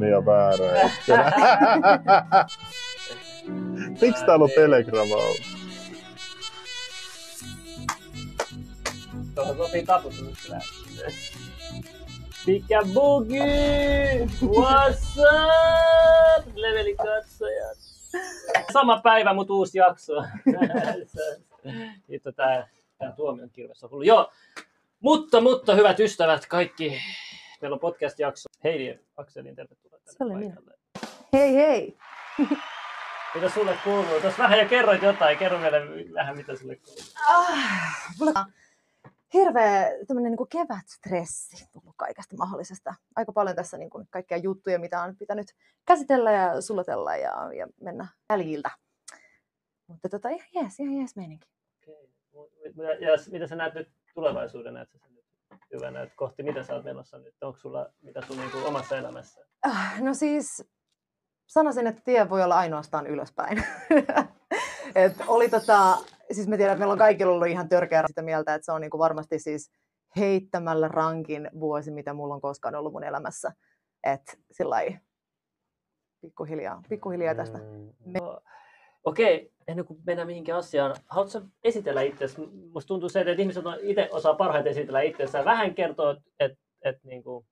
Onni väärä hetkenä. Miksi täällä on Telegrama ollut? Tuohon sopii taputtunut kyllä. Pika Boogie! What's up? Leveli katsojat. Sama päivä, mutta uusi jakso. Hitto tää, tää tuomion kirves on hullu. Joo, mutta, mutta hyvät ystävät, kaikki. Meillä on podcast-jakso. Heidi Akselin, tervetuloa tänne Se oli minä. paikalle. Hei hei! Mitä sulle kuuluu? Tuossa vähän jo kerroit jotain. Kerro vielä vähän, mitä sulle kuuluu. Ah, mulla on hirveä tämmönen niin kevätstressi tullut kaikesta mahdollisesta. Aika paljon tässä niin kuin, kaikkia juttuja, mitä on pitänyt käsitellä ja sulatella ja, ja mennä jäljiltä. Mutta tota, ihan jees, ihan jees meininki. Okei. Ja, ja mitä sä näet nyt tulevaisuuden? Näet sä hyvänä, että kohti mitä sä oot menossa nyt? Onko sulla mitä sun niin omassa elämässä? Ah, No siis sanoisin, että tie voi olla ainoastaan ylöspäin. Et oli tota, siis mä tiedän, että meillä on kaikilla ollut ihan törkeä sitä mieltä, että se on niinku varmasti siis heittämällä rankin vuosi, mitä mulla on koskaan ollut mun elämässä. Et sillä pikkuhiljaa, pikkuhiljaa tästä. Mm. No, Okei, ennen kuin mennään mihinkään asiaan, haluatko esitellä itsesi? Musta tuntuu se, että ihmiset on itse osaa parhaiten esitellä itsensä. Vähän kertoo, että et, et, niinku,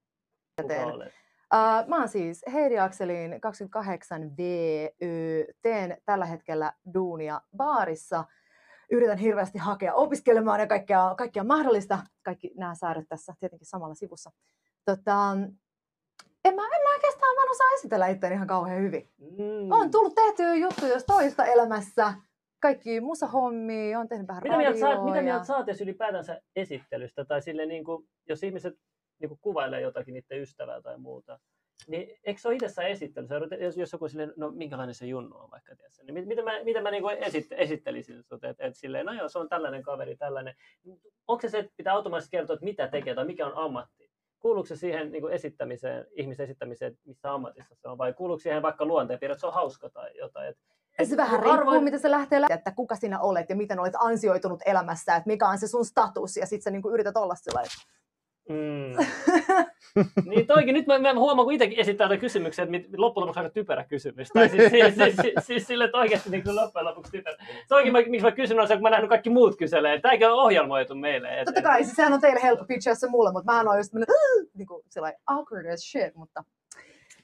kuka teen. olet. Uh, mä oon siis Heidi Akselin 28V. Teen tällä hetkellä duunia baarissa. Yritän hirveästi hakea opiskelemaan ja kaikkea, kaikkea mahdollista. Kaikki nämä säädöt tässä tietenkin samalla sivussa. Tota, en, mä, en mä oikeastaan vaan osaa esitellä itseäni ihan kauhean hyvin. Mm. On tullut tehtyä juttuja jos toista elämässä. Kaikki musahommia, on tehnyt vähän Mitä mieltä, oot- radioa mitä ja- mieltä oot edes ylipäätänsä esittelystä? Tai sille, niin kuin, jos ihmiset niin kuin kuvailee jotakin niiden ystävää tai muuta, niin eikö se ole itsessään esittely? Jos, jos joku silleen, no minkälainen se Junnu on vaikka, tiedätkö, niin mit- miten mä, miten mä niin kuin esit, esittelisin sut, että et silleen, no joo, se on tällainen kaveri, tällainen. Onko se se, että pitää automaattisesti kertoa, että mitä tekee tai mikä on ammatti? Kuuluuko se siihen niin kuin esittämiseen, ihmisen esittämiseen, missä ammatissa se on, vai kuuluuko siihen vaikka luonteenpiirre, että se on hauska tai jotain? Et, Se vähän Harvoin- riippuu, mitä se lähtee läpi, että kuka sinä olet ja miten olet ansioitunut elämässä, että mikä on se sun status ja sitten sä niinku yrität olla sillä lailla. Mm. Niin toikin, nyt mä, mä huomaan, kun itsekin esittää tätä kysymyksiä, että mit- loppujen lopuksi aika typerä kysymys. Tai siis, siis, siis, siis, siis sille, että oikeasti niin loppujen lopuksi typerä. Toikin, mä, miksi mä kysyn, on se, kun mä nähnyt kaikki muut kyselee. Tämäkin on ohjelmoitu meille. Et, Totta kai, siis sehän on teille helppo pitchaa se mulle, mutta mä oon just tämmönen, niinku sillä lailla awkward as shit, mutta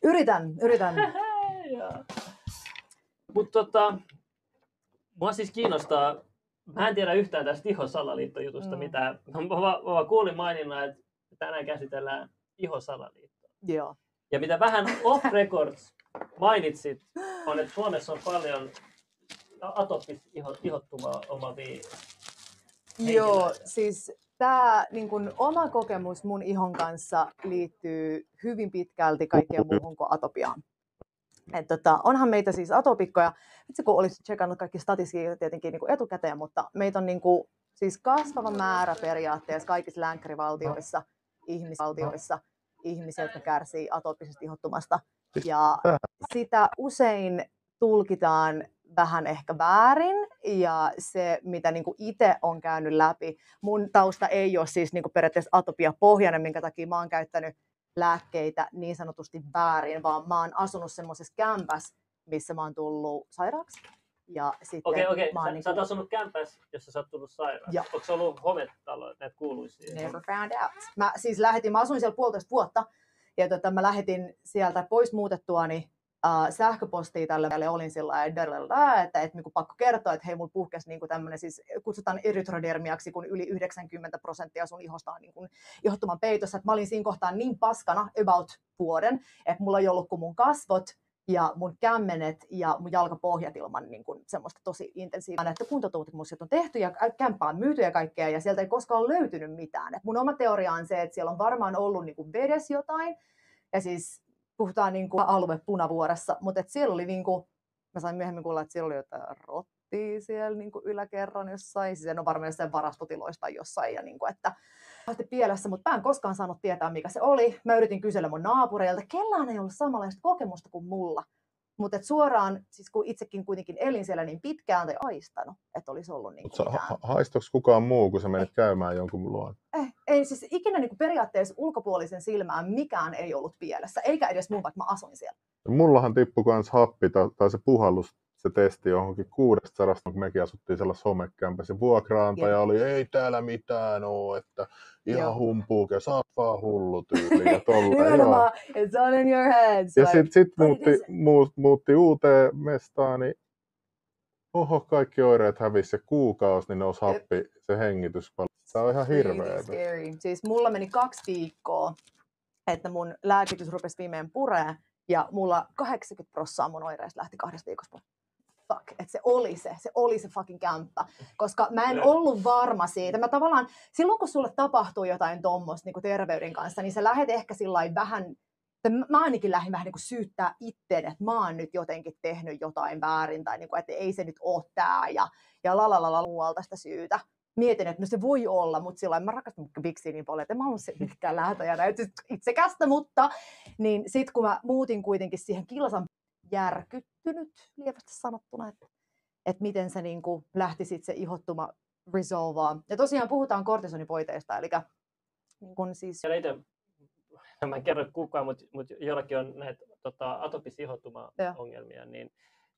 yritän, yritän. Mutta tota, mua siis kiinnostaa, mä en tiedä yhtään tästä ihosalaliittojutusta Mm. mm. mitään. Mä, mä, mä vaan kuulin maininnan, että tänään käsitellään ihosalaliittoa. Joo. Ja mitä vähän off records mainitsit, on, että Suomessa on paljon atopis iho, ihottumaa omavia. Joo, siis tämä niin kun, oma kokemus mun ihon kanssa liittyy hyvin pitkälti kaikkeen muuhun kuin atopiaan. Et, tota, onhan meitä siis atopikkoja, itse kun olisit tsekannut kaikki statistiikat tietenkin niin kuin etukäteen, mutta meitä on niin kuin, siis kasvava määrä periaatteessa kaikissa länkkärivaltioissa, ihmisvaltioissa, ihmisiä, jotka kärsii atopisesta ihottumasta. Ja sitä usein tulkitaan vähän ehkä väärin ja se, mitä niin itse on käynyt läpi, mun tausta ei ole siis niin periaatteessa atopia pohjainen, minkä takia mä oon käyttänyt lääkkeitä niin sanotusti väärin, vaan mä oon asunut semmoisessa kämpässä, missä mä oon tullut sairaaksi. Ja sitten Okei, okei. mä oon Sä, niin sä oot asunut kämpässä, jossa sä oot tullut sairaaksi. Joo. Onko se ollut hometalo, että näitä kuuluisi siihen? Never found out. Mä siis lähetin, mä asuin siellä puolitoista vuotta, ja tota, mä lähetin sieltä pois muutettuani uh, sähköpostia tälle ja olin sillä lailla, että, että niin pakko kertoa, että hei, mulla puhkesi niin tämmöinen, siis kutsutaan erytrodermiaksi, kun yli 90 prosenttia sun ihosta on niin kuin ihottuman peitossa, että mä olin siinä kohtaa niin paskana about vuoden, että mulla ei ollut kuin mun kasvot ja mun kämmenet ja mun jalkapohjat ilman niin kuin, semmoista tosi intensiivistä, että kuntotutkimukset on tehty ja ä- kämppää on myyty ja kaikkea ja sieltä ei koskaan ole löytynyt mitään. Et mun oma teoria on se, että siellä on varmaan ollut niin kuin vedessä jotain ja siis puhutaan niin kuin alue punavuoressa, mutta et siellä oli niin kuin, mä sain myöhemmin kuulla, että siellä oli jotain rottia siellä niin kuin yläkerran jossain, siis en ole varmaan jossain varastotiloista jossain ja niin kuin, että pahasti pielessä, mutta mä en koskaan saanut tietää, mikä se oli. Mä yritin kysellä mun naapureilta, kellään ei ollut samanlaista kokemusta kuin mulla. Mutta suoraan, siis kun itsekin kuitenkin elin siellä niin pitkään tai aistanut, että olisi ollut niin mitään. ha- haistoks kukaan muu, kun sä menit käymään jonkun luon? Eh, ei siis ikinä niin periaatteessa ulkopuolisen silmään mikään ei ollut pielessä, eikä edes mun, vaikka mä asuin siellä. Mullahan tippui kans happi tai, tai se puhallus, se testi johonkin 600, kun mekin asuttiin sellaisessa homekämpässä. Ja vuokraantaja oli, ei täällä mitään oo, että ihan sä oot vaan hullu tyyli ja. Nimenomaan, it's all in your head. Ja Like, sitten sit muutti, muut, muutti uuteen mestaan, niin oho, kaikki oireet hävisi ja kuukausi, niin nousi Jep. happi, se hengitys. Tämä on ihan hirveä. Siis mulla meni kaksi viikkoa, että mun lääkitys rupesi viimein puree, ja mulla 80 prosenttia mun oireista lähti kahdesta viikosta pois. Fuck, että se oli se, se oli se fucking kämppä. Koska mä en ollut varma siitä. Mä tavallaan, silloin kun sulle tapahtuu jotain tuommoista niin terveyden kanssa, niin sä lähet ehkä sillä vähän, mä ainakin lähdin vähän niin kuin syyttää itteen, että mä oon nyt jotenkin tehnyt jotain väärin, tai niin kuin, että ei se nyt ole tää, ja, ja la la la la muualta sitä syytä mietin, että no se voi olla, mutta silloin mä rakastan Bixiä niin paljon, että en mä ollut se mitkään lähtö ja näytä itsekästä, mutta niin sit kun mä muutin kuitenkin siihen kilsan järkyttynyt lievästi sanottuna, että, että miten se niin kuin lähti sit se ihottuma resolvaa. Ja tosiaan puhutaan kortisonipoiteista, eli niin kun siis, itse, mä en kerro kukaan, mutta, mutta jollakin on näitä tota, Joo. atopisihotuma-ongelmia, niin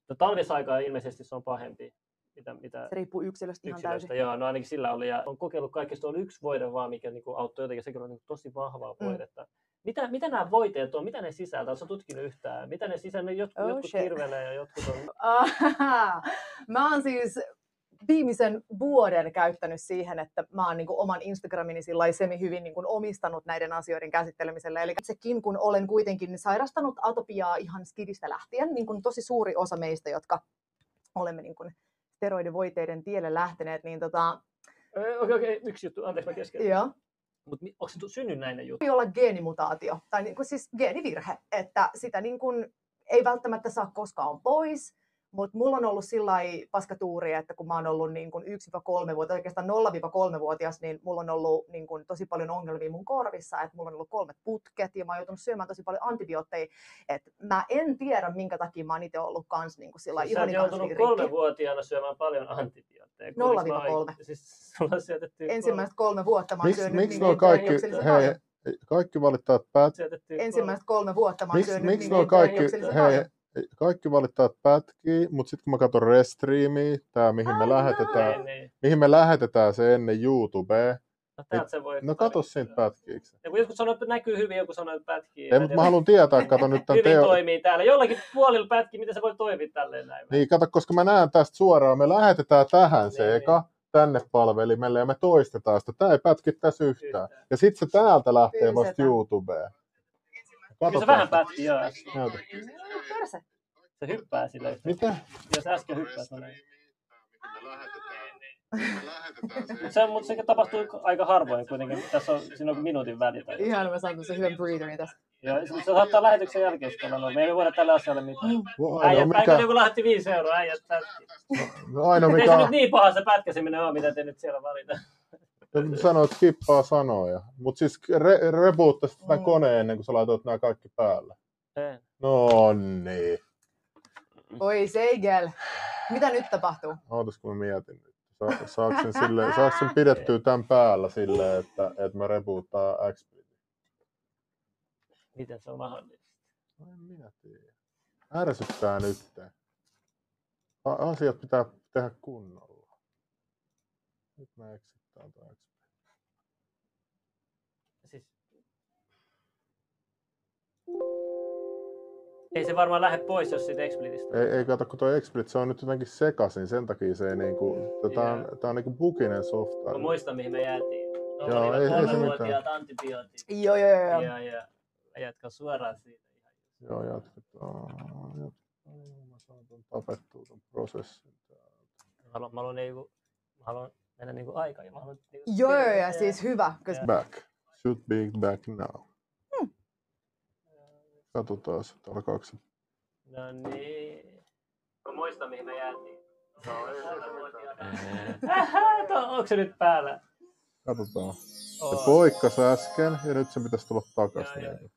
to- talvisaikaa ilmeisesti se on pahempi, mitä, mitä se riippuu yksilöstä ihan yksilöstä. täysin. Joo, no ainakin sillä oli. Ja on kokeillut kaikista, on yksi voide vaan, mikä niinku auttoi jotenkin. Sekin on niinku tosi vahvaa Mm. Mitä, mitä nämä voiteet on? Mitä ne sisältää? Oletko tutkinut yhtään? Mitä ne sisältää? Jotkut, Oh, jotkut shit. kirvelee ja jotkut on... Mä oon siis viimeisen vuoden käyttänyt siihen, että mä oon niin kuin oman Instagramini semi hyvin niin kuin omistanut näiden asioiden käsittelemiselle. Eli sekin, kun olen kuitenkin sairastanut atopiaa ihan skidistä lähtien, niin kuin tosi suuri osa meistä, jotka olemme niin kuin steroidivoiteiden tielle lähteneet, niin tota, Okei, okei, okei, yksi juttu. Anteeksi, mä kesken. joo, Mutta onko se tu- synnynnäinen juttu? voi olla geenimutaatio tai niin siis geenivirhe, että sitä niin kuin ei välttämättä saa koskaan pois, mutta mulla on ollut sillä lailla paskatuuri, että kun mä oon ollut niin kuin 1-3 vuotta, oikeastaan 0-3-vuotias, niin mulla on ollut niin kuin tosi paljon ongelmia mun korvissa, että mulla on ollut kolmet putket ja mä oon joutunut syömään tosi paljon antibiootteja, että mä en tiedä minkä takia mä oon itse ollut kans niin kuin sillä Siis lailla sä oot ihoni joutunut kolmevuotiaana syömään paljon antibiootteja. kun olis mä 0-3. oik- Siis sulla on syötetty ensimmäiset kolme vuotta mä oon Miksi syönyt miksi niin kuin kaikki, hei, paljon. kaikki valittaa, että päät, ensimmäiset kolme vuotta mä oon miksi, syönyt miksi niin nuo kaikki, hei, paljon. Kaikki valittaa, että pätkii, mutta sitten kun mä katson Restreamia, tää mihin me lähetetään, Niin, niin. mihin me lähetetään se ennen YouTubea, No, täältä se voi no kato siitä pätkiiksi. Joku joskus sanoo, että näkyy hyvin, joku sanoo, että pätkii. Ei, mutta mä haluan tietää, kato nyt tämän hyvin teo... toimii täällä. Jollakin puolilla pätkii, miten se voi toimia tälleen näin. Niin, kato, koska mä näen tästä suoraan, me lähetetään tähän se Niin, eka, tänne palvelimelle ja me toistetaan sitä. Tää ei pätki tässä yhtään. Yhtään. Ja sit se täältä lähtee vasta Pyydetään. YouTubeen. Kyllä se vähän pätkii, joo. Näytä. Perse. Se hyppää sillä yhtä. Mitä? Jos äsken hyppäsi, no näin. Se, on, mutta se tapahtuu aika harvoin kuitenkin. Tässä on, siinä on minuutin väli. Tai Ihan mä saan sen hyvän breatherin tässä. ja se, se saattaa lähetyksen jälkeen sitten olla. No, me ei voida tälle asialle mitään. Ainoa Äijät, mikä, joku lähetti viisi euroa, äijät pätki. no ainoa Ei se mikä nyt niin paha se pätkäseminen on, mitä te nyt siellä valita. Sanoit skippaa sanoja. Mutta siis re, reboottasit tätä Mm. koneen ennen kuin sä laitoit nämä kaikki päälle. No niin. Oi Seigel. Mitä nyt tapahtuu? Ootas kun mä mietin nyt. Sa, saako sen, sille, saako sen pidettyä tämän päällä silleen, että, että mä reboottaa XP? Miten se on mahdollista? No en minä tiedä. Ärsyttää nyt. Asiat pitää tehdä kunnolla. Nyt mä exittaan tuo XP. Siis... Ei se varmaan lähde pois, jos siitä Explitistä. Ei, ei kato, kun tuo XSplit, se on nyt jotenkin sekaisin, sen takia se ei niinku, tää on, tää on niinku buginen Mä software. muistan, mihin me jäätiin. No, Joo, ei- ei se kolmevuotiaat antibiootit. Joo, joo, joo. Ja, ja äijätkä suoraan siitä. Joo, jatketaan. jatketaan. Mä saan ton tapettua ton prosessin. täältä. Mä haluan, mä haluan, niinku, mä haluan mennä niinku aikaan. ja Mä haluan, niinku, Joo, joo, tiedä- ja siis hyvä. Koska Joo. Back. Should be back now. Hmm. Katsotaan, että alkaako se No niin. Mä muistan, mihin me jäätiin. Tuo- Onko se nyt päällä? Katsotaan. Se poikkas äsken ja nyt se pitäisi tulla takaisin. Joo, joo.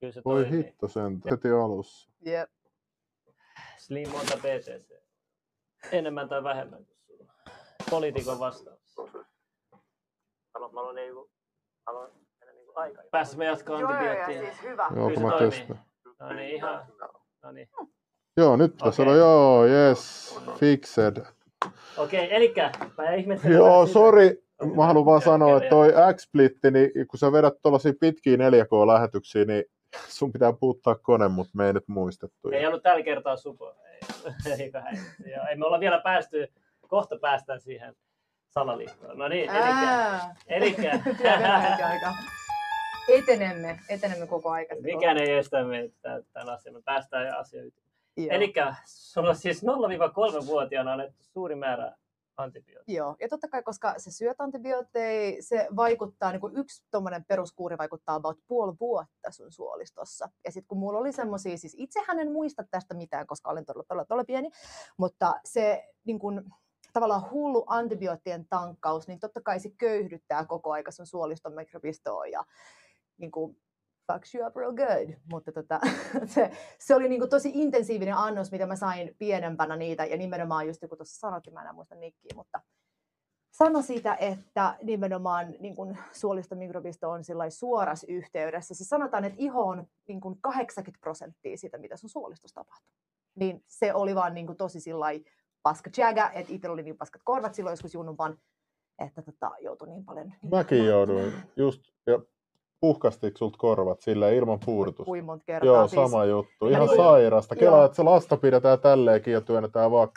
Kyllä se Voi toimii. hitto sentään. Heti alussa. Jep. Slim monta BTC. Enemmän tai vähemmän kuin. Poliitikon vastaus. Haluan, mä haluan, niinku, haluan mennä niinku aikaan. Päästäis me jatkaa Joo, joo, ja antibioottia. siis hyvä. Joo, kun se mä toimii. testaan. No niin, ihan. No niin. Joo, nyt pitäisi Okei. olla, joo, yes, fixed. Okei, elikkä mä ihmettelen. Joo, sori, mä haluan vaan sanoa, että toi X-Splitti, niin kun sä vedät tuollaisia pitkiä 4K-lähetyksiä, niin sun pitää puuttaa kone, mutta me ei nyt muistettu. Ei ollut tällä kertaa supo. Ei, eikä häiriä. Joo, ei me olla vielä päästy, kohta päästään siihen salaliittoon. No niin, elikkä. Etenemme, etenemme koko aika. mikään ei estä meitä tämän asian. Me päästään asioihin. Eli sulla siis 0-3-vuotiaana annettu suuri määrä antibiootteja. Joo, ja totta kai, koska se syöt antibiootteja, se vaikuttaa, niin kuin yksi tuommoinen peruskuuri vaikuttaa about puoli vuotta sun suolistossa. Ja sitten kun mulla oli semmoisia, siis itsehän en muista tästä mitään, koska olen todella, todella, todella pieni, mutta se niin kuin, tavallaan hullu antibioottien tankkaus, niin totta kai se köyhdyttää koko aika sun suoliston mikrobistoa ja niin kuin, fucks you up real good. Mutta tota, se, se oli niin kuin tosi intensiivinen annos, mitä mä sain pienempänä niitä, ja nimenomaan just kun tuossa sanottiin, mä en muista nikkiä, mutta sano siitä, että nimenomaan niin kuin suoliston mikrobisto on suorassa yhteydessä. Siis sanotaan, että iho on niin kuin 80 prosenttia siitä, mitä sun suolistossa tapahtuu. Niin se oli vaan niin kuin tosi sillai paska jägä, että itsellä oli niin paskat korvat silloin joskus junnun vaan, että tota, joutui niin paljon... Niin Mäkin jouduin just, ja puhkastiko sulta korvat silleen ilman puudutusta? Kuin monta kertaa. Joo, siis, sama juttu. Ihan niin- sairasta. Joo. Kelaa, että se lasta pidetään tälleenkin ja työnnetään vaan.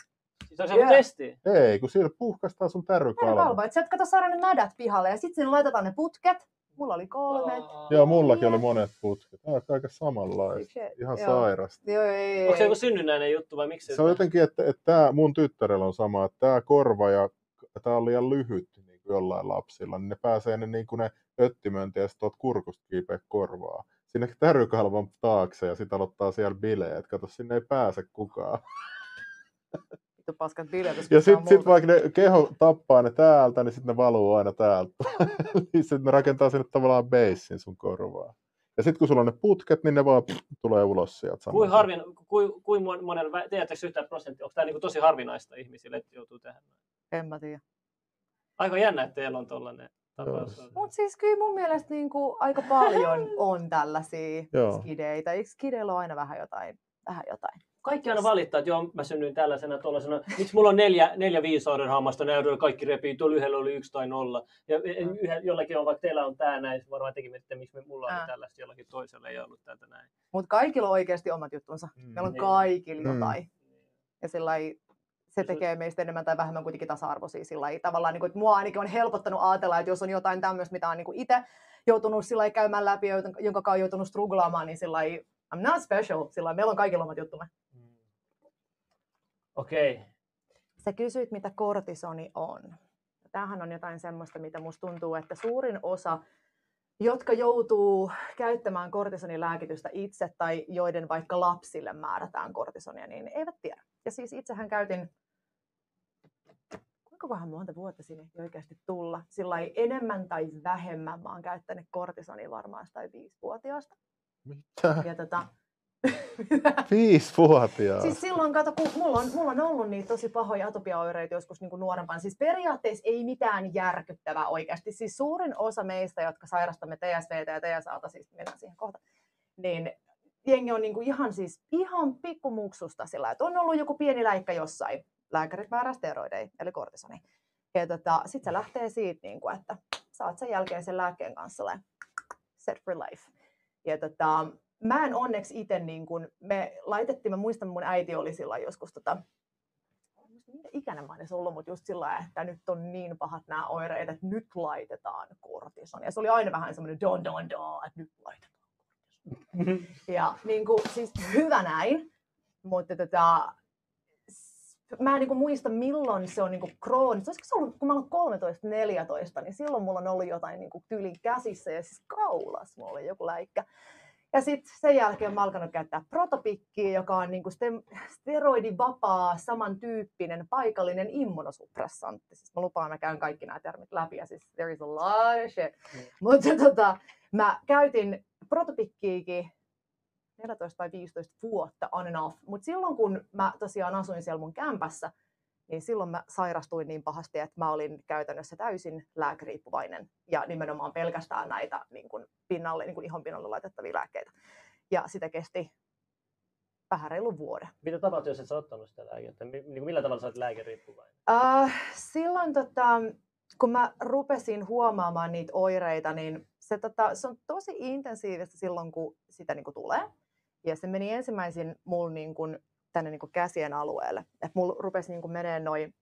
Siis on se yeah. Joo. testi. Ei, kun sillä puhkastaa sun tärrykalvo. kalvo, että sieltä kato saada ne mädät pihalle ja sitten sinne laitetaan ne putket. Mulla oli kolme. Joo, mullakin oli monet putket. Aika, aika samanlaista. Ihan joo. sairasta. Joo, ei, ei, Onko se joku synnynnäinen juttu vai miksi? Se on jotenkin, että, että tää, mun tyttärellä on sama, että tämä korva ja tämä on liian lyhyt niin kuin jollain lapsilla, niin ne pääsee ne, niin kuin ne öttimönti ja sitten kurkusta kiipeä korvaa. Sinne tärykalvon taakse ja sitten aloittaa siellä bileet. Kato, sinne ei pääse kukaan. Vittu paskat bileet, Ja sitten sit vaikka ne keho tappaa ne täältä, niin sitten ne valuu aina täältä. niin sitten ne rakentaa sinne tavallaan beissin sun korvaa. Ja sitten kun sulla on ne putket, niin ne vaan pff, tulee ulos sieltä. Kuin harvin, kuin, kuin mon- monella, tiedättekö yhtään prosenttia, onko tämä niinku tosi harvinaista ihmisille, että joutuu tähän? En mä tiedä. Aika jännä, että teillä on tollainen. Mutta siis kyllä mun mielestä niin kuin aika paljon on tällaisia skideitä. Eikö skideillä ole aina vähän jotain? Vähän jotain? Kaikki aina valittaa, että joo, mä synnyin tällaisena, tuollaisena. Miksi mulla on neljä, neljä viisauden hammasta, näytöllä kaikki repii, tuolla yhdellä oli yksi tai nolla. Ja Mm. yhä, jollakin on, vaikka teillä on tämä näin, varmaan tekin mietitte, miksi me- mulla oli Ää. tällaista, jollakin toisella ei ollut täältä näin. Mutta kaikilla on oikeasti omat juttunsa. Mm. Meillä on Niin. kaikilla Mm. jotain. Ja sillai, se Se- tekee meistä enemmän tai vähemmän kuitenkin tasa-arvoisia. Sillai, tavallaan, niin kuin, että mua ainakin on helpottanut ajatella, että jos on jotain tämmöistä, mitä on niin itse joutunut sillai, käymään läpi, ja jonka on joutunut struglaamaan, niin sillai, I'm not special. Sillai, meillä on kaikilla omat juttumme. Okei. Sä kysyit, mitä kortisoni on. Tämähän on jotain semmoista, mitä musta tuntuu, että suurin osa, jotka joutuu käyttämään kortisonilääkitystä itse tai joiden vaikka lapsille määrätään kortisonia, niin eivät tiedä. Ja siis itsehän käytin, kuinka kohan monta vuotta sinne oikeasti tulla. Sillä ei enemmän tai vähemmän mä oon käyttänyt kortisonia varmaan tai viisivuotiaasta. Mitä? Ja tota, Viisivuotias. Siis silloin, kato, kun mulla on, mulla on ollut niitä tosi pahoja atopiaoireita joskus niin kuin nuorempana. Siis periaatteessa ei mitään järkyttävää oikeasti. Siis suurin osa meistä, jotka sairastamme TSVtä ja TSAta, siis mennään siihen kohta, niin jengi on niin kuin ihan siis ihan pikkumuksusta sillä, että on ollut joku pieni läikkä jossain. Lääkärit määrää steroideja, eli kortisoni. Ja tota, sit se lähtee siitä, niin kuin, että saat sen jälkeen sen lääkkeen kanssa set for life. Ja tota, mä en onneksi itse, niin kun, me laitettiin, mä muistan mun äiti oli silloin joskus, tota, minkä ikäinen mä edes ollut, mutta just sillä että nyt on niin pahat nämä oireet, että nyt laitetaan kortison. Ja se oli aina vähän semmoinen don don don, että nyt laitetaan kortison. Ja niin kuin, siis hyvä näin, mutta tota, mä en niin kuin muista milloin se on niin kuin kroonista. Olisiko se ollut, kun mä olen 13-14, niin silloin mulla on ollut jotain niin kuin käsissä ja siis kaulas mulla oli joku läikkä. Ja sitten sen jälkeen mä alkanut käyttää protopikkiä, joka on niinku ste- steroidivapaa, samantyyppinen paikallinen immunosuppressantti. Siis mä lupaan, mä käyn kaikki nämä termit läpi ja siis there is a lot of shit. Mm. Mutta tota, mä käytin protopikkiikin 14 tai 15 vuotta on and off. Mutta silloin kun mä tosiaan asuin siellä mun kämpässä, niin silloin mä sairastuin niin pahasti, että mä olin käytännössä täysin lääkeriippuvainen ja nimenomaan pelkästään näitä niin kuin pinnalle, niin kuin ihon pinnalle laitettavia lääkkeitä. Ja sitä kesti vähän reilu vuoden. Mitä tapahtui, jos et sä ottanut sitä lääkettä? Niin millä tavalla sä olet lääkeriippuvainen? Uh, silloin tota, kun mä rupesin huomaamaan niitä oireita, niin se, tota, se on tosi intensiivistä silloin, kun sitä niin kuin tulee. Ja se meni ensimmäisin mulla niin kuin, tänne niin kuin käsien alueelle. Et mulla rupesi niin menee noin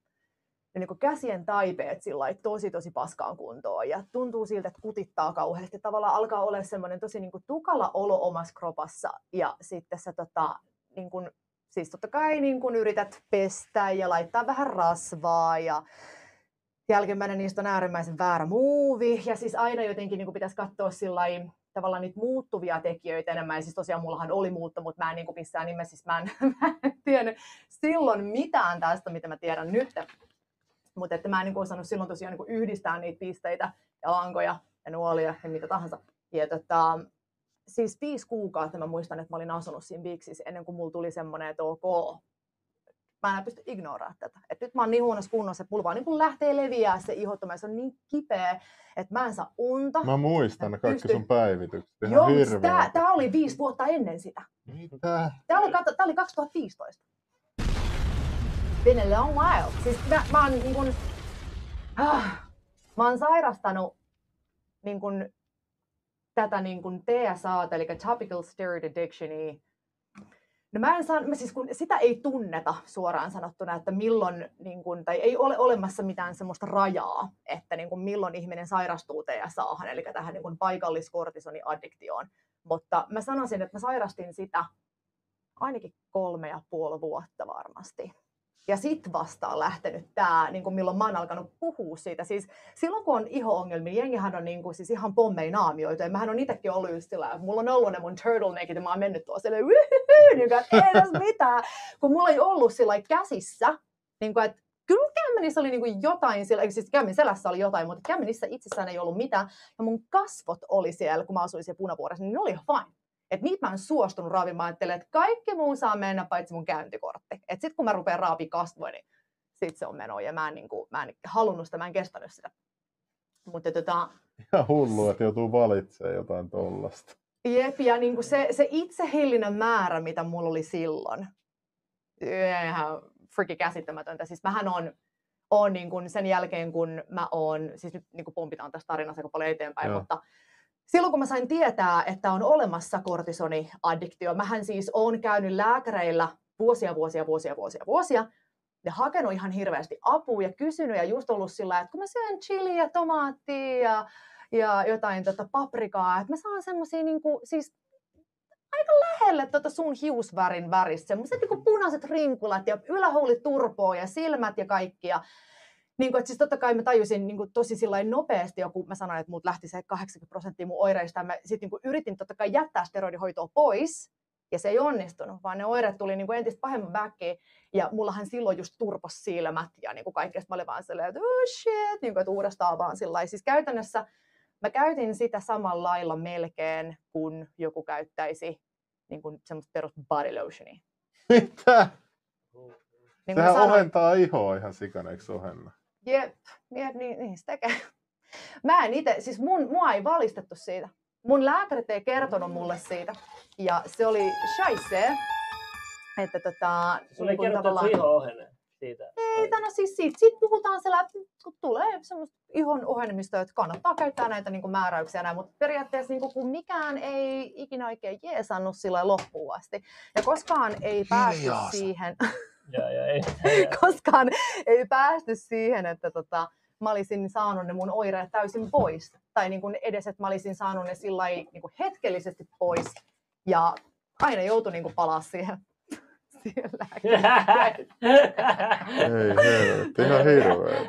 niin kuin käsien taipeet sillä tosi tosi paskaan kuntoon ja tuntuu siltä, että kutittaa kauheasti. Tavallaan alkaa olla semmoinen tosi niin kuin tukala olo omassa kropassa ja sitten sä tota, niin kuin, siis totta kai niin kuin yrität pestä ja laittaa vähän rasvaa ja jälkimmäinen niistä on äärimmäisen väärä muuvi ja siis aina jotenkin niin kuin pitäisi katsoa sillä tavallaan niitä muuttuvia tekijöitä enemmän. Ja siis tosiaan mullahan oli muutto, mutta mä en niin kuin missään nimessä, siis mä en, mä en tiennyt silloin mitään tästä, mitä mä tiedän nyt. Mutta että mä en niin kuin osannut silloin tosiaan niin kuin yhdistää niitä pisteitä ja lankoja ja nuolia ja mitä tahansa. Ja tota, siis viisi kuukautta mä muistan, että mä olin asunut siinä Bixissä ennen kuin mulla tuli semmoinen, että ok, mä en pysty ignoraamaan tätä. Et nyt mä oon niin huonossa kunnossa, että mulla vaan niin kuin lähtee leviää se ihottuma ja se on niin kipeä, että mä en saa unta. Mä muistan kaikki Pysty- sun päivitykset. Ihan Joo, tää, tää oli viisi vuotta ennen sitä. Mitä? Tää oli, tää oli 2015. Been a long while. Siis mä, mä oon niin kun, ah, mä oon sairastanut niin kun, tätä niin kun TSA, eli Topical Steroid Addictionia. No mä en saa, mä siis kun sitä ei tunneta suoraan sanottuna, että milloin, niin kun, tai ei ole olemassa mitään semmoista rajaa, että niin kun milloin ihminen sairastuu TSAhan, eli tähän niin paikalliskortisoniaddiktioon. Mutta mä sanoisin, että mä sairastin sitä ainakin kolme ja puoli vuotta varmasti. Ja sit vasta on lähtenyt tää, niin milloin mä oon alkanut puhua siitä. Siis silloin kun on iho-ongelmia, jengihän on niin kuin, siis ihan pommein naamioitu. Ja mähän on itsekin ollut just sillä, että mulla on ollut ne mun turtleneckit ja mä oon mennyt tuossa silleen, niin kuin, että ei tässä mitään. Kun mulla ei ollut sillä käsissä, niin kuin, että kyllä kämmenissä oli niin kuin jotain, siellä, eli siis kämmin selässä oli jotain, mutta kämmenissä itsessään ei ollut mitään. Ja mun kasvot oli siellä, kun mä asuin siellä punavuoressa, niin ne oli ihan fine. Että niitä mä en suostunut raavimaan, ajattelin, että kaikki muu saa mennä paitsi mun käyntikortti. Että sit kun mä rupean raapii kasvoja, niin sit se on meno. Ja mä en, niin kuin, mä en halunnut sitä, mä en kestänyt sitä. Mutta tota, Ihan hullu, että joutuu valitsemaan jotain tollasta. jep, ja niin kuin se, se itsehillinen määrä, mitä mulla oli silloin, ihan freaky käsittämätöntä. Siis mähän on, on niin kuin sen jälkeen, kun mä oon, siis nyt niin kuin pompitaan tästä tarinasta aika paljon eteenpäin, Joo. mutta silloin kun mä sain tietää, että on olemassa kortisoniaddiktio, mähän siis oon käynyt lääkäreillä vuosia, vuosia, vuosia, vuosia, vuosia, ja hakenut ihan hirveästi apua ja kysynyt ja just ollut sillä, että kun mä syön chiliä, tomaattia ja, ja jotain tota paprikaa, että mä saan semmosia niinku, siis aika lähelle tota sun hiusvärin väristä, semmoiset niinku punaiset rinkulat ja ylähuuli turpoa ja silmät ja kaikki. Ja, niin kuin, että siis totta kai mä tajusin niin kuin tosi sillain nopeasti, joku mä sanoin, että mut lähti se 80 prosenttia mun oireista, ja mä sitten niin yritin totta kai jättää steroidihoitoa pois, ja se ei onnistunut, vaan ne oireet tuli niin kuin entistä pahemman väkkiin, ja mullahan silloin just turpos silmät ja niin kuin kaikkea, mä olin vaan silleen, että oh shit, niin kuin, että uudestaan vaan sillä. Siis käytännössä mä käytin sitä samalla lailla melkein, kun joku käyttäisi niin kuin semmoista perus body lotionia. Mitä? Niin Sehän sanoin, ohentaa ihoa ihan sikana, eikö ohenna? Jep, jep niin, niin se tekee. Mä en itse, siis mun, mua ei valistettu siitä. Mun lääkärit ei kertonut mulle siitä. Ja se oli scheisse, että tota... Sulle ei niin kun kerrottu, että sun iho ohenee siitä. Ei, no siis siitä, siitä puhutaan siellä, että kun tulee semmoista ihon ohenemista, että kannattaa käyttää näitä niin kuin määräyksiä näin, mutta periaatteessa niin kuin, kun mikään ei ikinä oikein jeesannut sillä loppuun asti. Ja koskaan ei päästy Hiljaasa. siihen, Ja, ja, ei, ei, koskaan ei päästy siihen, että tota, mä olisin saanut ne mun oireet täysin pois. Tai niin kuin edes, että mä olisin saanut ne sillä niin kuin hetkellisesti pois, Ja aina joutui niin kuin palaa siihen, lääkkeeseen. Ei helvetti, ihan hirveä.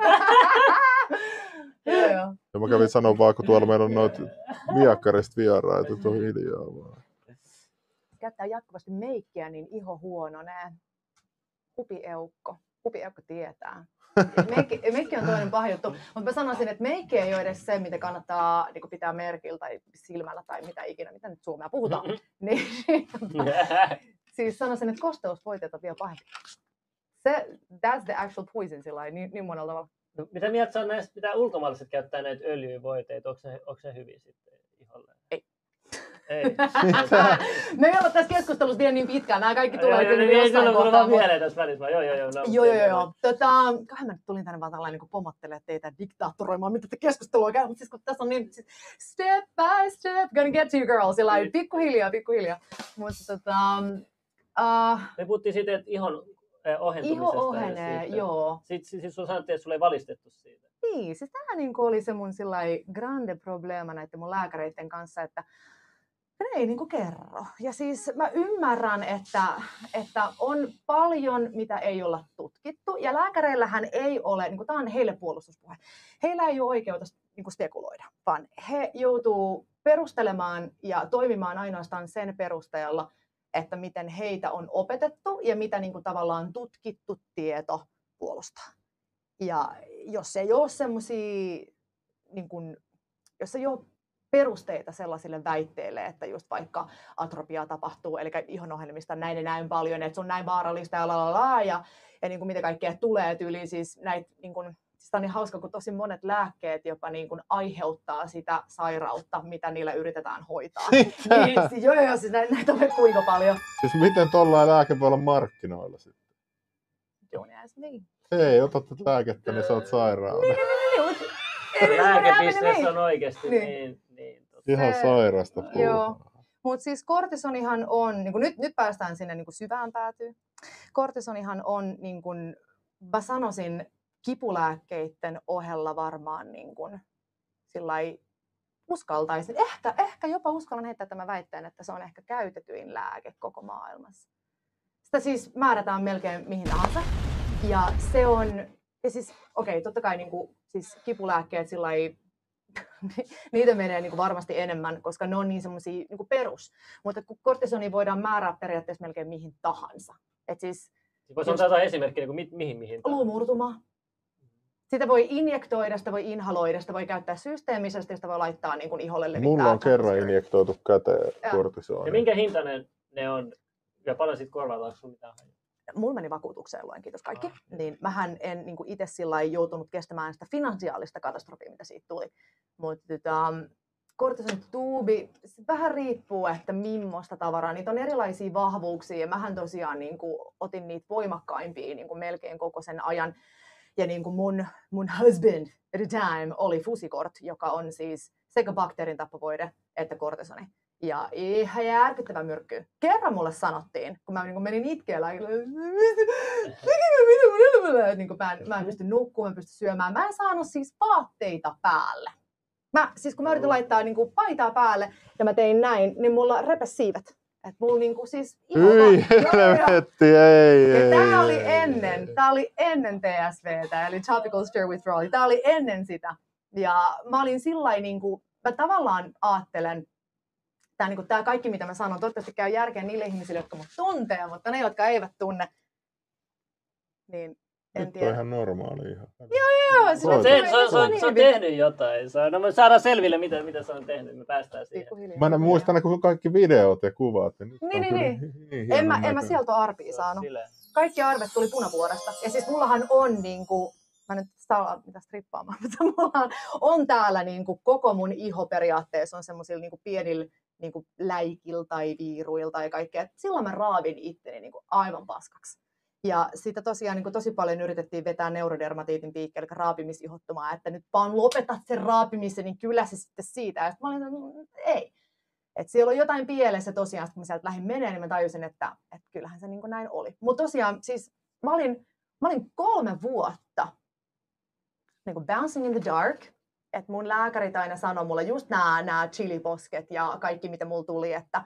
Joo, joo. Ja mä kävin sanoa vaan, kun tuolla meillä on noita viakkarista vieraita, että on hiljaa vaan. Käyttää jatkuvasti meikkiä, niin iho huononee. Hupieukko. Hupieukko tietää. Meikki, meikki on toinen paha juttu, mutta mä sanoisin, että meikki ei ole edes se, mitä kannattaa niin pitää merkillä tai silmällä tai mitä ikinä, mitä nyt suomea puhutaan. Niin, siis sanoisin, että kosteusvoiteet on vielä pahempi. Se, that's the actual poison sillä niin, niin monella tavalla. No, mitä mieltä sä on näistä, mitä ulkomaalaiset käyttää näitä öljyvoiteita, onko se, onko se hyviä sitten. Ei. Me ei olla tässä keskustelussa vielä niin pitkään, nämä kaikki tulee joo, kyllä niin, ei jossain kohtaa. vaan mutta- mieleen tässä välissä. Joo, joo, joo. No, Joo, joo, ei, joo. ei. Tota, kai mä nyt tulin tänne vaan tällainen niin pomottelemaan teitä diktaatoroimaan, mitä te keskustelua käy, mutta siis kun tässä on niin, siis step by step, gonna get to you girl, sillä lailla Niin. pikkuhiljaa, pikkuhiljaa. Mutta tota, uh, Me puhuttiin siitä, että ihon eh, ohentumisesta. iho ohenee, siitä. joo. Sitten siis sun sanottiin, että sulle ei valistettu siitä. Niin, siis tämä niin oli se mun sillai grande problema näiden mun lääkäreiden kanssa, että ne ei niin kerro. Ja siis mä ymmärrän, että, että on paljon, mitä ei olla tutkittu. Ja lääkäreillähän ei ole, niin tämä on heille puolustuspuhe, heillä ei ole oikeutta niin spekuloida, vaan he joutuu perustelemaan ja toimimaan ainoastaan sen perusteella, että miten heitä on opetettu ja mitä niin kuin tavallaan tutkittu tieto puolustaa. Ja jos ei ole semmoisia, niin jos ei ole perusteita sellaisille väitteille, että just vaikka atropiaa tapahtuu, eli ihon ohenemista näin ja näin paljon, että se on näin vaarallista ja la la la, ja, ja niin kuin mitä kaikkea tulee tyyliin, siis näitä, niin kuin, siis tämä on niin hauska, kun tosi monet lääkkeet jopa niin kuin aiheuttaa sitä sairautta, mitä niillä yritetään hoitaa. Niin, siis, joo, joo, siis näitä, näitä on kuinka paljon. Siis miten tollain lääke voi olla markkinoilla sitten? Ask me. Hei, otat lääkettä, niin sä oot sairaana. Niin, Lääkebisnes on oikeasti Niin. niin, niin. Ihan Se- sairasta Joo. Mutta siis kortisonihan on, niin nyt, nyt päästään sinne niin syvään päätyyn. Kortisonihan on, niin kuin, mä sanoisin, kipulääkkeiden ohella varmaan niin kuin, sillai, uskaltaisin, ehkä, ehkä jopa uskallan heittää tämän väitteen, että se on ehkä käytetyin lääke koko maailmassa. Sitä siis määrätään melkein mihin tahansa. Ja se on, ja siis okei, okay, totta kai niin kuin, siis kipulääkkeet sillai, niitä menee niin kuin varmasti enemmän, koska ne on niin semmoisia niin perus. Mutta kun kortisoni voidaan määrää periaatteessa melkein mihin tahansa. Et siis Voisi antaa jotain esimerkkiä, niin mi, mihin, mihin. tahansa. luumurtuma. Sitä voi injektoida, sitä voi inhaloida, sitä voi käyttää systeemisesti, sitä voi laittaa niin kuin iholle levittää. Mulla on kerran injektoitu käteen Joo. kortisonia. Ja minkä hintainen ne on? Ja paljon siitä korvataan, sun mitään? Mulla meni vakuutukseen, luen kiitos kaikki. Ah. Niin mähän en niin itse sillä joutunut kestämään sitä finansiaalista katastrofia, mitä siitä tuli. Mutta tota, kortisonituubi, se vähän riippuu, että millaista tavaraa. Niitä on erilaisia vahvuuksia ja mähän tosiaan niin kuin, otin niitä voimakkaimpia niin kuin melkein koko sen ajan. Ja niin kuin mun, mun husband at the time oli Fusikort, joka on siis sekä bakteerin tappavoide että kortisoni. Ja ihan järkyttävä myrkky. Kerran mulle sanottiin, kun mä niin kuin menin lääkille, niin kuin mä, en, mä en pysty nukkumaan, mä en pysty syömään. Mä en saanut siis vaatteita päälle. Mä, siis kun mä yritin laittaa niin kuin paitaa päälle ja mä tein näin, niin mulla repes siivet. Et mulla niin kuin siis joo. helvetti, ei, Ja ei. tämä oli ei, ennen, ei. tämä oli ennen TSVtä, eli Topical Steroid Withdrawal. Tämä oli ennen sitä. Ja mä olin sillä niin kuin, mä tavallaan ajattelen, tämä, niin kuin, tämä kaikki mitä mä sanon, toivottavasti käy järkeä niille ihmisille, jotka mut tuntee, mutta ne, jotka eivät tunne, niin en Nyt on tiedä. ihan normaali ihan. Joo, silloin Se, tuli- se, on- se, se on on, niin se on hyvin. tehnyt jotain. Se on, no, me saadaan selville, mitä, mitä se on tehnyt. Me päästään siihen. Mä en muista ne koko kaikki videot ja kuvat. Ja Niin, on niin, kyllä niin. niin En mä, en mä sieltä ole arpia on saanut. silleen. kaikki arvet tuli punavuoresta. Ja siis mullahan on niin kuin, mä nyt saa mitä strippaamaan, mutta mulla on, on täällä niin kuin koko mun iho periaatteessa on semmoisilla niin pienillä niin kuin läikillä tai viiruilla tai kaikkea. Silloin mä raavin itteni niin kuin aivan paskaksi. Ja sitä tosiaan niin kuin tosi paljon yritettiin vetää neurodermatiitin piikki, eli raapimisihottumaa, että nyt vaan lopetat sen raapimisen, niin kyllä se sitten siitä. Ja sitten mä olin, että mm, ei. Et siellä on jotain pielessä tosiaan, kun mä sieltä lähdin menee, niin mä tajusin, että, että kyllähän se niin kuin näin oli. Mutta tosiaan, siis mä olin, mä olin kolme vuotta niin kuin bouncing in the dark, että mun lääkärit aina sanoi mulle just nämä, nämä chiliposket ja kaikki, mitä mulla tuli, että,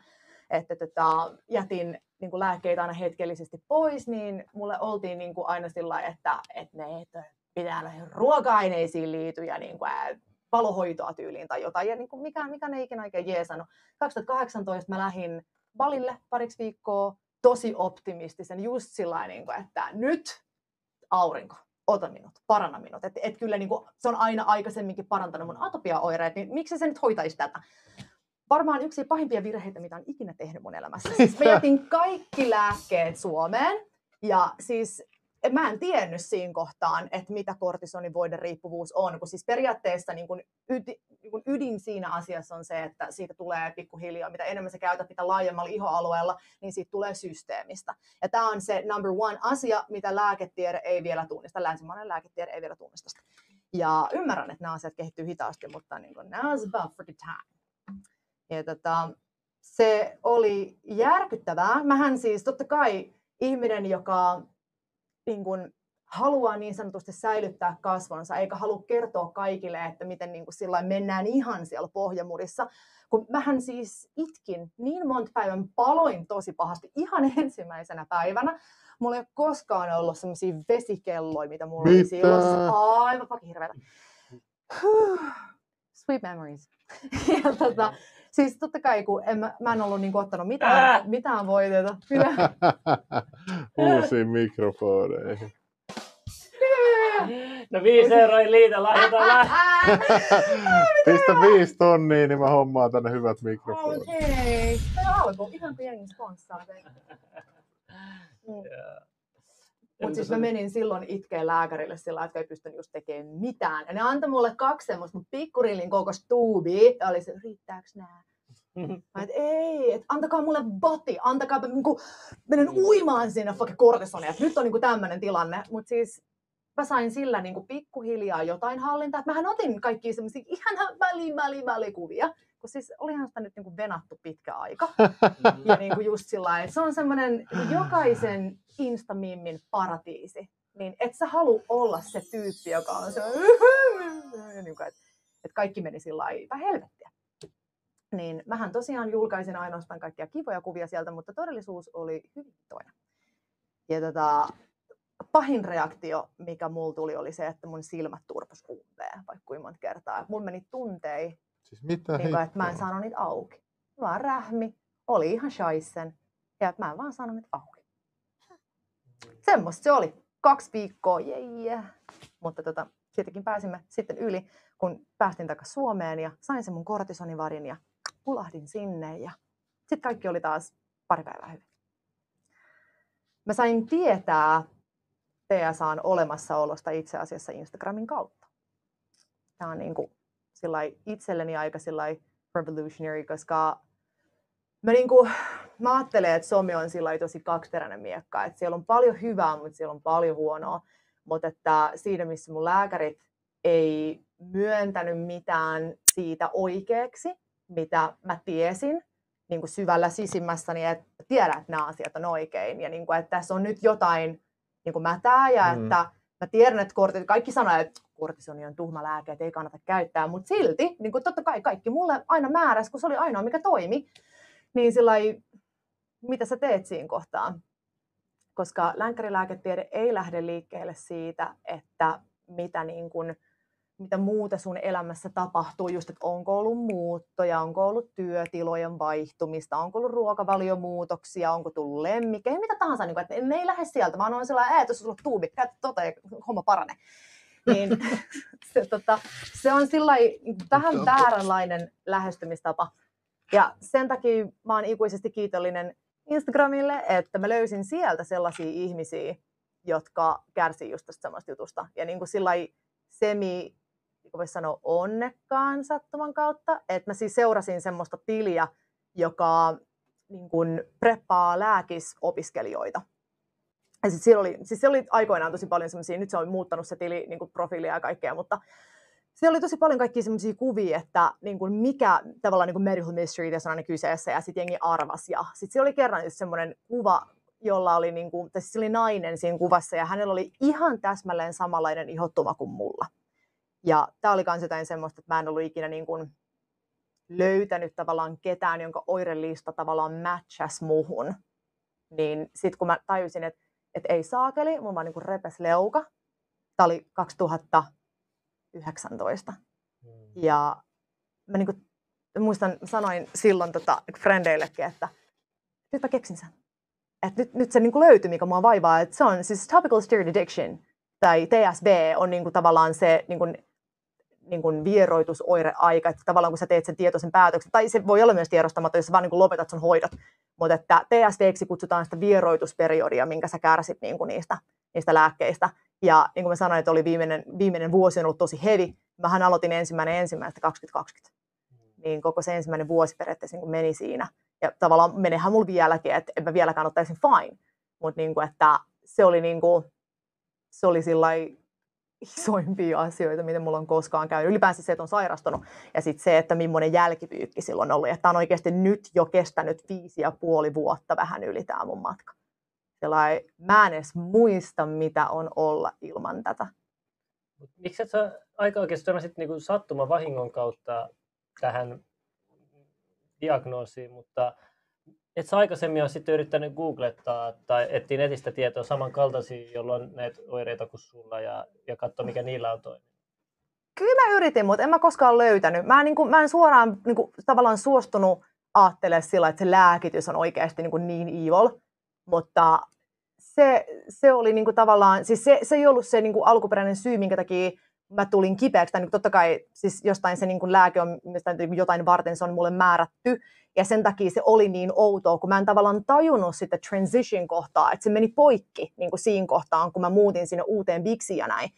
että tota, jätin niin kuin lääkkeitä aina hetkellisesti pois, niin mulle oltiin niin kuin aina sillä että, että ne että pitää noihin ruoka-aineisiin liity ja niin kuin, ää, palohoitoa tyyliin tai jotain. Ja niin kuin mikä, mikä ne ikinä oikein jeesannut. 2018 mä lähdin Balille pariksi viikkoa tosi optimistisen, just sillä niin että nyt aurinko, ota minut, paranna minut. Et, et kyllä niin kuin, se on aina aikaisemminkin parantanut mun atopiaoireet, niin miksi se nyt hoitaisi tätä? Varmaan yksi pahimpia virheitä, mitä on ikinä tehnyt mun elämässä. Siis mä jätin kaikki lääkkeet Suomeen ja siis mä en tiennyt siinä kohtaan, että mitä kortisonivoiden riippuvuus on, kun siis periaatteessa niin kun yti, niin kun ydin siinä asiassa on se, että siitä tulee pikkuhiljaa, mitä enemmän sä käytät mitä laajemmalla ihoalueella, niin siitä tulee systeemistä. Ja tämä on se number one asia, mitä lääketiede ei vielä tunnista, länsimainen lääketiede ei vielä tunnista. Ja ymmärrän, että nämä asiat kehittyy hitaasti, mutta niin kun, now's about freaking time. Ja tota, se oli järkyttävää. Mähän siis totta kai ihminen, joka niin kuin, haluaa niin sanotusti säilyttää kasvonsa, eikä halua kertoa kaikille, että miten niin kuin, sillä mennään ihan siellä pohjamurissa. Kun mähän siis itkin niin monta päivän, paloin tosi pahasti ihan ensimmäisenä päivänä. Mulla ei ole koskaan ollut sellaisia vesikelloja, mitä mulla Mitä? oli silloin. Aivan fucking hirveätä. Sweet memories. ja tota, siis totta kai, kun en, mä, mä en ollut niin ottanut mitään, Ää! mitään voiteita. Mitä? Uusiin mikrofoneihin. No viisi euroa ei liitä, lahjoitaan lä- Pistä viisi tonnia, niin mä hommaan tänne hyvät mikrofonit. Okei. Se alkoi ihan pieni sponssaa. Mutta siis mä menin silloin itkeen lääkärille sillä että ei pystynyt just tekemään mitään. Ja ne antoi mulle kaksi semmoista mun pikkurillin kokoista tuubia. Ja oli se, riittääkö nää? Mä et, ei, et antakaa mulle boti, antakaa, niinku, menen uimaan siinä fucking kortisonia. Nyt on niinku tämmöinen tilanne. Mutta siis mä sain sillä niinku pikkuhiljaa jotain hallintaa. Et mähän otin kaikki semmoisia ihan väli, väli, väli kuvia. Kun siis olihan sitä nyt niinku venattu pitkä aika. Ja niinku just sillä että se on semmoinen jokaisen instamimmin paratiisi. Niin et sä halua olla se tyyppi, joka on se, niinku, että et kaikki meni sillä lailla helvettiä. Niin mähän tosiaan julkaisin ainoastaan kaikkia kivoja kuvia sieltä, mutta todellisuus oli hyvin toinen. Ja tota, pahin reaktio, mikä mulla tuli, oli se, että mun silmät turpos umpeen, vaikka kuinka monta kertaa. Mulla meni tuntei, Siis mitä niin kuin, että mä en saanut niitä auki. Vaan rähmi, oli ihan shaisen, ja mä en vaan saanut niitä auki. Semmoista se oli. Kaksi viikkoa, yeah. Mutta tota, siitäkin pääsimme sitten yli, kun päästin takaisin Suomeen ja sain sen mun kortisonivarin ja pulahdin sinne ja sitten kaikki oli taas pari päivää hyvin. Mä sain tietää PSAn olemassaolosta itse asiassa Instagramin kautta. Tämä on niin kuin itselleni aika revolutionary, koska mä, niinku, mä ajattelen, että some on sillai tosi kaksiteräinen miekka. Että siellä on paljon hyvää, mutta siellä on paljon huonoa. Mutta että siinä, missä mun lääkärit ei myöntänyt mitään siitä oikeaksi, mitä mä tiesin niin kuin syvällä sisimmässäni, että tiedän, että nämä asiat on oikein. Ja niin kuin, että tässä on nyt jotain niin kuin mätää ja Mm. että mä tiedän, että kortit, kaikki sanoo, että kortisoni on tuhma lääke, että ei kannata käyttää, mutta silti, niin kuin totta kai kaikki mulle aina määräsi, kun se oli ainoa, mikä toimi, niin sillä mitä sä teet siinä kohtaa? Koska lääkärilääketiede ei lähde liikkeelle siitä, että mitä, niin kuin, mitä muuta sun elämässä tapahtuu, just, että onko ollut muuttoja, onko ollut työtilojen vaihtumista, onko ollut ruokavaliomuutoksia, onko tullut lemmikkejä, mitä tahansa, niin kuin, että ne ei lähde sieltä, vaan on sellainen, että sulla on tuubi, käytä tota ja homma paranee. Niin, se, tota, se on sillä vähän vääränlainen lähestymistapa. Ja sen takia mä oon ikuisesti kiitollinen Instagramille, että mä löysin sieltä sellaisia ihmisiä, jotka kärsii just tästä samasta jutusta. Ja niin kuin sillä semi, niin voisi sanoa, onnekkaan sattuman kautta. Että mä siis seurasin semmoista tiliä, joka niin kuin preppaa lääkisopiskelijoita. Ja sit siellä oli, siis siellä oli aikoinaan tosi paljon semmoisia, nyt se on muuttanut se tili, niin kuin profiilia ja kaikkea, mutta siellä oli tosi paljon kaikkia semmoisia kuvia, että niin kuin mikä tavallaan niin medical mystery tässä on aina kyseessä, ja sitten jengi arvas. Ja sitten siellä oli kerran just semmoinen kuva, jolla oli, niin kuin, siis oli nainen siinä kuvassa, ja hänellä oli ihan täsmälleen samanlainen ihottuma kuin mulla. Ja tämä oli myös jotain semmoista, että mä en ollut ikinä niin kuin, löytänyt tavallaan ketään, jonka oirelista tavallaan matchas muhun. Niin sitten kun mä tajusin, että, että ei saakeli, mulla vaan niin repes leuka. Tämä oli 2019. Mm. Ja mä niin kuin, muistan, sanoin silloin tota, frendeillekin, että nyt mä keksin sen. Et nyt, nyt se niin kuin löytyi, mikä mua vaivaa. Et se on siis topical steroid addiction, tai TSB on niin kuin, tavallaan se niin kuin, niin kuin vieroitusoireaika, että tavallaan kun sä teet sen tietoisen päätöksen, tai se voi olla myös tiedostamatta, jos sä vaan niin kuin lopetat sun hoidot, mutta että TSVksi kutsutaan sitä vieroitusperiodia, minkä sä kärsit niin kuin niistä, niistä lääkkeistä. Ja niin kuin mä sanoin, että oli viimeinen, viimeinen vuosi on ollut tosi hevi. Mähän aloitin ensimmäinen ensimmäistä 2020. Niin koko se ensimmäinen vuosi periaatteessa niin kuin meni siinä. Ja tavallaan menehän mulla vieläkin, että en mä vieläkään ottaisin fine. Mutta niin kuin, että se oli, niin kuin, se oli sillai isoimpia asioita, mitä mulla on koskaan käynyt. Ylipäänsä se, että on sairastunut ja sitten se, että millainen jälkipyykki silloin oli. Että on oikeasti nyt jo kestänyt viisi ja puoli vuotta vähän yli tämä mun matka. Sellai, mä en edes muista, mitä on olla ilman tätä. Miksi et sä aika oikeasti törmäsit niin sattuma vahingon kautta tähän diagnoosiin, mutta et sä aikaisemmin ole sitten yrittänyt googlettaa tai etsiä netistä tietoa samankaltaisia, jolloin on näitä oireita kuin sulla ja, ja katsoa, mikä niillä on toiminut? Kyllä mä yritin, mutta en mä koskaan löytänyt. Mä, niin kuin, mä en suoraan niin kuin, tavallaan suostunut ajattelemaan sillä, että se lääkitys on oikeasti niin, kuin niin evil, mutta se, se oli niin kuin tavallaan, siis se, se ei ollut se niin kuin alkuperäinen syy, minkä takia mä tulin kipeäksi. Tai niin totta kai siis jostain se niin kuin lääke on, jotain varten se on mulle määrätty. Ja sen takia se oli niin outoa, kun mä en tavallaan tajunnut sitä transition-kohtaa, että se meni poikki niin kuin siinä kohtaan, kun mä muutin sinne uuteen Bixiin ja näin.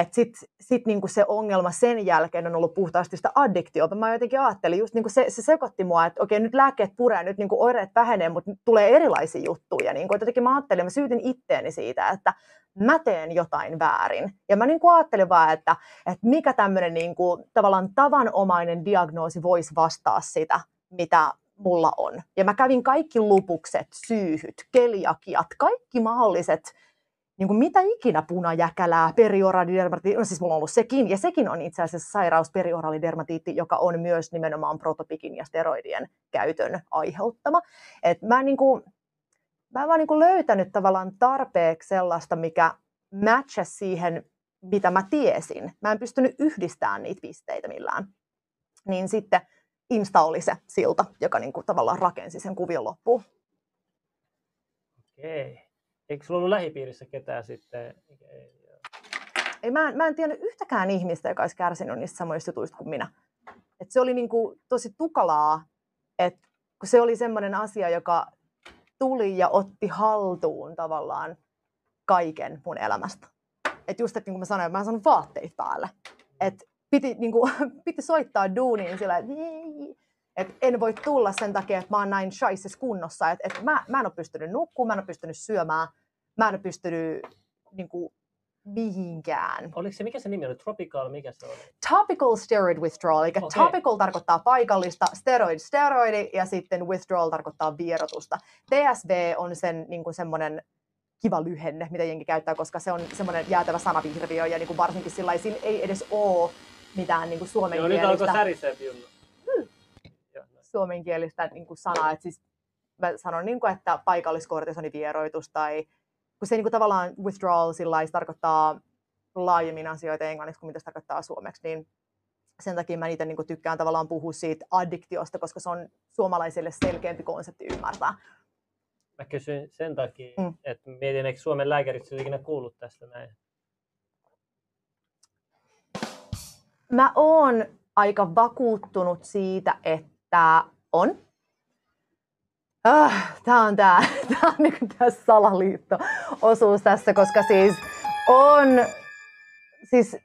Että sitten sit niinku se ongelma sen jälkeen on ollut puhtaasti sitä addiktiota. Mä jotenkin ajattelin, just niinku se, se sekoitti mua, että okei nyt lääkkeet puree, nyt niinku oireet vähenee, mutta tulee erilaisia juttuja. Niinku, jotenkin mä ajattelin, mä syytin itteeni siitä, että mä teen jotain väärin. Ja mä niinku ajattelin vaan, että, että mikä tämmöinen niinku, tavallaan tavanomainen diagnoosi voisi vastaa sitä, mitä mulla on. Ja mä kävin kaikki lupukset, syyhyt, keliakiat, kaikki mahdolliset niin kuin mitä ikinä punajäkälää, perioralidermatiitti, no siis mulla on ollut sekin, ja sekin on itse asiassa sairaus perioralidermatiitti, joka on myös nimenomaan protopikin ja steroidien käytön aiheuttama. Et mä, niin kuin, mä en vaan niin kuin löytänyt tavallaan tarpeeksi sellaista, mikä matchasi siihen, mitä mä tiesin. Mä en pystynyt yhdistämään niitä pisteitä millään. Niin sitten Insta oli se silta, joka niin kuin tavallaan rakensi sen kuvion loppuun. Okei. Eikö sulla ollut lähipiirissä ketään sitten? Ei, mä, en, mä en tiennyt yhtäkään ihmistä, joka olisi kärsinyt niistä samoista jutuista kuin minä. Et se oli niin kuin tosi tukalaa, että kun se oli semmoinen asia, joka tuli ja otti haltuun tavallaan kaiken mun elämästä. Et just, että niin kuin mä sanoin, että mä en saanut vaatteita päälle. Et piti, niin kuin, piti soittaa duuniin sillä, että et en voi tulla sen takia, että mä oon näin shaisses kunnossa, että et mä, mä en ole pystynyt nukkumaan, mä en ole pystynyt syömään, mä en ole pystynyt niin kuin, mihinkään. Oliko se, mikä se nimi oli? Tropical, mikä se oli? Topical steroid withdrawal, eli okay. topical tarkoittaa paikallista, steroid steroidi ja sitten withdrawal tarkoittaa vierotusta. TSV on sen niin kuin semmoinen kiva lyhenne, mitä jengi käyttää, koska se on semmoinen jäätävä sanavirviö ja niin kuin varsinkin sillä ei edes ole mitään niin kuin suomenkielistä. Joo, nyt alkoi särisee suomenkielistä niin kuin sanaa, että siis mä sanon, niin kuin, että paikalliskortisonivieroitus tai kun se niin kuin, tavallaan withdrawal sillä tarkoittaa laajemmin asioita englanniksi kuin mitä se tarkoittaa suomeksi, niin sen takia mä niitä niin kuin, tykkään tavallaan puhua siitä addiktiosta, koska se on suomalaisille selkeämpi konsepti ymmärtää. Mä kysyn sen takia, mm. että mietin, eikö Suomen lääkärit ikinä kuullut tästä näin? Mä oon aika vakuuttunut siitä, että tämä on. Ah, tämä on tämä, tämä on niin tämä salaliitto-osuus tässä, koska siis on, siis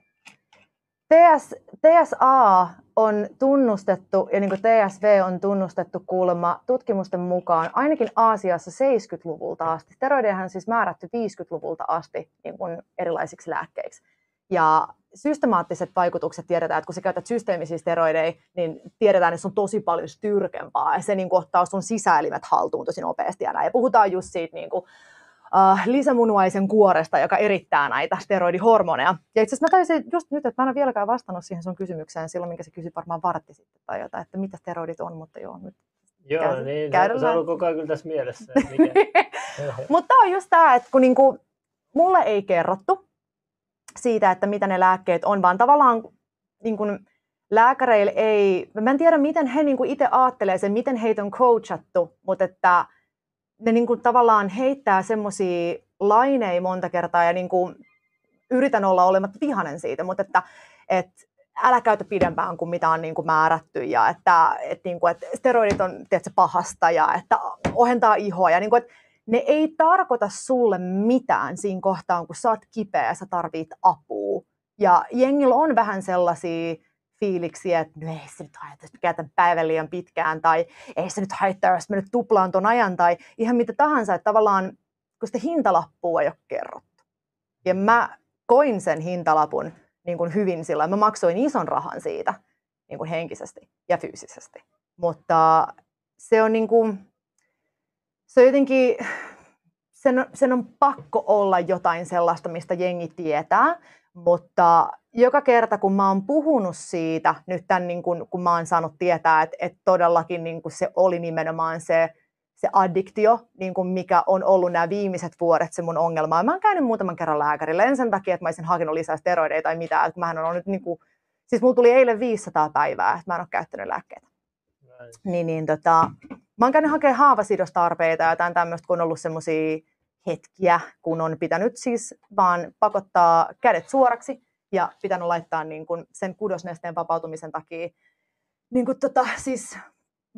TS, TSA on tunnustettu ja niin kuin TSV on tunnustettu kuulemma tutkimusten mukaan ainakin Aasiassa 70-luvulta asti. Steroidejahan siis määrätty 50-luvulta asti niin kuin erilaisiksi lääkkeiksi. Ja systemaattiset vaikutukset tiedetään, että kun sä käytät systeemisiä steroideja, niin tiedetään, että se on tosi paljon styrkempaa ja se niin kuin, ottaa sun sisäelimet haltuun tosi nopeasti ja näin. Ja puhutaan just siitä niin kuin, uh, lisämunuaisen kuoresta, joka erittää näitä steroidihormoneja. Ja itse asiassa mä taisin just nyt, että mä en ole vieläkään vastannut siihen sun kysymykseen silloin, minkä se kysyi varmaan vartti sitten tai jotain, että mitä steroidit on, mutta joo, nyt Joo, Käy- niin, se, käydään se on ollut koko ajan kyllä tässä mielessä. Mutta on just tämä, että kun niinku, mulle ei kerrottu siitä, että mitä ne lääkkeet on, vaan tavallaan niinku, lääkäreillä ei, mä en tiedä miten he niinku itse ajattelee sen, miten heitä on coachattu, mutta että ne niinku tavallaan heittää semmoisia laineja monta kertaa ja niinku, yritän olla olematta vihanen siitä, mutta että et, älä käytä pidempään kuin mitä on niin kuin määrätty ja että, et, niin kuin, että steroidit on tiedätkö, pahasta ja että ohentaa ihoa ja niin kuin, että ne ei tarkoita sulle mitään siinä kohtaan, kun sä oot kipeä ja sä tarvit apua. Ja jengillä on vähän sellaisia fiiliksiä, että no ei se nyt haittaa, jos mä käytän päivän liian pitkään, tai ei se nyt haittaa, jos mä nyt tuplaan ton ajan, tai ihan mitä tahansa, että tavallaan, kun sitä hintalappua ei ole kerrottu. Ja mä koin sen hintalapun niin kuin hyvin sillä, mä maksoin ison rahan siitä niin kuin henkisesti ja fyysisesti. Mutta se on niin kuin, se on jotenkin, sen, on- sen on pakko olla jotain sellaista, mistä jengi tietää, mutta joka kerta, kun mä oon puhunut siitä, nyt tämän, niin kun, kun mä oon saanut tietää, että, että todellakin niin kun se oli nimenomaan se, se addiktio, niin kuin mikä on ollut nämä viimeiset vuodet se mun ongelma. Mä oon käynyt muutaman kerran lääkärillä, en sen takia, että mä olisin hakenut lisää steroideja tai mitään, että mähän on nyt niin kuin, siis mulla tuli eilen 500 päivää, että mä en ole käyttänyt lääkkeitä niin, niin tota, mä oon käynyt hakemaan haavasidostarpeita ja jotain tämmöistä, kun on ollut semmoisia hetkiä, kun on pitänyt siis vaan pakottaa kädet suoraksi ja pitänyt laittaa niin kun sen kudosnesteen vapautumisen takia niin, kun tota, siis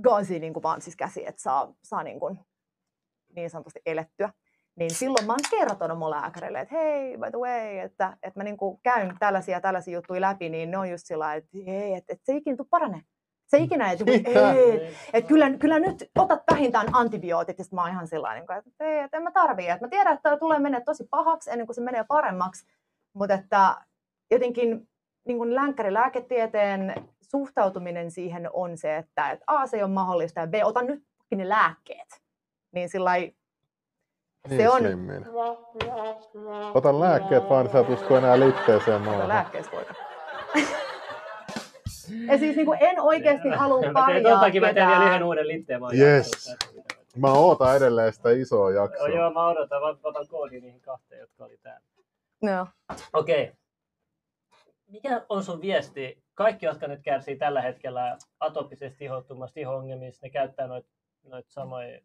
gauzi niin kun vaan siis käsi, että saa, saa niin, kun, niin sanotusti elettyä. Niin silloin mä oon kertonut mun lääkärille, että hei, by the way, että, että mä niin käyn tällaisia tällaisia juttuja läpi, niin ne on just sillä että hei, että, että se ikinä tule parane. Se ei ikinä, että joku, Mitä? ei, että kyllä, kyllä nyt otat vähintään antibiootit, ja mä oon ihan sillä tavalla, että ei, että en mä tarvii. Että mä tiedän, että tämä tulee menee tosi pahaksi ennen kuin se menee paremmaksi, mutta että jotenkin niin kuin länkkärilääketieteen suhtautuminen siihen on se, että, että A, se ei ole mahdollista, ja B, ota nyt ne lääkkeet. Niin sillä Niin se on slimmin. Ota lääkkeet vaan, niin sä et usko enää litteeseen ota lääkkeessä poika. Ja siis niin kuin en oikeasti halua parjaa ton takia mä teen vielä yhden uuden litteen. Yes. Mä ootan edelleen sitä isoa Joo, jaksoa. joo, mä odotan. Mä otan koodin niihin kahteen, jotka oli täällä. Joo. Okei. Mikä on sun viesti? Kaikki, jotka nyt kärsii tällä hetkellä atopisesta ihottumasta iho-ongelmista, ne käyttää noita noit samoja...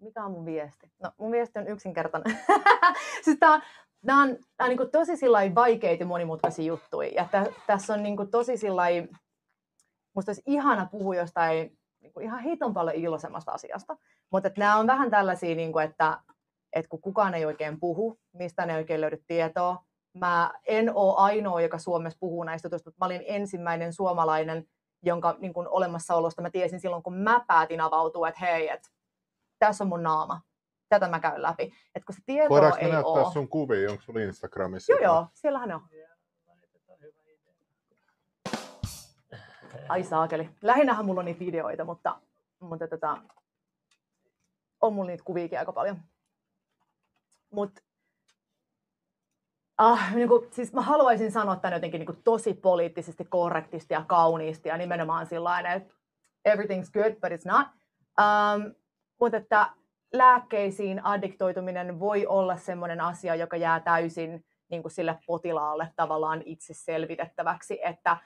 mikä on mun viesti? No mun viesti on yksinkertainen. siis tää, tää on, tää on niinku tosi sillai vaikeita ja monimutkaisia juttuja. Ja tä, tässä on niinku tosi sillai, musta olisi ihana puhua jostain niinku ihan hiton paljon iloisemmasta asiasta. Mutta nämä on vähän tällaisia, niinku, että et kun kukaan ei oikein puhu, mistä ei oikein löydy tietoa. Mä en ole ainoa, joka Suomessa puhuu näistä jutuista, mutta mä olin ensimmäinen suomalainen, jonka niin olemassaolosta mä tiesin silloin, kun mä päätin avautua, että hei, että tässä on mun naama, tätä mä käyn läpi. Et kun se tietoa Voidaanko ei näyttää ole. sun kuvia? Onko sulla Instagramissa? Joo, joo, siellähän ne on. Ai saakeli. Lähinnähän mulla on niitä videoita, mutta, mutta tota, on mulla niitä kuviakin aika paljon. Mut, ah, niin kuin, siis mä haluaisin sanoa tämän jotenkin niin kuin tosi poliittisesti korrektisti ja kauniisti ja nimenomaan sillä että everything's good, but it's not. Um, mutta että lääkkeisiin addiktoituminen voi olla sellainen asia, joka jää täysin niin kuin sille potilaalle tavallaan itse selvitettäväksi, että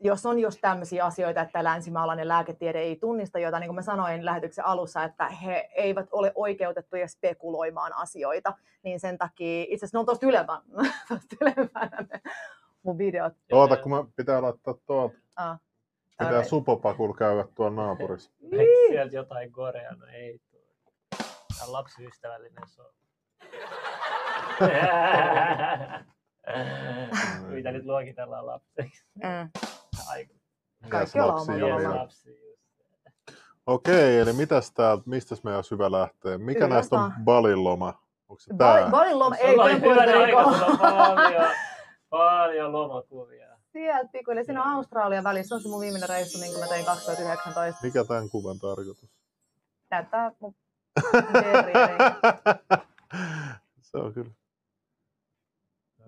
jos on just tämmöisiä asioita, että länsimaalainen lääketiede ei tunnista, joita niin kuin mä sanoin lähetyksen alussa, että he eivät ole oikeutettuja spekuloimaan asioita, niin sen takia, itse asiassa ne on tuosta ylempänä, tosta ylempänä ne mun videot. Oota, kun mä pitää laittaa tuolta. Ah. Pitää Alright. supopakul käydä tuolla naapurissa. Sieltä jotain korea? No ei on lapsiystävällinen so. Mitä nyt luokitellaan lapseksi? Mm. Kaikki ollaan lapsia pieni vielä. lapsi just. Okei, eli mitäs täältä, mistä meidän olisi hyvä lähteä? Mikä Kyllä näistä on vaan. Balin loma? Onko se tää? Balin loma, ei, Sulla oli hyvä aika, paljon, paljon lomakuvia. Sieltä pikkuhiljaa. Siinä on Australian välissä. Se on se mun viimeinen reissu, minkä mä tein 2019. Mikä tämän kuvan tarkoitus? Näyttää mun. se on kyllä.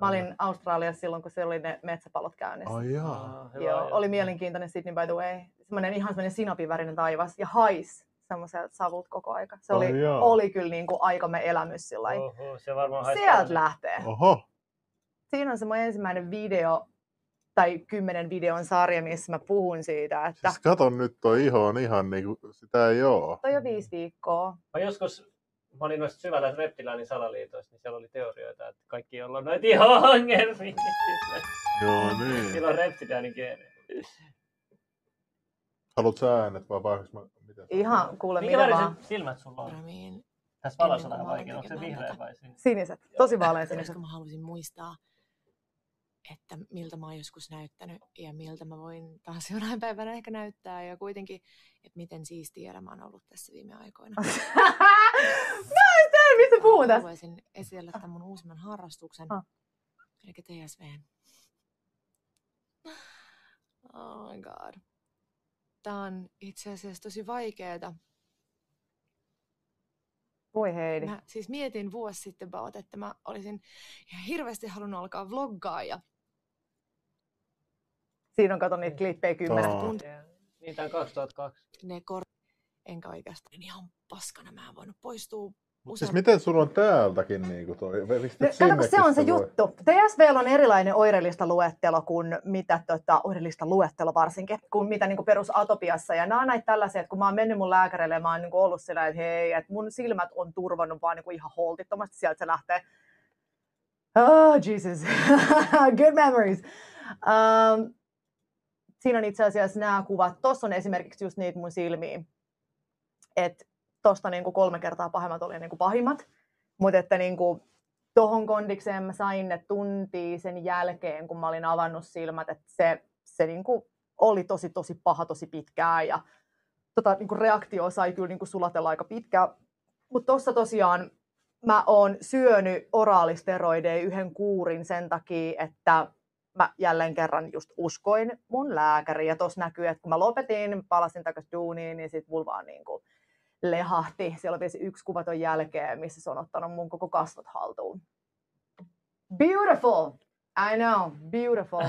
Mä olin Australiassa silloin, kun se oli ne metsäpalot käynnissä. Ai jaa. Joo, oli mielenkiintoinen Sydney by the way. Semmoinen ihan semmoinen sinapivärinen taivas ja hais semmoiselta savulta koko aika. Se oli, Ai jaa. oli kyllä niin kuin aikamme elämys sillä lailla. Oho, se varmaan Sieltä lähtee. Oho. Siinä on se mun ensimmäinen video tai kymmenen videon sarja, missä mä puhun siitä, että Siis katon nyt toi iho on ihan niinku, sitä ei oo. toi on viisi viikkoa. Mä joskus, mä olin noissa syvällä reptiläänin salaliitoissa, niin siellä oli teorioita, että kaikki, on noita ihongelmia, niin Joo niin. sillä on reptiläänin geenejä. Haluat sä äänet vai vaikka mä... Mitä Ihan kuule mitä vaan. silmät sulla on? Tässä valossa on kuin vähän vaikea. Onko se vihreä vai sininen? Siniset, tosi vaaleansiniset. koska mä halusin muistaa, että miltä mä oon joskus näyttänyt ja miltä mä voin taas jonain päivänä ehkä näyttää ja kuitenkin, että miten siistiä elämä on ollut tässä viime aikoina. Mä en tiedä, mistä puhun tässä. Haluaisin esitellä tämän mun uusimman harrastuksen, Ah. eli TSV. Oh my god. Tää on itse asiassa tosi vaikeeta. Voi Heidi. Mä siis mietin vuosi sitten about, että mä olisin ihan hirveästi halunnut alkaa vloggaa ja Siinä on kato niitä klippejä kymmenen. Niin, tää on 2002. ne kor... Enkä oikeastaan ihan paskana mä en voinut poistua Mut usein. Siis miten sulla on täältäkin niinku toi? Pistät No, kato, se on se toi? juttu. TSV on erilainen oireellista luettelo kuin mitä, tota, oireellista luettelo varsinkin, kuin mitä niin perusatopiassa. Ja nämä on näitä tällaisia, että kun mä oon mennyt mun lääkärille ja mä oon niin ollut sillä, että hei, että mun silmät on turvannut vaan niin ihan holtittomasti, sieltä se lähtee. Oh, Jesus. Good memories. Um, siinä on itse asiassa nämä kuvat. Tuossa on esimerkiksi just niitä mun silmiä. Että tosta niin kuin kolme kertaa pahemmat oli niin kuin pahimmat. Mutta että niin kuin, tohon kondikseen mä sain ne tuntia sen jälkeen, kun mä olin avannut silmät, että se, se niin kuin oli tosi tosi paha tosi pitkään ja tota, niin kuin reaktio sai kyllä niin kuin sulatella aika pitkään. Mutta tuossa tosiaan mä oon syönyt oraalisteroideja yhden kuurin sen takia, että mä jälleen kerran just uskoin mun lääkäriin. Ja tuossa näkyy, että kun mä lopetin, palasin takaisin duuniin, niin sit mulla vaan niin kuin lehahti. Siellä on vielä yksi kuvaton jälkeen, missä se on ottanut mun koko kasvot haltuun. Beautiful! I know, beautiful.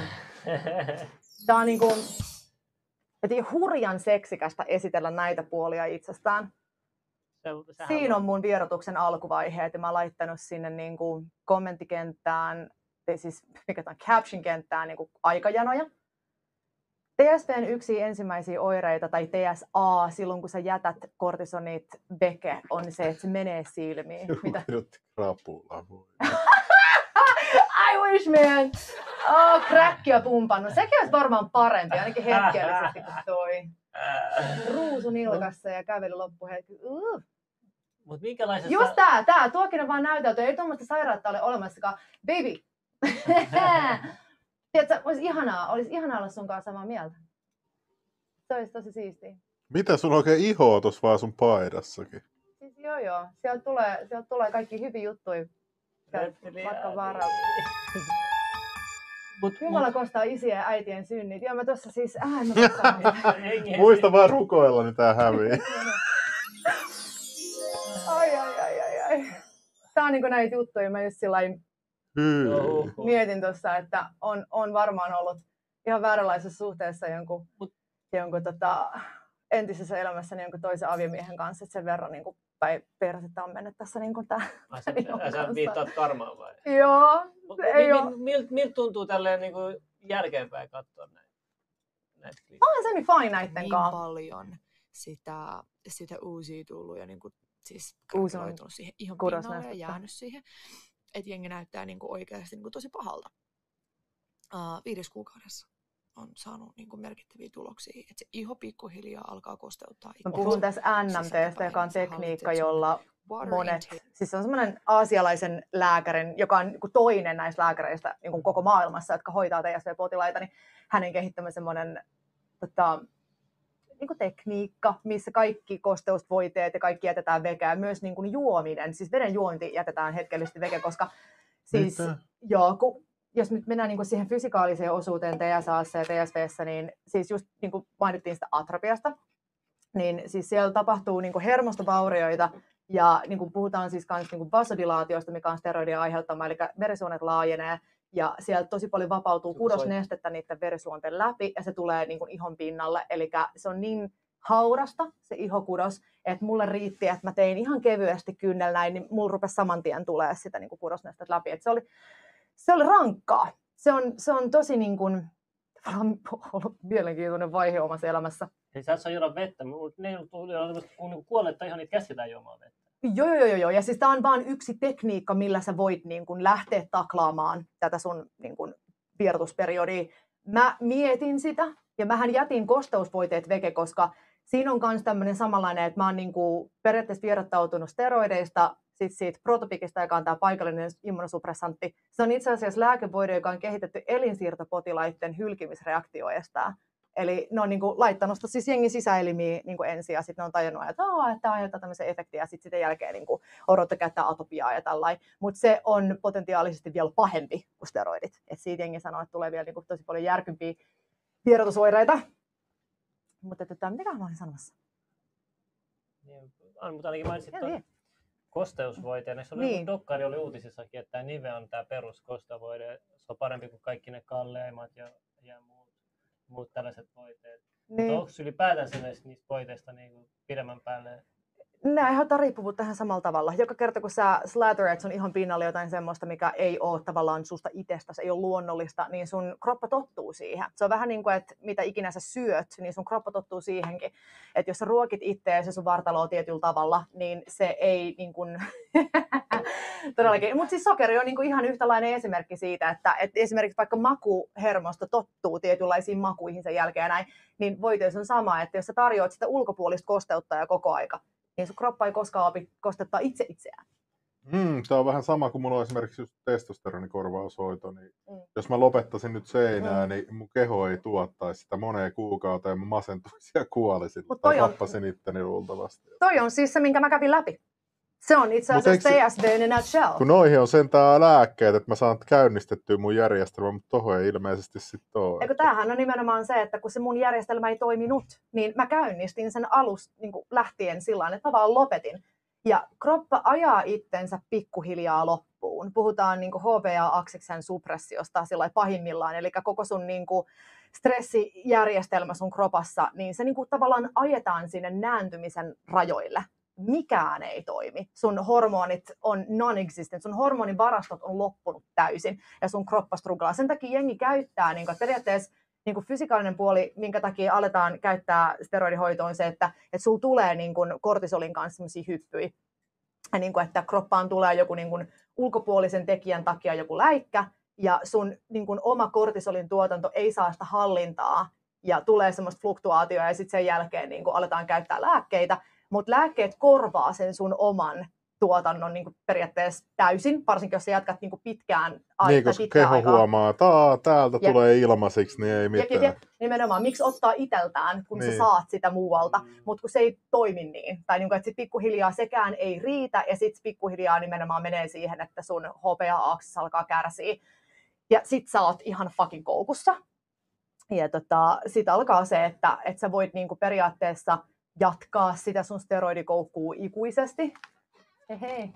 Tää on niinku, et hurjan seksikästä esitellä näitä puolia itsestään. Sehän Siinä on mun vierotuksen alkuvaiheet ja mä oon laittanut sinne niinku kommenttikenttään, tai siis mikä tämä caption-kenttään niinku aikajanoja. TSVn yksi ensimmäisiä oireita, tai TSA, silloin kun sä jätät kortisonit veke, on se, että se menee silmiin. Mitä? Krapula. voi. I wish man! Oh, kräkkiä pumpannut. Sekin olisi varmaan parempi, ainakin hetkellisesti kuin toi. Ruusu nilkassa ja kävely loppuhetki. Uh. Mutta minkälaisessa... Just tää, tää, tuokin on vaan näytelty. Ei tuommoista sairautta ole olemassakaan. Baby! Tiedätkö, olisi ihanaa, olisi ihanaa olla sun kanssa samaa mieltä. Se olisi tosi siistiä. Mitä sulla oikein ihoa tuossa vaan sun paidassakin? Siis joo joo, sieltä tulee, sieltä tulee kaikki hyviä juttuja. Matkan varrella. Mut, Jumala kostaa isien ja äitien synnit. Joo, mä tuossa siis... Äh, mä Muista vaan rukoilla, niin tää hävii. Ai, ai, ai, ai, ai. Tää on niinku näitä juttuja, mä just sillain Mietin tuossa, että on, on varmaan ollut ihan vääränlaisessa suhteessa jonkun, Mut- jonkun tota, entisessä elämässäni jonkun toisen aviomiehen kanssa, että sen verran niin kuin, tai persettä on mennyt tässä niin kuin tää. Ai sä, viittaat karmaan vai? Joo, Mut Se ei mi- oo- mi- Miltä milt tuntuu tälleen niin kuin jälkeenpäin katsoa näitä, näitä klippejä? olen semi fine näitten niin kanssa. paljon sitä, sitä uusia tullut ja niinku, siis Uusi on krakkeloitunut siihen ihan pinnalle ja jäänyt siihen. Että jengi näyttää niinku oikeasti niinku tosi pahalta. Uh, viides kuukaudessa on saanut niinku merkittäviä tuloksia. Että se iho pikkuhiljaa alkaa kosteuttaa Mä puhun tässä NMTstä, joka on tekniikka, jolla monet, siis se on semmoinen aasialaisen lääkärin, joka on niin kuin toinen näistä lääkäreistä niin kuin koko maailmassa, jotka hoitaa TSV-potilaita, niin hänen kehittämä semmoinen tota, niin kuin tekniikka, missä kaikki kosteusvoiteet ja kaikki jätetään vekeä, myös niin kuin juominen, siis veden juonti jätetään hetkellisesti veke, koska siis, Mitä? joo, kun, jos nyt mennään niin kuin siihen fysikaaliseen osuuteen TSAssa ja TSVssä, niin siis just niin kuin mainittiin sitä atropiasta, niin siis siellä tapahtuu niin kuin hermostovaurioita Ja niin kuin puhutaan siis myös niin vasodilaatiosta, mikä on steroidien aiheuttama, eli verisuonet laajenee ja sieltä tosi paljon vapautuu kudosnestettä niiden verisuonten läpi ja se tulee niin kuin ihon pinnalle. Eli se on niin haurasta se ihokudos, että mulle riitti, että mä tein ihan kevyesti kynnellä näin, niin mulla rupesi saman tien tulee sitä niin kuin kudosnestettä läpi. Et se, oli, se oli rankkaa. Se on, se on tosi niin kuin, ollut mielenkiintoinen vaihe omassa elämässä. Eli sä et saa juoda vettä, mutta ne tuli kun kuoletta ihan niitä käsitään juomaan vettä. Joo, joo, joo, joo. Ja siis tämä on vain yksi tekniikka, millä sä voit niin kun, lähteä taklaamaan tätä sun niin kun, vierotusperiodia. Mä mietin sitä, ja mähän jätin kosteusvoiteet veke, koska siinä on myös tämmöinen samanlainen, että mä oon niin kuin, periaatteessa vierottautunut steroideista, sit siitä protopikista, joka on tämä paikallinen immunosuppressantti. Se on itse asiassa lääkevoide, joka on kehitetty elinsiirtopotilaiden hylkimisreaktioesta. Eli ne on niin kuin laittanut sitä siis jengin sisäelimiä niin kuin ensin ja sitten ne on tajunnut, että, että tämä aiheuttaa tämmöisen efektin ja sitten sen jälkeen niin odottaa käyttää atopiaa ja tällainen. Mutta se on potentiaalisesti vielä pahempi kuin steroidit. Et siitä jengi sanoo, että tulee vielä niin kuin tosi paljon järkympiä vierotusoireita. Mutta että, mitä mä olin sanomassa? Niin, mutta ainakin mainitsit tuon kosteusvoite. Ja se oli niin. dokkari oli uutisissakin, että tämä Nive on tämä perus kosteusvoide. Se on parempi kuin kaikki ne kalleimmat ja, ja muut muut tällaiset voiteet. Niin. Mutta onko ylipäätänsä näistä niistä voiteista niin pidemmän päälle ne aiheuttaa riippuvuutta ihan samalla tavalla. Joka kerta kun sä slatherat sun ihan pinnalle jotain semmoista, mikä ei ole tavallaan susta itsestä, se ei ole luonnollista, niin sun kroppa tottuu siihen. Se on vähän niin kuin, että mitä ikinä sä syöt, niin sun kroppa tottuu siihenkin. Että jos sä ruokit itseäsi sun vartaloa tietyllä tavalla, niin se ei niin kuin... Todellakin. Mutta siis sokeri on niin kuin ihan yhtälainen esimerkki siitä, että, että esimerkiksi vaikka makuhermosto tottuu tietynlaisiin makuihin sen jälkeen näin, niin voiteus on sama, että jos sä tarjoat sitä ulkopuolista kosteutta ja koko aika, niin sun kroppa ei koskaan opi kostettaa itse itseään. Mm, tämä on vähän sama kuin mulla on esimerkiksi just testosteronikorvaushoito, niin mm. jos mä lopettaisin nyt seinää, mm. niin mun keho ei tuottaisi sitä moneen kuukauteen, mä masentuisin ja kuolisin, Mut tai tappasin itteni luultavasti. Toi on siis se, minkä mä kävin läpi. Se on itse asiassa TSD in a nutshell. Kun noihin on sentään lääkkeet, että mä saan käynnistettyä mun järjestelmä, mutta tohon ei ilmeisesti sitten ole. Eikö tämähän on nimenomaan se, että kun se mun järjestelmä ei toiminut, niin mä käynnistin sen alusta niin lähtien sillä että mä vaan lopetin. Ja kroppa ajaa itsensä pikkuhiljaa loppuun. Puhutaan niin HPA-akseksen suppressiosta sillä pahimmillaan, eli koko sun niin kuin, stressijärjestelmä sun kropassa, niin se niin kuin, tavallaan ajetaan sinne nääntymisen rajoille mikään ei toimi. Sun hormonit on non-existent, sun hormonivarastot on loppunut täysin ja sun kroppa struglaa. Sen takia jengi käyttää niin kuin, periaatteessa niin kuin fysikaalinen puoli, minkä takia aletaan käyttää steroidihoitoon se, että, että sulla tulee niin kuin kortisolin kanssa sellaisia hyppyjä, ja niin kuin, että kroppaan tulee joku niin kuin ulkopuolisen tekijän takia joku läikkä, ja sun niin kuin oma kortisolin tuotanto ei saa sitä hallintaa, ja tulee semmoista fluktuaatioa, ja sitten sen jälkeen niin kuin aletaan käyttää lääkkeitä, mutta lääkkeet korvaa sen sun oman tuotannon niin kuin periaatteessa täysin, varsinkin jos sä jatkat niin kuin pitkään aikaa. Niin, koska keho aikaa. huomaa, että täältä ja, tulee ilmaisiksi, niin ei mitään. Ja, ja, nimenomaan, miksi ottaa iteltään, kun niin. sä saat sitä muualta, mm. mutta kun se ei toimi niin. Tai niin kuin, että sit pikkuhiljaa sekään ei riitä, ja sitten pikkuhiljaa nimenomaan menee siihen, että sun HPA-aksis alkaa kärsiä. Ja sit sä oot ihan fucking koukussa. Ja tota, sit alkaa se, että, että sä voit niin kuin periaatteessa – jatkaa sitä sun steroidikoukkuu ikuisesti. Hei.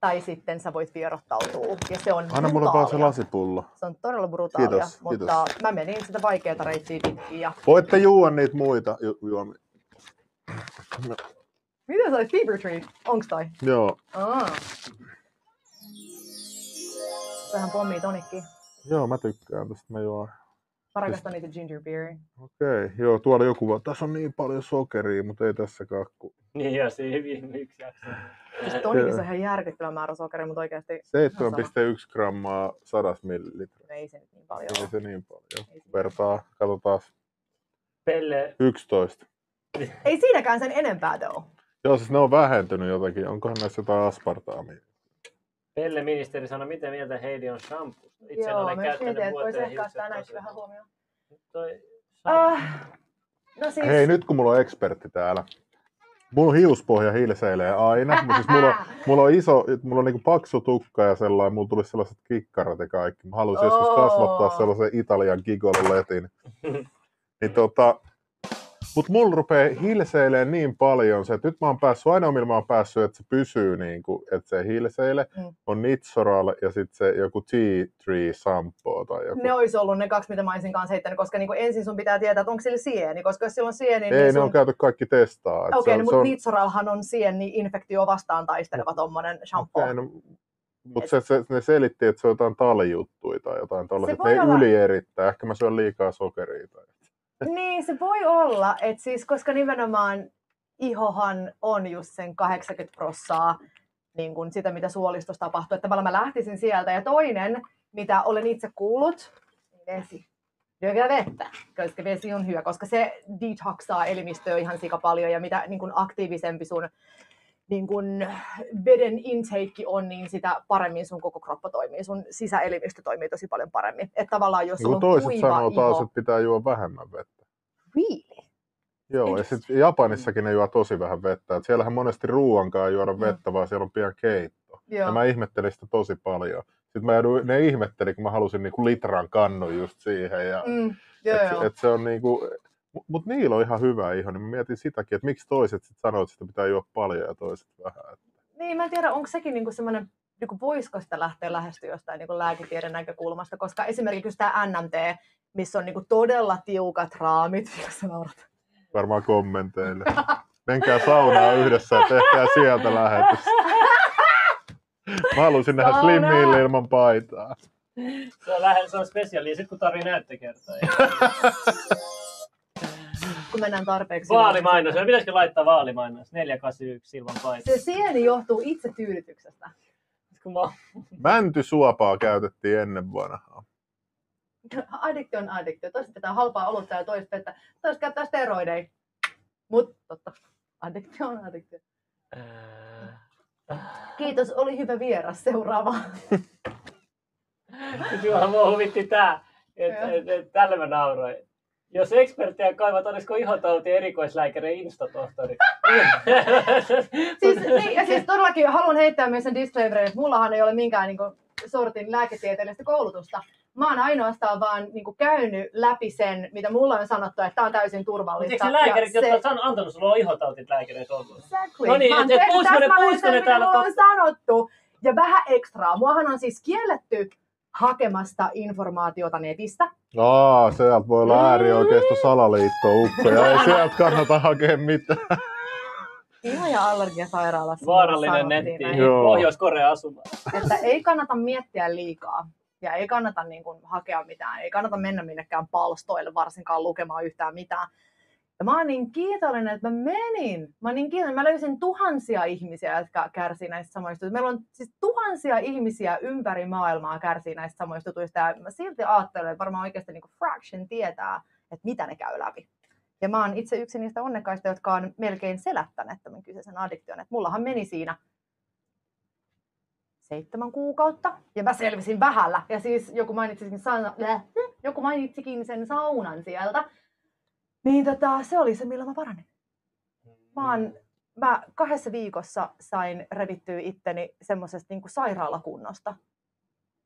Tai sitten sä voit vierottautua. Ja se on Anna mulle vaan se lasipullo. Se on todella brutaalia, kiitos, mutta kiitos. mä menin sitä vaikeaa reittiä pitkin. Ja... Voitte juua niitä muita ju- juomia. No. Mitä se oli Fever Tree? Onks toi? Joo. Aa. Vähän pommii tonikki. Joo, mä tykkään tästä. Mä juon Mä rakastan niitä ginger beer. Okei, okay. joo, tuolla joku vaan, tässä on niin paljon sokeria, mutta ei tässä kakku. Niin, ja siinä viime yksi jakso. Siis tonikissa on ihan järkyttävä määrä sokeria, mutta oikeasti... 7,1 grammaa sadas millilitra. Ei se nyt niin paljon Ei se niin paljon. Vertaa, katsotaan. Pelle. 11. Ei siinäkään sen enempää too. Joo, siis ne on vähentynyt jotenkin. Onkohan näissä jotain aspartaamia? Pelle ministeri sanoi, miten mieltä Heidi on shampoista. Itse Joo, olen käyttänyt mietin, vuoteen että voisi ehkä ottaa vähän huomioon. Toi uh, no siis... Hei, nyt kun mulla on ekspertti täällä. Mulla hiuspohja hilseilee aina. siis mulla, on, mulla on iso, mulla on niinku paksu tukka ja sellainen, mulla tuli sellaiset kikkarat ja kaikki. Mä haluaisin oh. joskus kasvattaa sellaisen Italian gigololetin. niin tota, Mutta mulla rupeaa hilseilee niin paljon se, että nyt mä oon päässyt, ainoa millä mä oon päässyt, että se pysyy niin kuin, että se hilseile, Mm. on Nitsoral ja sitten se joku Tea Tree Shampoo tai joku. Ne olisi ollut ne kaksi, mitä mä olisin kanssa heittänyt, koska niin ensin sun pitää tietää, että onko sillä sieni, koska jos sillä on sieni, Ei, niin ne sun... on käyty kaikki testaa. että Okei, se no, mutta on- Nitsoralhan on sieni infektio vastaan taisteleva tommonen shampoo. Okei, no, mutta se, se, ne selitti, että se on jotain talijuttuja tai jotain tollaista, voi ne olla- ylierittää. Ehkä mä syön liikaa sokeria. Tai... Niin, se voi olla, että siis, koska nimenomaan ihohan on just sen 80 prossaa niin kuin sitä, mitä suolistossa tapahtuu. Että tavallaan mä lähtisin sieltä. Ja toinen, mitä olen itse kuullut, niin vesi. Syökää vettä, koska vesi on hyvä, koska se detoxaa elimistöä ihan sika paljon ja mitä niin kuin aktiivisempi sun niin kuin veden intake on, niin sitä paremmin sun koko kroppa toimii. Sun sisäelimistö toimii tosi paljon paremmin. Että tavallaan jos Niin sulla on toiset kuiva sanoo iho, taas, että pitää juoda vähemmän vettä. really? Joo, ja sitten Japanissakin ne juo tosi vähän vettä. Et siellähän monesti ruoankaan ei juoda Mm. vettä, vaan siellä on pian keitto. Joo. Ja mä ihmettelin sitä tosi paljon. Sitten mä jouduin, ne ihmetteli, kun mä halusin niinku litran kannun just siihen. Ja Mm, joo, et, joo. et se on niinku, mutta niillä on ihan hyvä iho, niin mä mietin sitäkin, että miksi toiset sit sanoo, että sitä pitää juoda paljon ja toiset vähän. Niin, mä en tiedä, onko sekin niinku semmoinen, niinku voisiko sitä lähteä lähestyä jostain niinku lääketieteen näkökulmasta, koska esimerkiksi tämä NMT, missä on niinku todella tiukat raamit, jos sä naurat. varmaan kommenteille. Menkää saunaan yhdessä ja tehkää sieltä lähetys. Mä halusin nähdä Saunaa! Slim Hill ilman paitaa. Se on, lähe, se on spesiaali, sitten kun tarvii näyttökertoa. kun mennään tarpeeksi. Vaalimainos, me pitäisikö laittaa vaalimainos? 481 ilman paita. Se sieni johtuu itse tyydytyksestä. Mä, Mäntysuopaa käytettiin ennen vanhaa. Addiktio on addiktio. Toiset pitää halpaa olutta ja toiset, että toiset käyttää steroideja. Mutta totta, addiktio on addiktio. Kiitos, oli hyvä vieras. Seuraava. Kyllä mua huvitti tää, että Joo. et, et, tällä mä nauroin. Jos ekspertiä kaivat, olisiko ihotauti erikoislääkäri instatohtori? siis, niin, ja siis todellakin haluan heittää myös sen disclaimerin, että mullahan ei ole minkään niin kuin, sortin lääketieteellistä koulutusta. Mä oon ainoastaan vaan niin kuin, käynyt läpi sen, mitä mulla on sanottu, että tämä on täysin turvallista. eikö se lääkärit, ja jotka on antanut sulle on ihotautit lääkäreitä ollut? Exactly. No niin, Mä oon et- et tehnyt täsmälleen sen, mitä mulla on sanottu. Ja vähän ekstraa. Muahan on siis kielletty hakemasta informaatiota netistä. Aa, sieltä voi olla äärioikeisto salaliitto ukkoja. Ei sieltä kannata hakea mitään. Ihan ja allergiasairaalassa. Vaarallinen netti. Pohjois-Korea asuma. Että ei kannata miettiä liikaa. Ja ei kannata niin kuin, hakea mitään. Ei kannata mennä minnekään palstoille, varsinkaan lukemaan yhtään mitään. Ja mä oon niin kiitollinen, että mä menin. Mä niin. Mä löysin tuhansia ihmisiä, jotka kärsii näistä samoista. Meillä on siis tuhansia ihmisiä ympäri maailmaa kärsii näistä samoista jutuista. Ja mä silti ajattelen, että varmaan oikeasti niin fraction tietää, että mitä ne käy läpi. Ja mä oon itse yksi niistä onnekkaista, jotka on melkein selättäneet tämän kyseisen addiktion. Että mullahan meni siinä seitsemän kuukautta ja mä selvisin vähällä. Ja siis joku mainitsikin, sauna, äh, joku mainitsikin sen saunan sieltä. Niin tota, se oli se, millä mä paranin. Mä, oon, mä kahdessa viikossa sain revittyä itteni semmoisesta niin sairaalakunnosta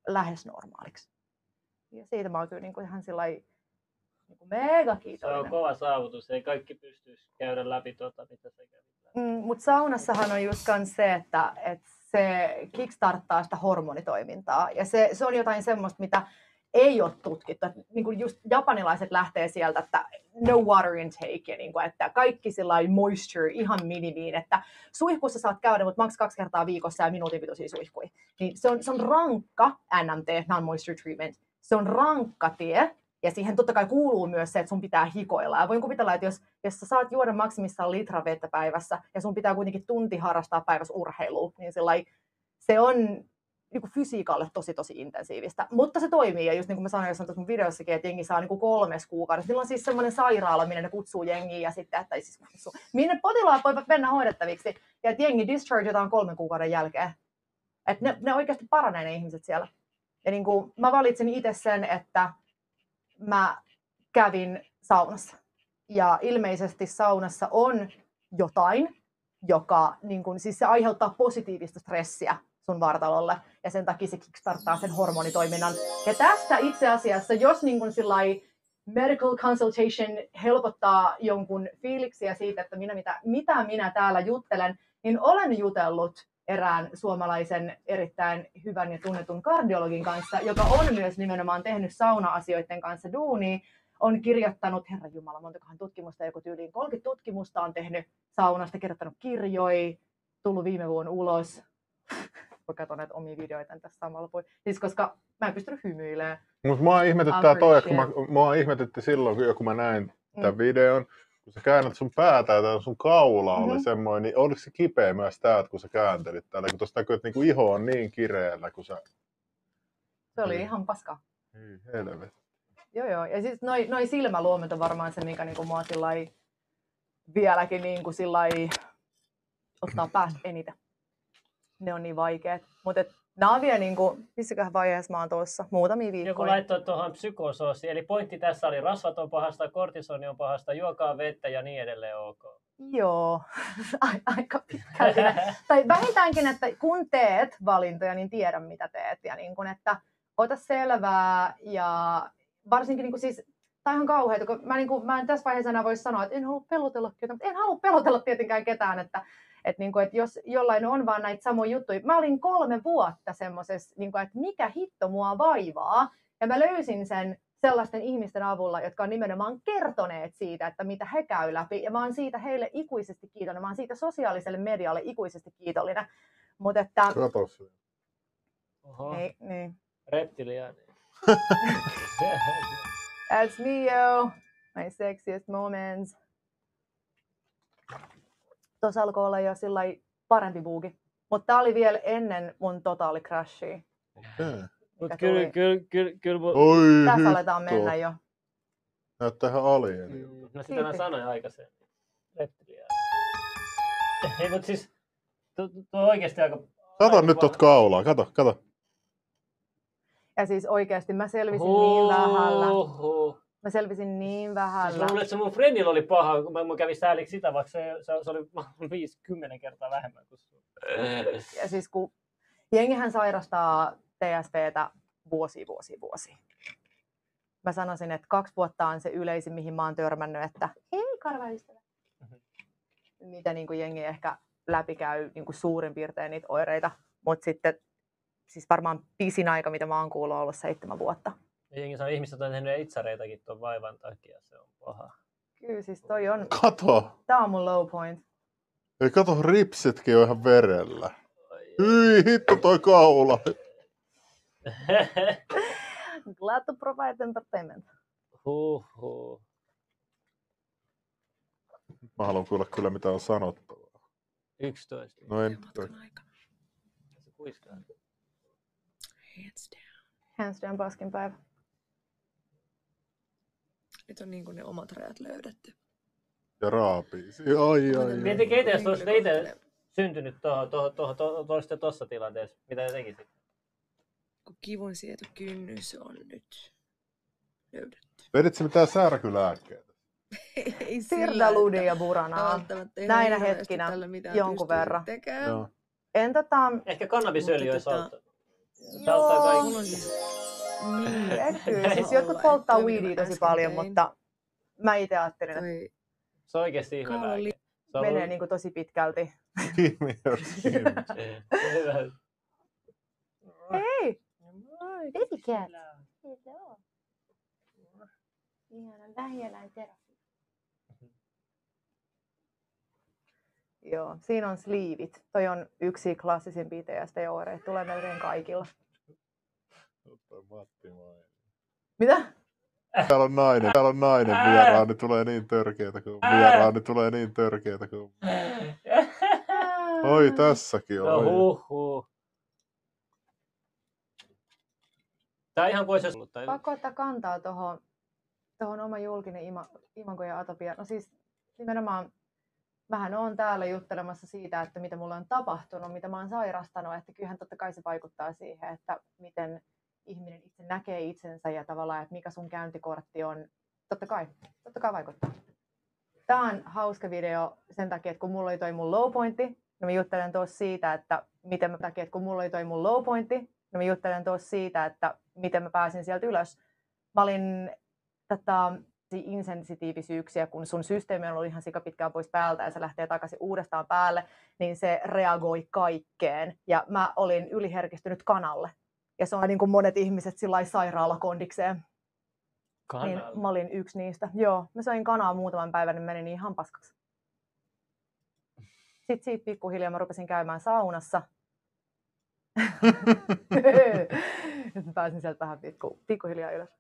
lähes normaaliksi. Ja siitä mä oon kyllä niin kuin ihan sillä niin mega Se on kiitollinen. kova saavutus, ei kaikki pystyisi käydä läpi tuota, mitä se kävi. Mm, Mutta saunassahan on just se, että, että se kickstarttaa sitä hormonitoimintaa. Ja se, se on jotain semmoista, mitä ei ole tutkittu. Et Niin kuin just japanilaiset lähtee sieltä, että no water intake, ja niin kuin, että kaikki sellainen moisture ihan minimiin, että suihkussa saat käydä, mutta maks kaksi kertaa viikossa ja minuutin pituisia suihkui. Niin se on, se on rankka NMT, non-moisture treatment. Se on rankka tie, ja siihen totta kai kuuluu myös se, että sun pitää hikoilla. Ja voin kuvitella, että jos, jos sä saat juoda maksimissaan litra vettä päivässä, ja sun pitää kuitenkin tunti harrastaa päivässä urheilua, niin sillai, se on niin kuin fysiikalle tosi tosi intensiivistä. Mutta se toimii, ja just niin kuin mä sanoin jossain tuossa mun videossakin, että jengi saa niin kuin kolmes kuukaudessa. Niillä on siis semmoinen sairaala, minne ne kutsuu jengiä, ja sitten, että siis kutsuu, minne potilaat voivat mennä hoidettaviksi, ja että jengi dischargetaan kolmen kuukauden jälkeen. Että ne, ne oikeasti paranee ne ihmiset siellä. Ja niin kuin mä valitsin itse sen, että mä kävin saunassa. Ja ilmeisesti saunassa on jotain, joka niin kun, siis se aiheuttaa positiivista stressiä sun vartalolle. Ja sen takia se kickstarttaa sen hormonitoiminnan. Ja tästä itse asiassa, jos niin sillai, medical consultation helpottaa jonkun fiiliksiä siitä, että minä, mitä, mitä minä täällä juttelen, niin olen jutellut erään suomalaisen erittäin hyvän ja tunnetun kardiologin kanssa, joka on myös nimenomaan tehnyt sauna-asioiden kanssa duunia, on kirjoittanut, herra Jumala, montakohan tutkimusta, joku tyyliin 30 tutkimusta on tehnyt saunasta, kirjoittanut kirjoja, tullut viime vuonna ulos. Mä katson näitä omia videoita tässä samalla voi. Siis koska mä en pystynyt hymyilemään. Mutta mua ihmetyttää toi, kun mä, mua ihmetytti silloin, kun kun mä näin tämän Mm. videon, kun sä käännät sun päätä ja sun kaula oli Mhm. semmoinen, niin oliko se kipeä myös täältä, kun sä kääntelit täällä, kun tuosta näkyy, että niinku iho on niin kireellä, kun sä... Se oli Mm. ihan paska. Ei helvetti. Joo, joo. Ja siis noi, noi silmäluomet on varmaan se, mikä niinku mua sillai, vieläkin niinku sillai, ottaa päästä eniten. Ne on niin vaikeet. Mutta nämä on vielä, niinku, missäköhän vaiheessa mä oon tuossa, muutamia Joku viikkoja. laittoi tuohon psykosoosi. Eli pointti tässä oli rasvat on pahasta, kortisoni on pahasta, juokaa vettä ja niin edelleen ok. Joo, Ai- aika pitkälti. tai vähintäänkin, että kun teet valintoja, niin tiedä mitä teet. Ja niin kun, että ota selvää ja varsinkin niin kuin siis, tämä on ihan kauheata, kun mä, niin kuin, mä en tässä vaiheessa enää voi sanoa, että en halua pelotella ketään, mutta en halua pelotella tietenkään ketään, että, että, niin kuin, että jos jollain on vaan näitä samoja juttuja. Mä olin kolme vuotta semmoisessa, niin kuin, että mikä hitto mua vaivaa, ja mä löysin sen sellaisten ihmisten avulla, jotka on nimenomaan kertoneet siitä, että mitä he käy läpi. Ja mä oon siitä heille ikuisesti kiitollinen. Mä oon siitä sosiaaliselle medialle ikuisesti kiitollinen. Mutta että... Oho, Ei, niin. reptiliaani. That's me, yo. My sexiest moments. Tuossa alkoi olla jo sillä parempi buugi. Mutta tää oli vielä ennen mun totaali crashia. Okei. Mut mikä kyllä, kyllä, kyllä, kyllä, mun- Oi Tässä aletaan hitto. mennä jo. Näyttää ihan alienilta. Mm, No sitä mä sanoin aikaisemmin. Reptiliaani. Ei, mutta siis, tuo, tuo on oikeasti aika... Kato aika nyt tot kaulaa, kato, kato. Ja siis oikeasti mä selvisin niin vähällä. Mä selvisin niin Siis vähällä. mä luulen, että se mun friendillä oli paha, kun mä, mä kävin sääliksi sitä, vaikka se, se, se oli 50 kertaa vähemmän kuin sun. Ja siis kun jengihän sairastaa TSPtä vuosia, vuosia, vuosia. Mä sanoisin, että kaksi vuotta on se yleisin, mihin mä oon törmännyt, että hei karvaystävä. Mhm. Mitä niin kuin jengi ehkä läpikäy niin kuin suurin piirtein niitä oireita. Mutta sitten siis varmaan pisin aika, mitä mä oon kuullut, on ollut seitsemän vuotta. Ja Jengi sanoo, että ihmiset on tehnyt itsareitakin tuon vaivan takia, se on paha. Kyllä siis toi on, Kato. tää on mun low point. Ei kato, ripsitkin on ihan verellä. Hyi hitto toi kaula. Glad to provide entertainment. Huhhuh. Mä haluan kuulla kyllä mitä on sanottavaa. 11. No en. Se kuiskaa. Hands down. Hands down paskin päivä. Nyt on niin kuin ne omat rajat löydetty. Ja raapii. Ai ai ai. Mieti, keitä jos olisitte itse Henkilökohtainen- syntynyt tuohon, tuohon, tuohon, tuohon, tuohon, tuossa tilanteessa, mitä te tekisit? Kun kivun sietokynnys on nyt löydetty. Vedit sä mitään särkylääkkeitä? Ei Sirdaludi ja että buranaa. Näinä hetkinä jonkun verran. Joo. En tota, Ehkä kannabisöljy olisi tota- auttanut. Se auttaa Joo. kaikki. Mulla on siis niin Eh, kyllä. Näin Siis voi jotkut polttaa weedia tosi paljon, tein, mutta mä itse ajattelin, että Se on oikeasti ihme lääke. on menee niin kuin tosi pitkälti. Hei! Baby cat. sillä. Ihana lähieläinterapia. Joo, siinä on sliivit. Toi on yksi klassisimpia TST-oireita. Tulee melkein kaikilla. Mitä? Täällä on nainen, täällä on nainen vieraan, niin tulee niin törkeitä kuin vieraan, niin tulee niin törkeitä kuin... Oi, tässäkin on. No oi. huhhuh. Tää ihan ollut. Tai... Pakko ottaa kantaa tuohon tohon oma julkinen ima, imago ja atopia. No siis nimenomaan mähän on täällä juttelemassa siitä, että mitä mulla on tapahtunut, mitä mä oon sairastanut, että kyllähän totta kai se vaikuttaa siihen, että miten ihminen itse näkee itsensä ja tavallaan, että mikä sun käyntikortti on. Totta kai, totta kai vaikuttaa. Tämä on hauska video sen takia, että kun mulla oli toi mun low pointti, niin mä juttelen tuossa siitä, että miten mä takia, että kun mulla oli toi mun low pointti, niin mä juttelen tuossa siitä, että miten mä pääsin sieltä ylös. Mä olin tätä insensitiivisyyksiä, kun sun systeemi on ollut ihan sika pitkään pois päältä ja se lähtee takaisin uudestaan päälle, niin se reagoi kaikkeen. Ja mä olin yliherkistynyt kanalle. Ja se on niin kuin monet ihmiset sillä lailla sairaalakondikseen. Niin Kanalla. mä olin yksi niistä. Joo, mä söin kanaa muutaman päivän, niin meni niin ihan paskaksi. Sitten siitä pikkuhiljaa mä rupesin käymään saunassa. Sitten mä pääsin sieltä vähän pikku, pikkuhiljaa ylös.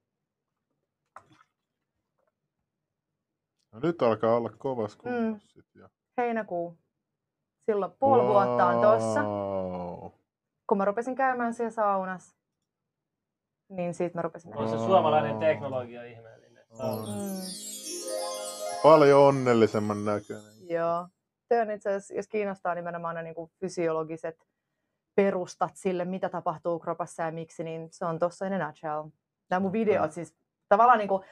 No nyt alkaa olla kovas Mm. kunnossa. sit Ja... Heinäkuu. Silloin puoli vuotta on tossa. Kun mä rupesin käymään siellä saunassa, niin siitä mä rupesin On se suomalainen teknologia ihmeellinen. On. Mm, Paljon onnellisemman näköinen. joo. Se on itse asiassa, jos kiinnostaa nimenomaan ne niin kuin fysiologiset perustat sille, mitä tapahtuu kropassa ja miksi, niin se on tuossa in a nutshell. Nämä mun videot siis tavallaan niin kuin,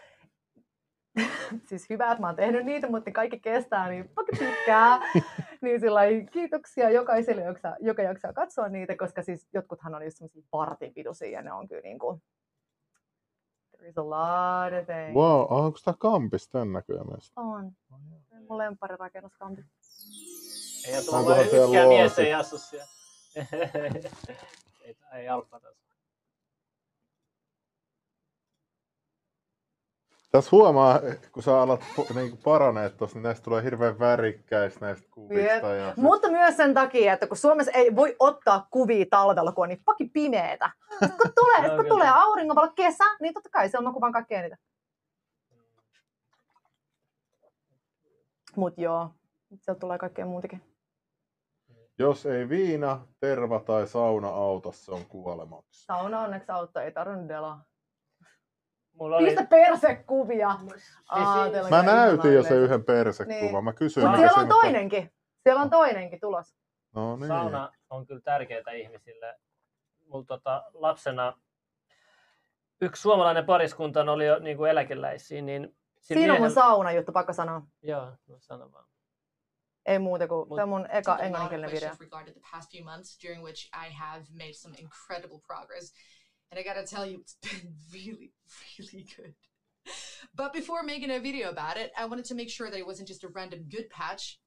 siis hyvä, että mä oon tehnyt niitä, mutta ne kaikki kestää niin pitkään. niin sillä kiitoksia jokaiselle, joka, joka jaksaa katsoa niitä, koska siis jotkuthan on just semmoisia vartin pituisia ja ne on kyllä niin kuin, there is a lot of things. Wow, onko tää kampis tän näköjään myös? On. Se on mun lempparirakennuskampi. Ei ole tullut yksikään mies ei asu siellä. ei, ei alfa tässä. Tässä huomaa, kun sä alat po- niinku paranee tossa, niin näistä tulee hirveän värikkäistä näistä kuvista. Ja Mutta myös sen takia, että kun Suomessa ei voi ottaa kuvia talvella, kun on niin fucking pimeetä. Kun tulee, sit kun kyllä. tulee auringonvalo kesä, niin totta kai se on mä kuvan kaikkea niitä. Mut joo, sieltä tulee kaikkea muutakin. Jos ei viina, terva tai sauna auta, se on kuolemaksi. Sauna onneksi auttaa, ei tarvinnut delaa. Mulla oli... Pistä persekuvia! Aa, Siis- on Mä näytin jo yleisö. yhden persekuvan. Niin. Mä kysyin, Mut siellä on toinenkin. Siellä on toinenkin tulos. No niin. Sauna on kyllä tärkeää ihmisille. Mulla tota, lapsena yksi suomalainen pariskunta oli jo niin kuin eläkeläisiä, niin Siinä on mun sauna juttu, pakko sanoa. Joo, no sano vaan. Ei muuta kuin, Mut- se on mun eka englanninkielinen video. questions regarded the past few months, during which I have made some incredible progress. And I gotta tell you, it's been really, really good. But before making a video about it, I wanted to make sure that it wasn't just a random good patch,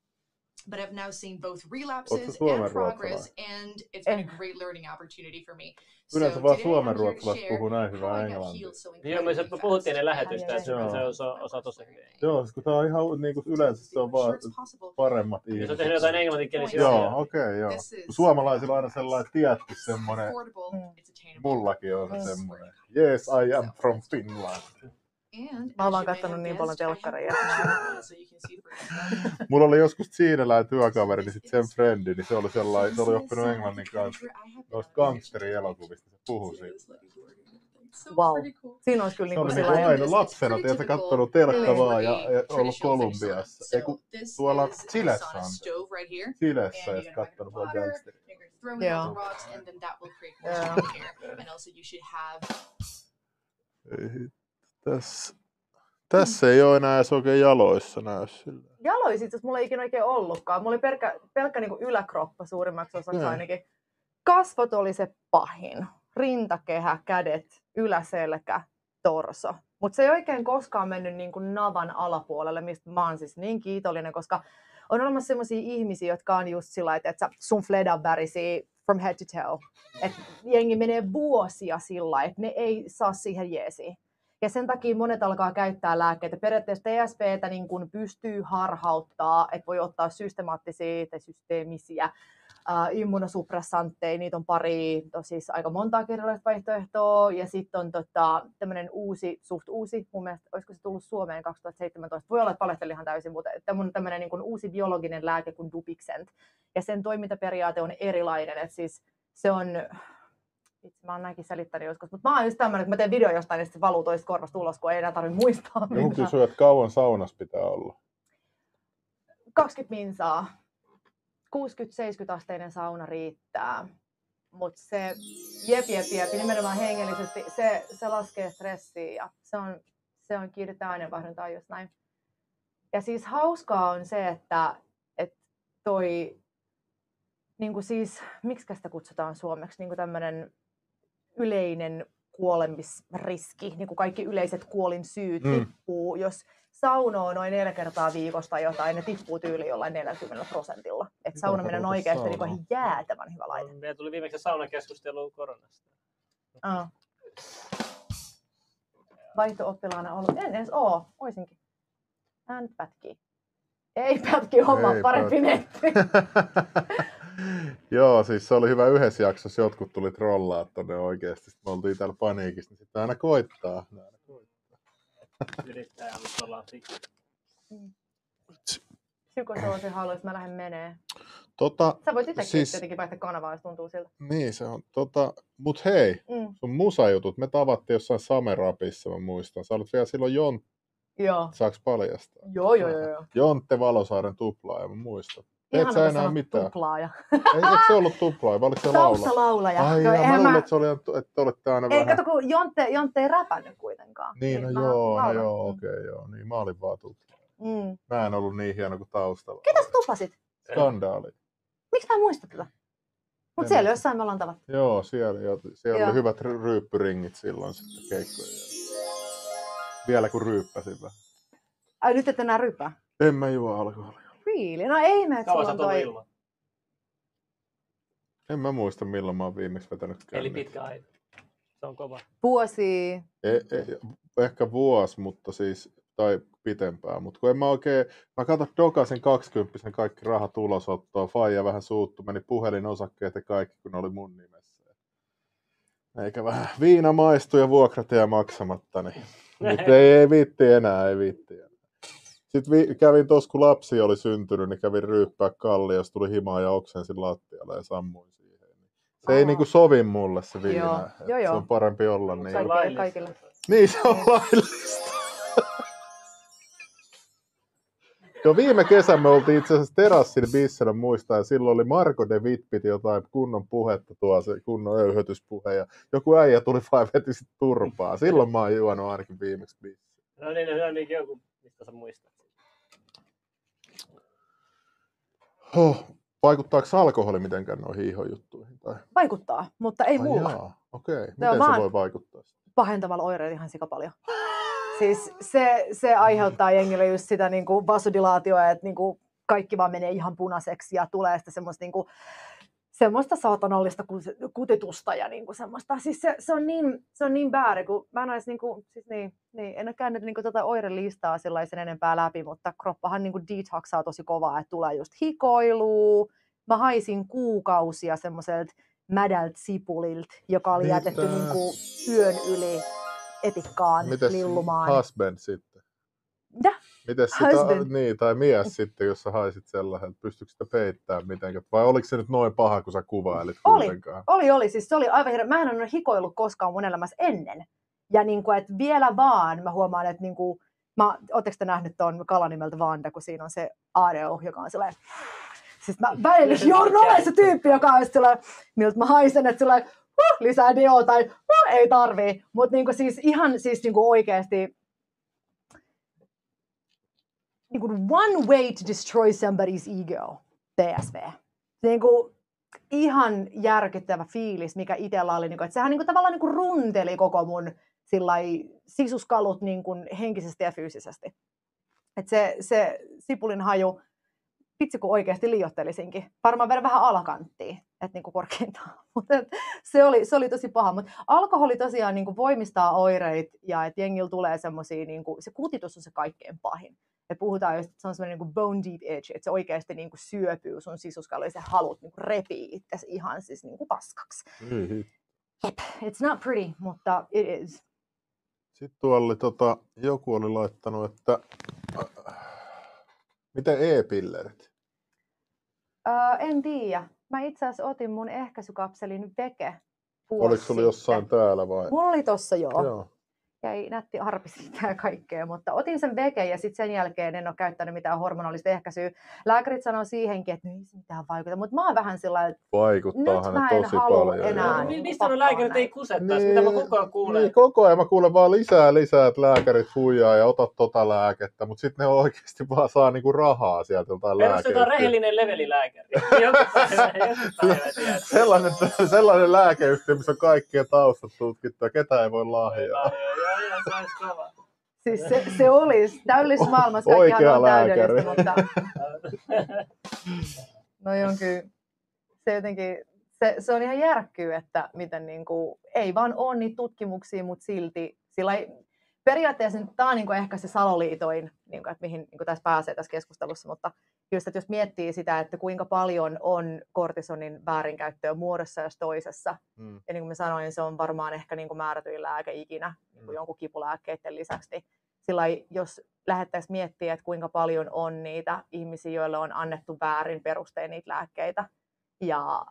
but I've now seen both relapses and progress, ruotsalainen? and it's been Eh. a great learning opportunity for me. Yleensä So vaan suomen ruotsalaiset share puhuu näin hyvää englantia. Joo, me se puhuttiin ne lähetystä, että se osaa, osaa tosi hyvin. Joo, siis kun tää on ihan niinku yleensä se on vaan paremmat on ihmiset. tehnyt jotain englanninkielisiä Joo, okei, okay, joo. Suomalaisilla on aina sellainen tietty semmoinen, affordable, Mm. it's attainable. mullakin on Mm. se semmoinen. Yes, I am from Finland. Mä kattonut have niin paljon telkkaria. yourself. Mulla oli joskus siinäläinen työkaveri, niin sit sen frendi, niin se oli sellainen, se oli oppinut englannin kanssa noista gangsteri-elokuvista, se puhui siitä. Wow. Siinä olisi kyllä Se niinku oli sillä niinku lailla- aina lapsena, tiedätkö, kattonut telkka vaan ja, ja ollut Kolumbiassa. Ei kun tuolla Chilessä on. Chilessä ja sit kattonut vaan gangsteri. Joo. Joo. Ei, tässä, tässä ei ole enää edes oikein jaloissa näy sillä. Jaloissa itse mulla ei ikinä oikein ollutkaan. Mulla oli pelkkä, pelkkä niin yläkroppa suurimmaksi osaksi Joo. ainakin. Kasvot oli se pahin. Rintakehä, kädet, yläselkä, torso. Mutta se ei oikein koskaan mennyt niin kuin navan alapuolelle, mistä mä oon siis niin kiitollinen, koska on olemassa sellaisia ihmisiä, jotka on just sillä että sun fledan värisiä from head to toe. Et jengi menee vuosia sillä että ne ei saa siihen jeesiin. Ja sen takia monet alkaa käyttää lääkkeitä. Periaatteessa TSPtä niin kun pystyy harhauttaa, että voi ottaa systemaattisia tai systeemisiä äh, immunosupressantteja. Niitä on pari, to, siis aika montaa erilaista vaihtoehtoa. Ja sitten on tota, tämmöinen uusi, suht uusi, mun mielestä, olisiko se tullut Suomeen 2017. Voi olla, että valehtelin ihan täysin, mutta tämmöinen niin kun uusi biologinen lääke kuin Dupixent. Ja sen toimintaperiaate on erilainen. Että siis se on, itse mä oon näinkin selittänyt joskus, mutta mä oon just tämmöinen, että mä teen video jostain, niin sitten se valuu toista korvasta ulos, kun ei enää tarvitse muistaa Joku kysyy, että kauan saunassa pitää olla. 20 minsaa. 60-70 asteinen sauna riittää. Mutta se jep, jep, jep, nimenomaan hengellisesti, se, se laskee stressiä ja se on, se on kiihdyttää aineenvaihduntaa just näin. Ja siis hauskaa on se, että, että toi, niin kuin siis, miksi sitä kutsutaan suomeksi, niin kuin tämmöinen yleinen kuolemisriski, niin kuin kaikki yleiset kuolinsyyt Mm. tippuu, jos saunoo noin neljä kertaa viikosta jotain, ne tippuu tyyli jollain 40 prosentilla. Et Mitä saunominen on oikeasti niin ihan jäätävän hyvä laite. Meillä tuli viimeksi saunakeskustelu koronasta. Aa. Vaihto-oppilaana ollut. En edes oo, oisinkin. Ään pätkii. Ei pätki homma, Ei parempi pätki. netti. Joo, siis se oli hyvä yhdessä jaksossa, jotkut tuli trollaa tonne oikeasti. Sitten me oltiin täällä paniikissa, niin sitten aina koittaa. Aina koittaa. Yrittää, ollaan fiksu. Psykosoosi haluaisi, mä lähden menee. Tota, Sä voit itsekin Siis- siis... tietenkin vaihtaa kanavaa, jos tuntuu siltä. niin se on. Tota, mut hei, Mm. sun musajutut, me tavattiin jossain Samerapissa, mä muistan. Sä olet vielä silloin Jon, Joo. saaks paljastaa? Joo, joo, joo. joo. Jontte Valosaaren tuplaaja, mä muistan. Ihana, sä enää mitään? Tuplaaja. Ei, eikö se ollut tuplaaja, vai oliko se laula? Taustalaulaja. Ai eihän mä luulen, mä... että se oli, että te olette aina Ei, vähän... kato, kun Jontte, Jontte ei räpännyt kuitenkaan. Niin, no mä joo, no joo, okei, okay, joo. Niin, mä olin vaan tuplaaja. Mm. Mä en ollut niin hieno kuin taustalla. Ketä sä tuplasit? Skandaali. Miksi mä en muista tätä? Mut En siellä mä- jossain me ollaan tavattu. Joo, siellä, jo, siellä Joo. oli hyvät ry- ryyppyringit silloin sitten keikkojen. Vielä kun ryyppäsin vähän. Ai nyt et enää rypää. En mä juo alkoholia. Really? No ei että Kauan sulla on toi... ilman? En mä muista milloin mä oon viimeksi vetänyt Eli kännykkä. pitkä aika. Se on kova. Vuosi. E, e, ehkä vuosi, mutta siis, tai pitempään, mutta kun en mä oikein, mä katson Dokasin 20 kaikki rahat ulosottoa, Faija vähän suuttu, meni puhelinosakkeet ja kaikki, kun ne oli mun nimessä. Eikä vähän viina maistu ja vuokrat jää maksamatta, niin nyt ei, ei viitti enää, ei viitti enää. Sitten vi- kävin tuossa, kun lapsi oli syntynyt, niin kävin ryyppää kalliossa, tuli himaa ja oksensin lattialle ja sammuin siihen. Se ei Aa. niinku sovi mulle se viina. Joo, että joo, Se joo. on parempi olla Mut niin. se on Kaikille- laillista. kaikille. Niin, se on laillista. Joo, viime kesän me oltiin itse asiassa terassilla bissellä muistaa, ja silloin oli Marko de Witt piti jotain kunnon puhetta tuo se kunnon öyhötyspuhe, ja joku äijä tuli vaan ja veti sit turpaa. Silloin mä oon juonut ainakin viimeksi bissellä. No niin, no niin, joku, mistä sä muistat. Huh. Vaikuttaako alkoholi mitenkään noihin ihojuttuihin? Tai? Vaikuttaa, mutta ei Ai mulla. jaa, Okei, miten Joo, se voi vaikuttaa? pahentavalla oireilla ihan sika paljon. Siis se, se aiheuttaa jengille just sitä niin kuin vasodilaatioa, että niin kuin kaikki vaan menee ihan punaiseksi ja tulee sitä semmoista, niin kuin, semmoista saatanallista ku- kutitusta ja niin kuin semmoista. Siis se, se, on niin, se on niin väärin, kun mä en edes niin kuin, siis niin, niin, en ole käynyt niin kuin tota oirelistaa sellaisen enempää läpi, mutta kroppahan niin kuin detoxaa tosi kovaa, että tulee just hikoilua. Mä haisin kuukausia semmoiselta mädältä sipulilta, joka oli Mitä? jätetty niin kuin yön yli etikkaan Mites lillumaan. husband sitten? Mitä? Miten sitä, niin, tai mies sitten, jos sä haisit sellaisen, että pystyykö sitä peittämään mitenkään? Vai oliko se nyt noin paha, kun sä kuvailit Oli. kuitenkaan? Oli, oli. Siis se oli aivan hirveä. Mä en ole hikoillut koskaan mun elämässä ennen. Ja niin kuin, että vielä vaan mä huomaan, että niin kuin, mä, ootteko te nähnyt tuon kalan nimeltä Vanda, kun siinä on se Areo, joka on sellainen Siis mä välillä joudun olemaan se tyyppi, joka on sellainen, miltä mä haisen, että sellainen, huh, lisää deo tai huh, ei tarvii. Mutta niinku siis ihan siis niinku oikeasti niinku one way to destroy somebody's ego, PSV. Niinku ihan järkyttävä fiilis, mikä itsellä oli, niinku, että sehän niinku tavallaan niinku runteli koko mun sillai, sisuskalut niinku henkisesti ja fyysisesti. Et se, se sipulin haju, vitsi kun oikeasti liioittelisinkin. Varmaan vielä vähän alakanttiin, että niinku korkeintaan. Mutta se oli, se oli tosi paha. Mutta alkoholi tosiaan niinku voimistaa oireita ja että jengillä tulee semmoisia, niinku, se kutitus on se kaikkein pahin. Me puhutaan just, että se on semmoinen niinku bone deep edge, että se oikeasti niinku syöpyy sun sisuskalle ja sä haluat niinku repii itsesi ihan siis niinku paskaksi. Niin. It's not pretty, mutta it is. Sitten tuolla oli, tota, joku oli laittanut, että äh, miten e-pillerit? Öö, en tiedä. Mä itse asiassa otin mun ehkäisykapselin veke vuosi Oliko sulla jossain täällä vai? Mulla oli tossa joo. Joo. Jäi nätti arpi siitä ja kaikkea, mutta otin sen veke ja sitten sen jälkeen en ole käyttänyt mitään hormonallista ehkäisyä. Lääkärit sanoo siihenkin, että no ei se mitään vaikuta, mutta mä oon vähän sillä lailla, että Vaikuttaa Nyt mä en tosi halua paljon. enää joo. niin- Mistä on lääkärit ei kusettaisi, mitä mä koko ajan kuulen. Niin, koko ajan mä kuulen vaan lisää lisää, että lääkärit huijaa ja otat tota lääkettä, mutta sitten ne oikeasti vaan saa niinku rahaa sieltä jotain Perustetaan lääkeyhtiöltä. rehellinen levelilääkäri. Sellainen, sellainen lääkeyhtiö, missä on kaikkien taustat tutkittu ja ketä ei voi lahjaa. Siis se, se olisi täydellisessä maailmassa kaikkihan Oikea on täydellistä, lääkäri. mutta no on kyllä, se jotenkin, se, se on ihan järkkyy, että miten niin kuin, ei vaan ole niitä tutkimuksia, mutta silti sillä ei, periaatteessa tämä on niin kuin ehkä se saloliitoin, niin kuin, että mihin niin kuin tässä pääsee tässä keskustelussa, mutta just, että jos miettii sitä, että kuinka paljon on kortisonin väärinkäyttöä muodossa jos toisessa, Mm. ja niin kuin mä sanoin, se on varmaan ehkä niin kuin määrätyin lääke ikinä niin kuin Mm. jonkun kipulääkkeiden lisäksi. niin Sillä jos lähdettäisiin miettimään, että kuinka paljon on niitä ihmisiä, joille on annettu väärin perustein niitä lääkkeitä, ja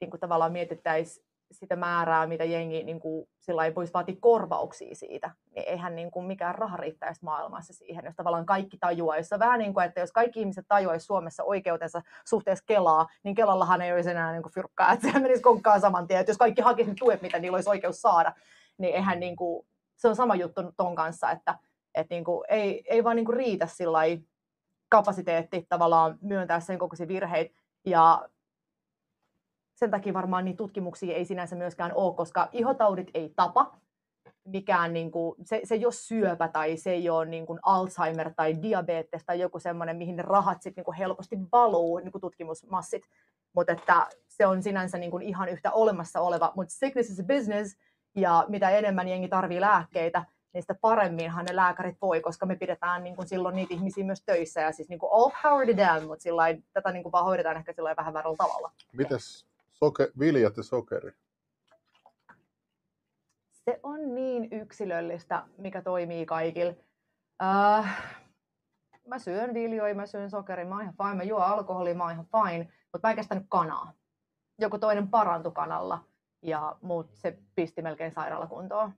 niin kuin tavallaan mietittäisiin sitä määrää, mitä jengi niin kuin, sillä lailla voisi vaatia korvauksia siitä, niin eihän niin kuin mikään raha riittäisi maailmassa siihen, jos tavallaan kaikki tajuaisi. Se on vähän niin kuin, että jos kaikki ihmiset tajuaisi Suomessa oikeutensa suhteessa Kelaa, niin Kelallahan ei olisi enää niin kuin fyrkkaa, että se menisi konkkaan saman tien. Että jos kaikki hakisi ne tuet, mitä niillä olisi oikeus saada, niin eihän niin kuin, se on sama juttu ton kanssa, että, että niin kuin, ei, ei vaan niin kuin riitä sillä kapasiteetti tavallaan myöntää sen kokoisia virheitä. Ja sen takia varmaan niitä tutkimuksia ei sinänsä myöskään ole, koska ihotaudit ei tapa. Mikään, niin kuin, se, se ei ole syöpä tai se ei ole niin kuin Alzheimer tai diabetes tai joku semmoinen, mihin ne rahat sit, niin helposti valuu, niin kuin tutkimusmassit. Mutta että se on sinänsä niin kuin ihan yhtä olemassa oleva. Mutta sickness is a business ja mitä enemmän jengi tarvii lääkkeitä, niin sitä paremminhan ne lääkärit voi, koska me pidetään niin kuin silloin niitä ihmisiä myös töissä. Ja siis niin kuin all power to them, mutta sillain, tätä niin kuin vaan hoidetaan ehkä vähän väärällä tavalla. Mites soke, viljat ja sokeri? Se on niin yksilöllistä, mikä toimii kaikille. Äh, mä syön viljoja, mä syön sokeria, mä oon ihan fine. Mä juon alkoholia, mä oon ihan fine. Mutta mä en kestänyt kanaa. Joku toinen parantui kanalla ja muut se pisti melkein sairaalakuntoon.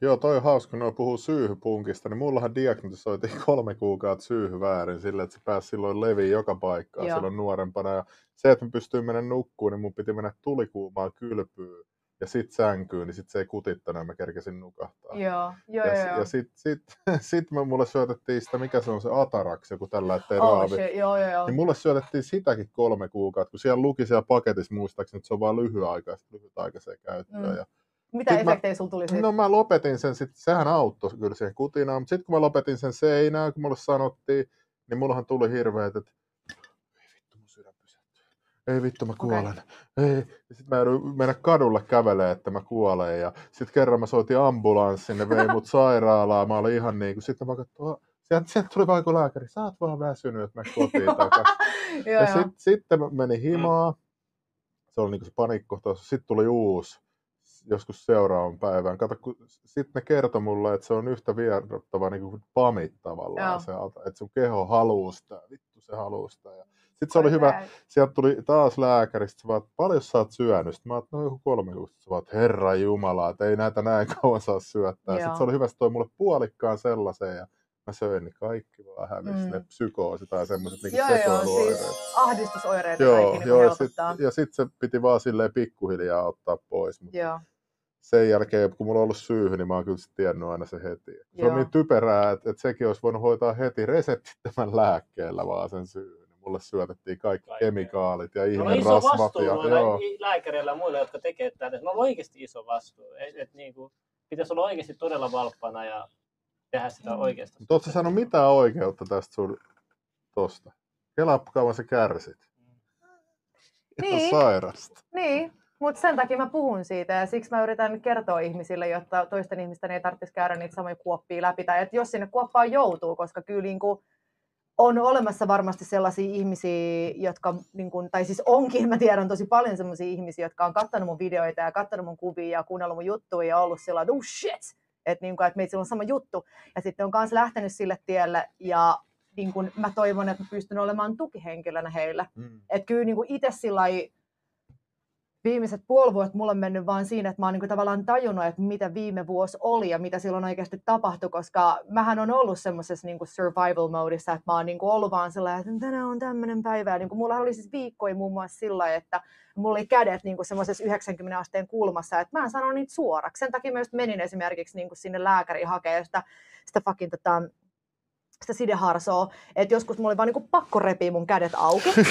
Joo, toi on hauska, kun puhuu syyhypunkista, niin mullahan diagnosoitiin kolme kuukautta syyhy väärin sillä, että se pääsi silloin leviin joka paikkaan Joo. silloin nuorempana. Ja se, että mä pystyin mennä nukkuun, niin mun piti mennä tulikuumaan kylpyyn ja sit sänkyyn, niin sit se ei kutittanut ja mä kerkesin nukahtaa. Joo, joo, ja, joo. ja sit, sit, sit mä, mulle syötettiin sitä, mikä se on se Atarax, joku tällä, ettei Oh, raavi. shit, joo, joo, joo. Niin mulle syötettiin sitäkin kolme kuukautta, kun siellä luki siellä paketissa muistaakseni, että se on vain lyhyaikaista, lyhytaikaiseen käyttöön. Mm. Ja Mitä sit mä- efektejä sulla tuli siitä? No mä lopetin sen, sit, sehän auttoi kyllä siihen kutinaan, mutta sitten kun mä lopetin sen seinään, kun mulle sanottiin, niin mullahan tuli hirveet, että ei vittu mun sydän pysähtyy. Ei vittu mä kuolen. Ei. Ja sitten mä joudun mennä kadulle kävelee, että mä kuolen. Ja sitten kerran mä soitin ambulanssin, ne vei mut sairaalaan. Mä olin ihan niin kuin, sitten mä katsoin, sieltä, sieltä tuli vaan joku lääkäri, sä oot vaan väsynyt, että mä kotiin takaisin. Ja joo. sit, sitten mä menin himaan. Se oli niinku se paniikkohtaus. Sitten tuli uusi joskus seuraavan päivän. Kato, kun sitten ne kertoi mulle, että se on yhtä vierottava niin kuin pamit tavallaan. Joo. Se, että sun keho haluaa sitä. Vittu se haluaa sitä. Ja sitten se oli hyvä. Sieltä tuli taas lääkäristä, vaan, että paljon sä oot syönyt? Sitten mä oon, no joku kolme kuusta. Vaan, että herra jumala, että ei näitä näin kauan saa syöttää. Sitten Joo. se oli hyvä, se toi mulle puolikkaan sellaisen ja mä söin, niin kaikki vaan hävisi. Mm. Ne psykoosi tai semmoiset niin Joo, joo, siis ahdistusoireita Joo, kaikki niin joo ja helpottaa. sitten sit se piti vaan silleen pikkuhiljaa ottaa pois. Mutta Joo, sen jälkeen, kun mulla on ollut syyhy, niin mä oon kyllä tiennyt aina se heti. Se Joo. on niin typerää, että, että sekin olisi voinut hoitaa heti reseptittömän lääkkeellä vaan sen syyhyn. Mulle syötettiin kaikki Kaikkea. kemikaalit ja Mulla on ihme iso rasvat. vastuu Ja, joo. lääkäreillä ja muilla, jotka tekee tätä. Mulla on oikeasti iso vastuu. Et, et niinku, pitäisi olla oikeasti todella valppana ja tehdä sitä Mm. oikeasti. Mutta ootko sä saanut mitään oikeutta tästä sun tosta? Kelaa kauan sä kärsit. Ihan Niin. sairasta. niin. Mutta sen takia mä puhun siitä ja siksi mä yritän kertoa ihmisille, jotta toisten ihmisten ei tarvitsisi käydä niitä samoja kuoppia läpi. Tai että jos sinne kuoppaan joutuu, koska kyllä niin kuin on olemassa varmasti sellaisia ihmisiä, jotka, niin kuin, tai siis onkin, mä tiedän tosi paljon sellaisia ihmisiä, jotka on katsonut mun videoita ja katsonut mun kuvia ja kuunnellut mun juttuja ja ollut sillä että oh shit, että, niin kuin, että meillä on sama juttu. Ja sitten on myös lähtenyt sille tielle ja niin kuin, mä toivon, että mä pystyn olemaan tukihenkilönä heille. Mm. Että kyllä niin kuin itse sillä lailla viimeiset puoli vuotta mulla on mennyt vaan siinä, että mä oon niin tavallaan tajunnut, että mitä viime vuosi oli ja mitä silloin oikeasti tapahtui, koska mähän on ollut semmoisessa niin survival modissa, että mä oon niin ollut vaan sellainen, että tänään on tämmöinen päivä. Ja niin kuin, mulla oli siis viikkoja muun muassa sillä että mulla oli kädet niin semmoisessa 90 asteen kulmassa, että mä en sano niitä suoraksi. Sen takia just menin esimerkiksi niin kuin sinne lääkäriin hakemaan sitä, sitä fucking tota, sitä sideharsoa, että joskus mulla oli vaan niinku pakko repiä mun kädet auki.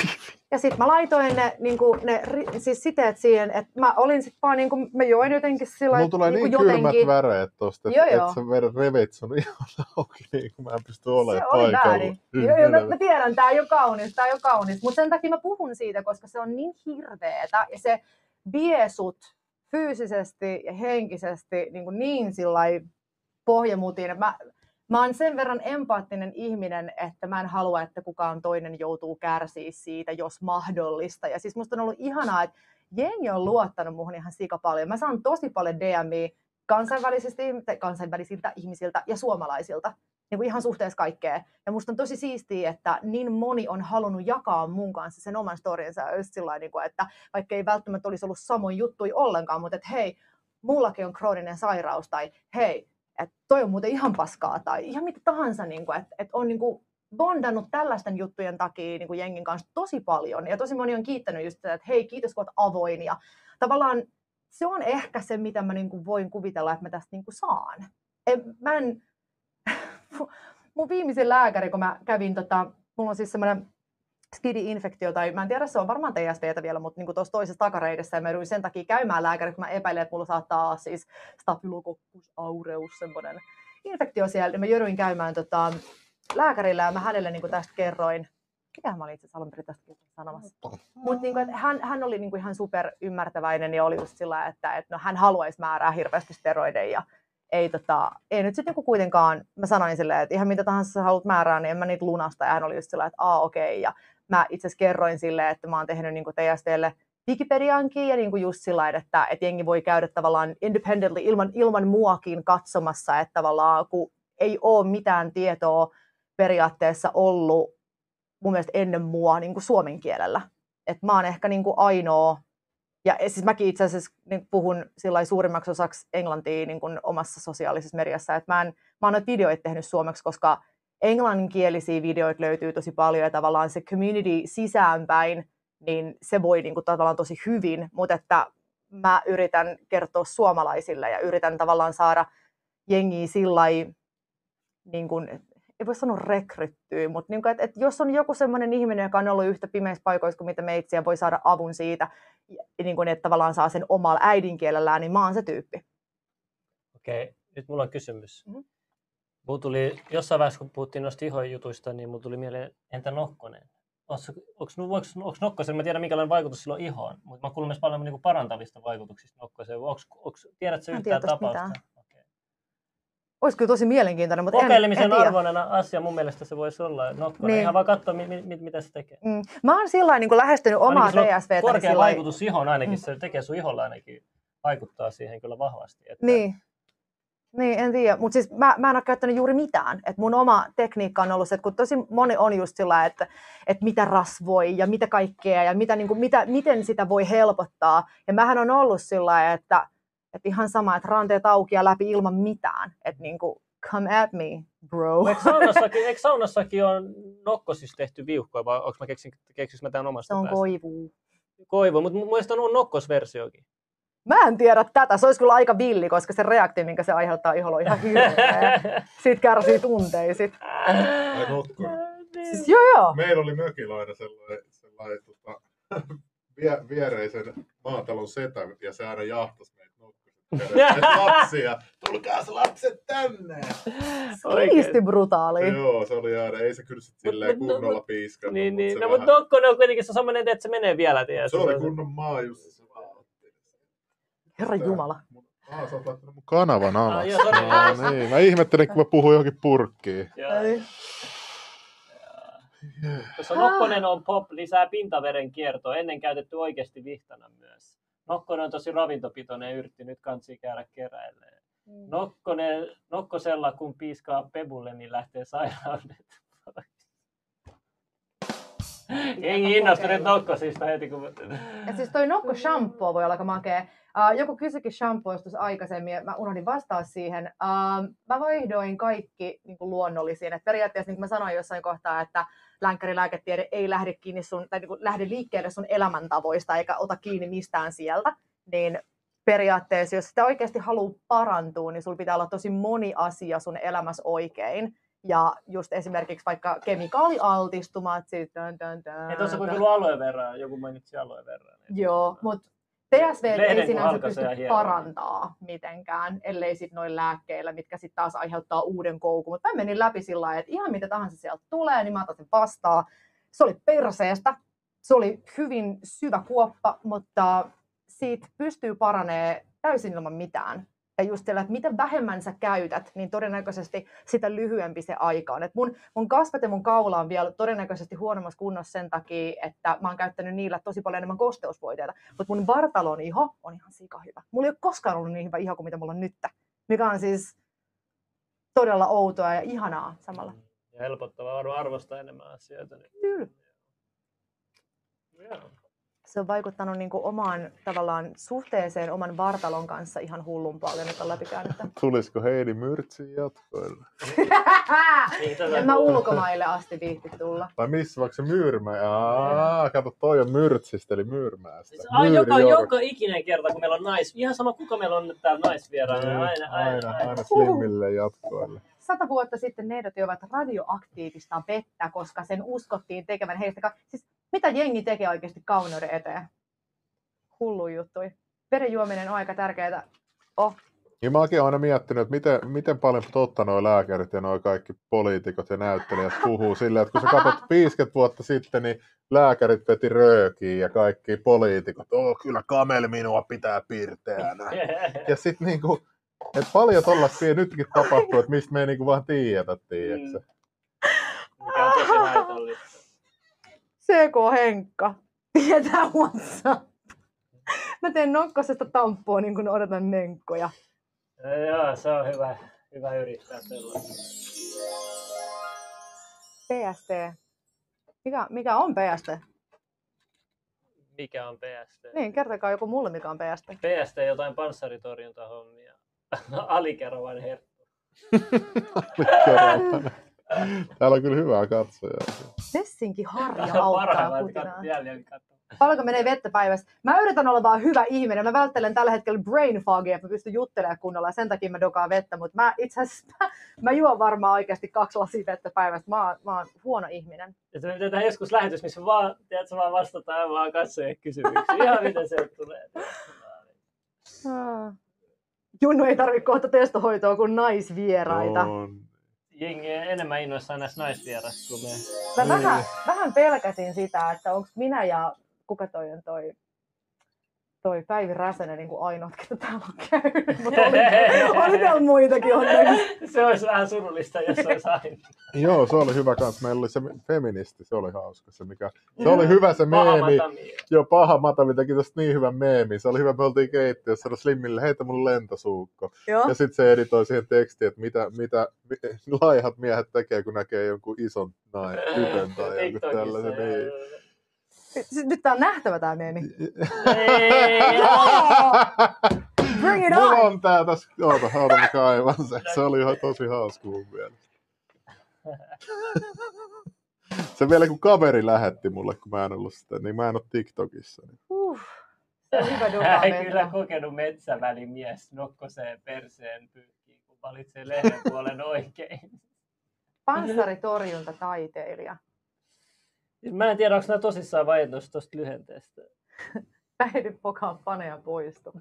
Ja sitten mä laitoin ne, niinku, ne siis siteet siihen, että mä olin sitten vaan, niinku, mä join jotenkin sillä Mulla tulee niinku niin jotenkin. kylmät väreet tosta, että et sä vedät revit sun ihan auki, niin kuin mä en pysty olemaan se paikalla. väärin. Joo, joo, mä, mä, tiedän, tää ei ole kaunis, tää ei ole kaunis. Mutta sen takia mä puhun siitä, koska se on niin hirveetä ja se vie sut fyysisesti ja henkisesti niin, kuin niin sillai pohjamutiin. Mä, mä oon sen verran empaattinen ihminen, että mä en halua, että kukaan toinen joutuu kärsiä siitä, jos mahdollista. Ja siis musta on ollut ihanaa, että jengi on luottanut muhun ihan sika paljon. Mä saan tosi paljon DMiä kansainvälisistä, kansainvälisiltä ihmisiltä ja suomalaisilta niin kuin ihan suhteessa kaikkea. Ja musta on tosi siistiä, että niin moni on halunnut jakaa mun kanssa sen oman storinsa. Ja just sillä niin kuin, että vaikka ei välttämättä olisi ollut samoin juttui ollenkaan, mutta että hei, mullakin on krooninen sairaus, tai hei, että toi on muuten ihan paskaa, tai ihan mitä tahansa, niin kuin, että, että on niin kuin bondannut tällaisten juttujen takia niin kuin jengin kanssa tosi paljon. Ja tosi moni on kiittänyt just sitä, että hei, kiitos kun oot avoin. Ja tavallaan se on ehkä se, mitä mä niin kuin voin kuvitella, että mä tästä niin kuin saan. En, mä en, mun viimeisin lääkäri, kun mä kävin, tota, mulla on siis semmoinen skidi-infektio, tai mä en tiedä, se on varmaan TSVtä vielä, mutta niin tuossa toisessa takareidessä, ja mä sen takia käymään lääkäri, kun mä epäilen, että mulla saattaa olla siis staphylococcus aureus, semmoinen infektio siellä, ja mä jouduin käymään tota, lääkärillä, ja mä hänelle niin tästä kerroin, mitähän mä olin itse asiassa alun perin tästä sanomassa. Mutta niin kuin, hän, hän oli niin kuin ihan super ymmärtäväinen ja oli just sillä, että, että no, hän haluaisi määrää hirveästi steroideja ja ei, tota, ei nyt sitten niin kuitenkaan, mä sanoin silleen, että ihan mitä tahansa sä haluat määrää, niin en mä niitä lunasta. Ja hän oli just sillä, että aa okei. Okay. Ja mä itse kerroin silleen, että mä oon tehnyt niin TSTlle Wikipediankin ja niin kuin just sillä että, että jengi voi käydä tavallaan independently ilman, ilman muakin katsomassa, että tavallaan kun ei ole mitään tietoa periaatteessa ollut mun mielestä ennen mua niin kuin suomen kielellä. Et mä oon ehkä niin kuin ainoa, ja siis mäkin itse asiassa niin puhun suurimmaksi osaksi englantia niin kuin omassa sosiaalisessa mediassa, että mä, en, mä oon noita videoita tehnyt suomeksi, koska englanninkielisiä videoita löytyy tosi paljon ja tavallaan se community sisäänpäin, niin se voi niin kuin, tavallaan tosi hyvin, mutta että mä yritän kertoa suomalaisille ja yritän tavallaan saada jengiä sillä niin kuin, ei voi sanoa rekryttyy, mutta niin kuin, että, että jos on joku sellainen ihminen, joka on ollut yhtä pimeissä paikoissa kuin mitä meitsiä, voi saada avun siitä, niin kuin, että tavallaan saa sen omalla äidinkielellään, niin mä oon se tyyppi. Okei, nyt mulla on kysymys. Mhm. Mulla tuli, jossain vaiheessa kun puhuttiin noista ihojutuista, niin mulla tuli mieleen, entä Nokkonen? Onko Nokkosella, mä tiedän minkälainen vaikutus sillä on ihoon, mutta mä kuulen myös paljon niin parantavista vaikutuksista Nokkoseen. Onks, onks, tiedätkö en yhtään tapausta? mitään. Olisi kyllä tosi mielenkiintoinen, mutta en, en Kokeilemisen tiedä. arvoinen asia mun mielestä se voisi olla. Nokkonen, Niin. ihan vaan katsoa, mi, mi, mitä se tekee. Mm. Mä oon sillä niin lähestynyt omaa TSVtä. Korkea sillai- vaikutus ihoon ainakin, Mm. se tekee sun iholla ainakin, vaikuttaa siihen kyllä vahvasti. Että Niin. Niin, en tiedä. Mutta siis mä, mä en ole käyttänyt juuri mitään. Et mun oma tekniikka on ollut se, että kun tosi moni on just sillä, että, että mitä rasvoi ja mitä kaikkea ja mitä, niin kuin, mitä, miten sitä voi helpottaa. Ja mähän on ollut sillä että, että ihan sama, että ranteet auki ja läpi ilman mitään. Että niin kuin, come at me, bro. Eikö saunassakin, eikö saunassakin on nokkosissa tehty viuhkoja, vai onko mä keksin, keksinkö mä tämän omasta Se on päästä? koivu. Koivu, mutta mun mielestä on nokkosversiokin. Mä en tiedä tätä. Se olisi kyllä aika villi, koska se reaktio, minkä se aiheuttaa iholla, on ihan hirveä. Siitä kärsii tunteisit. Ai Nokkonen. Siis joo joo. Meillä oli mökillä aina sellainen, sellainen tota, vie, viereisen maatalon setä, ja se aina jahtasi meitä lapsia, tulkaas lapset tänne! Siisti brutaali. Joo, se oli aina, ei se kyllä sit silleen no- kunnolla piiskannut, niin, niin. se No, vähän- mutta Nokkonen on kuitenkin se on semmoinen, että se menee vielä, tiedätkö? Se oli kunnon maajussi, se vaan otti. Herra Jumala. Ah, sä oot laittanut mun kanavan alas. Ah, no, niin. Mä ihmettelin, kun mä puhuin johonkin purkkiin. Joo. Ei. Koska Nokkonen on pop, lisää pintaveren kiertoa, ennen käytetty oikeasti vihtana myös. Nokkonen on tosi ravintopitoinen yrtti, nyt kansi käydä keräilemään. Nokkonen, Nokkosella kun piiskaa pebulle, niin lähtee sairaudet. Jengi innostui nyt nokkosista heti, kun... Ja siis toi nokko shampoo voi olla aika makea. Uh, joku kysyikin shampooista tuossa aikaisemmin, ja mä unohdin vastaa siihen. Uh, mä vaihdoin kaikki niin kuin luonnollisiin. Et periaatteessa, niin kuin mä sanoin jossain kohtaa, että länkkärilääketiede ei lähde, kiinni sun, tai niin kuin lähde liikkeelle sun elämäntavoista, eikä ota kiinni mistään sieltä. Niin periaatteessa, jos sitä oikeasti haluaa parantua, niin sulla pitää olla tosi moni asia sun elämässä oikein. Ja just esimerkiksi vaikka kemikaalialtistumat, tön, tön, Ei tuossa tön. kokeillut aloe verran, joku mainitsi aloe verran. Joo, mutta Lehden ei sinänsä pysty parantaa mitenkään, ellei sitten noin lääkkeillä, mitkä sitten taas aiheuttaa uuden koukun. Mutta mä menin läpi sillä lailla, että ihan mitä tahansa sieltä tulee, niin mä otan sen vastaan. Se oli perseestä, se oli hyvin syvä kuoppa, mutta siitä pystyy paranee täysin ilman mitään. Ja just sillä, että mitä vähemmän sä käytät, niin todennäköisesti sitä lyhyempi se aika on. Et mun, mun kasvat ja mun kaula on vielä todennäköisesti huonommassa kunnossa sen takia, että mä oon käyttänyt niillä tosi paljon enemmän kosteusvoiteita. Mutta mun vartalon iho on ihan sika hyvä. Mulla ei ole koskaan ollut niin hyvä iho kuin mitä mulla on nyt. Mikä on siis todella outoa ja ihanaa samalla. Ja helpottavaa arvostaa enemmän asioita. Niin. Kyllä. Joo. Se on vaikuttanut niin kuin omaan tavallaan suhteeseen oman vartalon kanssa ihan hullun paljon, nyt on läpikäynyt. Tulisiko Heidi Myrtsin jatkoille? Niin, en mä ulkomaille asti viitti tulla. Vai missä, vaikka se Myyrmä? Aa, kato, toi on Myrtsistä, eli Myyrmästä. Siis Ai, Myyri joka, joka ikinen kerta, kun meillä on nais... Ihan sama, kuka meillä on nyt täällä naisvieraana. Niin, Aina, aina, aina. aina slimmille jatkoille. Sata vuotta sitten ne ehdotivat radioaktiivista vettä, koska sen uskottiin tekevän heistä... Ka- siis mitä jengi tekee oikeasti kauneuden eteen? Hullu juttui. Veden juominen on aika tärkeää. Oh, Ja mäkin olen aina miettinyt, että miten, miten paljon totta nuo lääkärit ja nuo kaikki poliitikot ja näyttelijät puhuu silleen, että kun sä katsot 50 vuotta sitten, niin lääkärit veti röökiin ja kaikki poliitikot, oh kyllä kamel minua pitää pirteänä. Ja sitten niinku, että paljon tollaista nytkin tapahtuu, että mistä me ei niinku vaan tiedetä, tiedätkö? Mikä on tosi haitallista. CK Henkka tietää WhatsApp. Mä teen nokkosesta tamppoa niin kuin odotan menkkoja. Joo, se on hyvä, hyvä yrittää sellaista. PST. Mikä, mikä on PST? Mikä on PST? Niin, kertokaa joku mulle, mikä on PST. PST jotain panssaritorjuntahommia. Alikerrovan herkku. Täällä on kyllä hyvää katsojaa. Tessinki harja auttaa kutinaa. Paljonko menee vettä päivässä? Mä yritän olla vaan hyvä ihminen. Mä välttelen tällä hetkellä brain fogia, että mä pystyn juttelemaan kunnolla. ja Sen takia mä dokaan vettä, mutta mä itse asiassa mä, mä juon varmaan oikeasti kaksi lasia vettä päivässä. Mä, oon- mä oon huono ihminen. Että me pitää tehdä joskus lähetys, missä vaan, tiedätkö, vaan vastataan vaan katsojien kysymyksiin. Ihan miten se tulee. Junnu ei tarvitse kohta testohoitoa kuin naisvieraita. On. Jengi enemmän innoissaan näistä naisvierasta kuin me. Mä vähän, vähän pelkäsin sitä, että onko minä ja kuka toi on toi, toi Päivi Räsänen niin kuin ainoat, ketä täällä on käynyt. Mutta oli, oli täällä muitakin onneksi. Se olisi vähän surullista, jos se olisi aina. Joo, se oli hyvä kans. Meillä oli se feministi, se oli hauska. Se, mikä... se oli hyvä se Paha meemi. matamia. Joo, paha Matami teki tosta niin hyvän meemi. Se oli hyvä, me oltiin keittiössä, sanoi Slimmille, heitä mun lentosuukko. Joo. Ja sitten se editoi siihen tekstiin, että mitä, mitä mi- laihat miehet tekee, kun näkee jonkun ison nain, tytön tai jonkun tällaisen. joo, Niin. Joo. Nyt, tää on nähtävä tää meemi. Ei, Bring it Mulla on! on tää tässä, oota, oota mä kaivan se. Se oli ihan tosi hauska mun mielestä. Se vielä kun kaveri lähetti mulle, kun mä en ollut sitä, niin mä en ole TikTokissa. Niin. Uh, se on hyvä Hän ei kyllä kokenut metsävälimies nokkoseen perseen pyykkiin, kun valitsee lehden puolen oikein. Panssaritorjuntataiteilija. Mä en tiedä, onko nämä tosissaan vai tuosta lyhenteestä. Päihdy pokaan paneja poistu.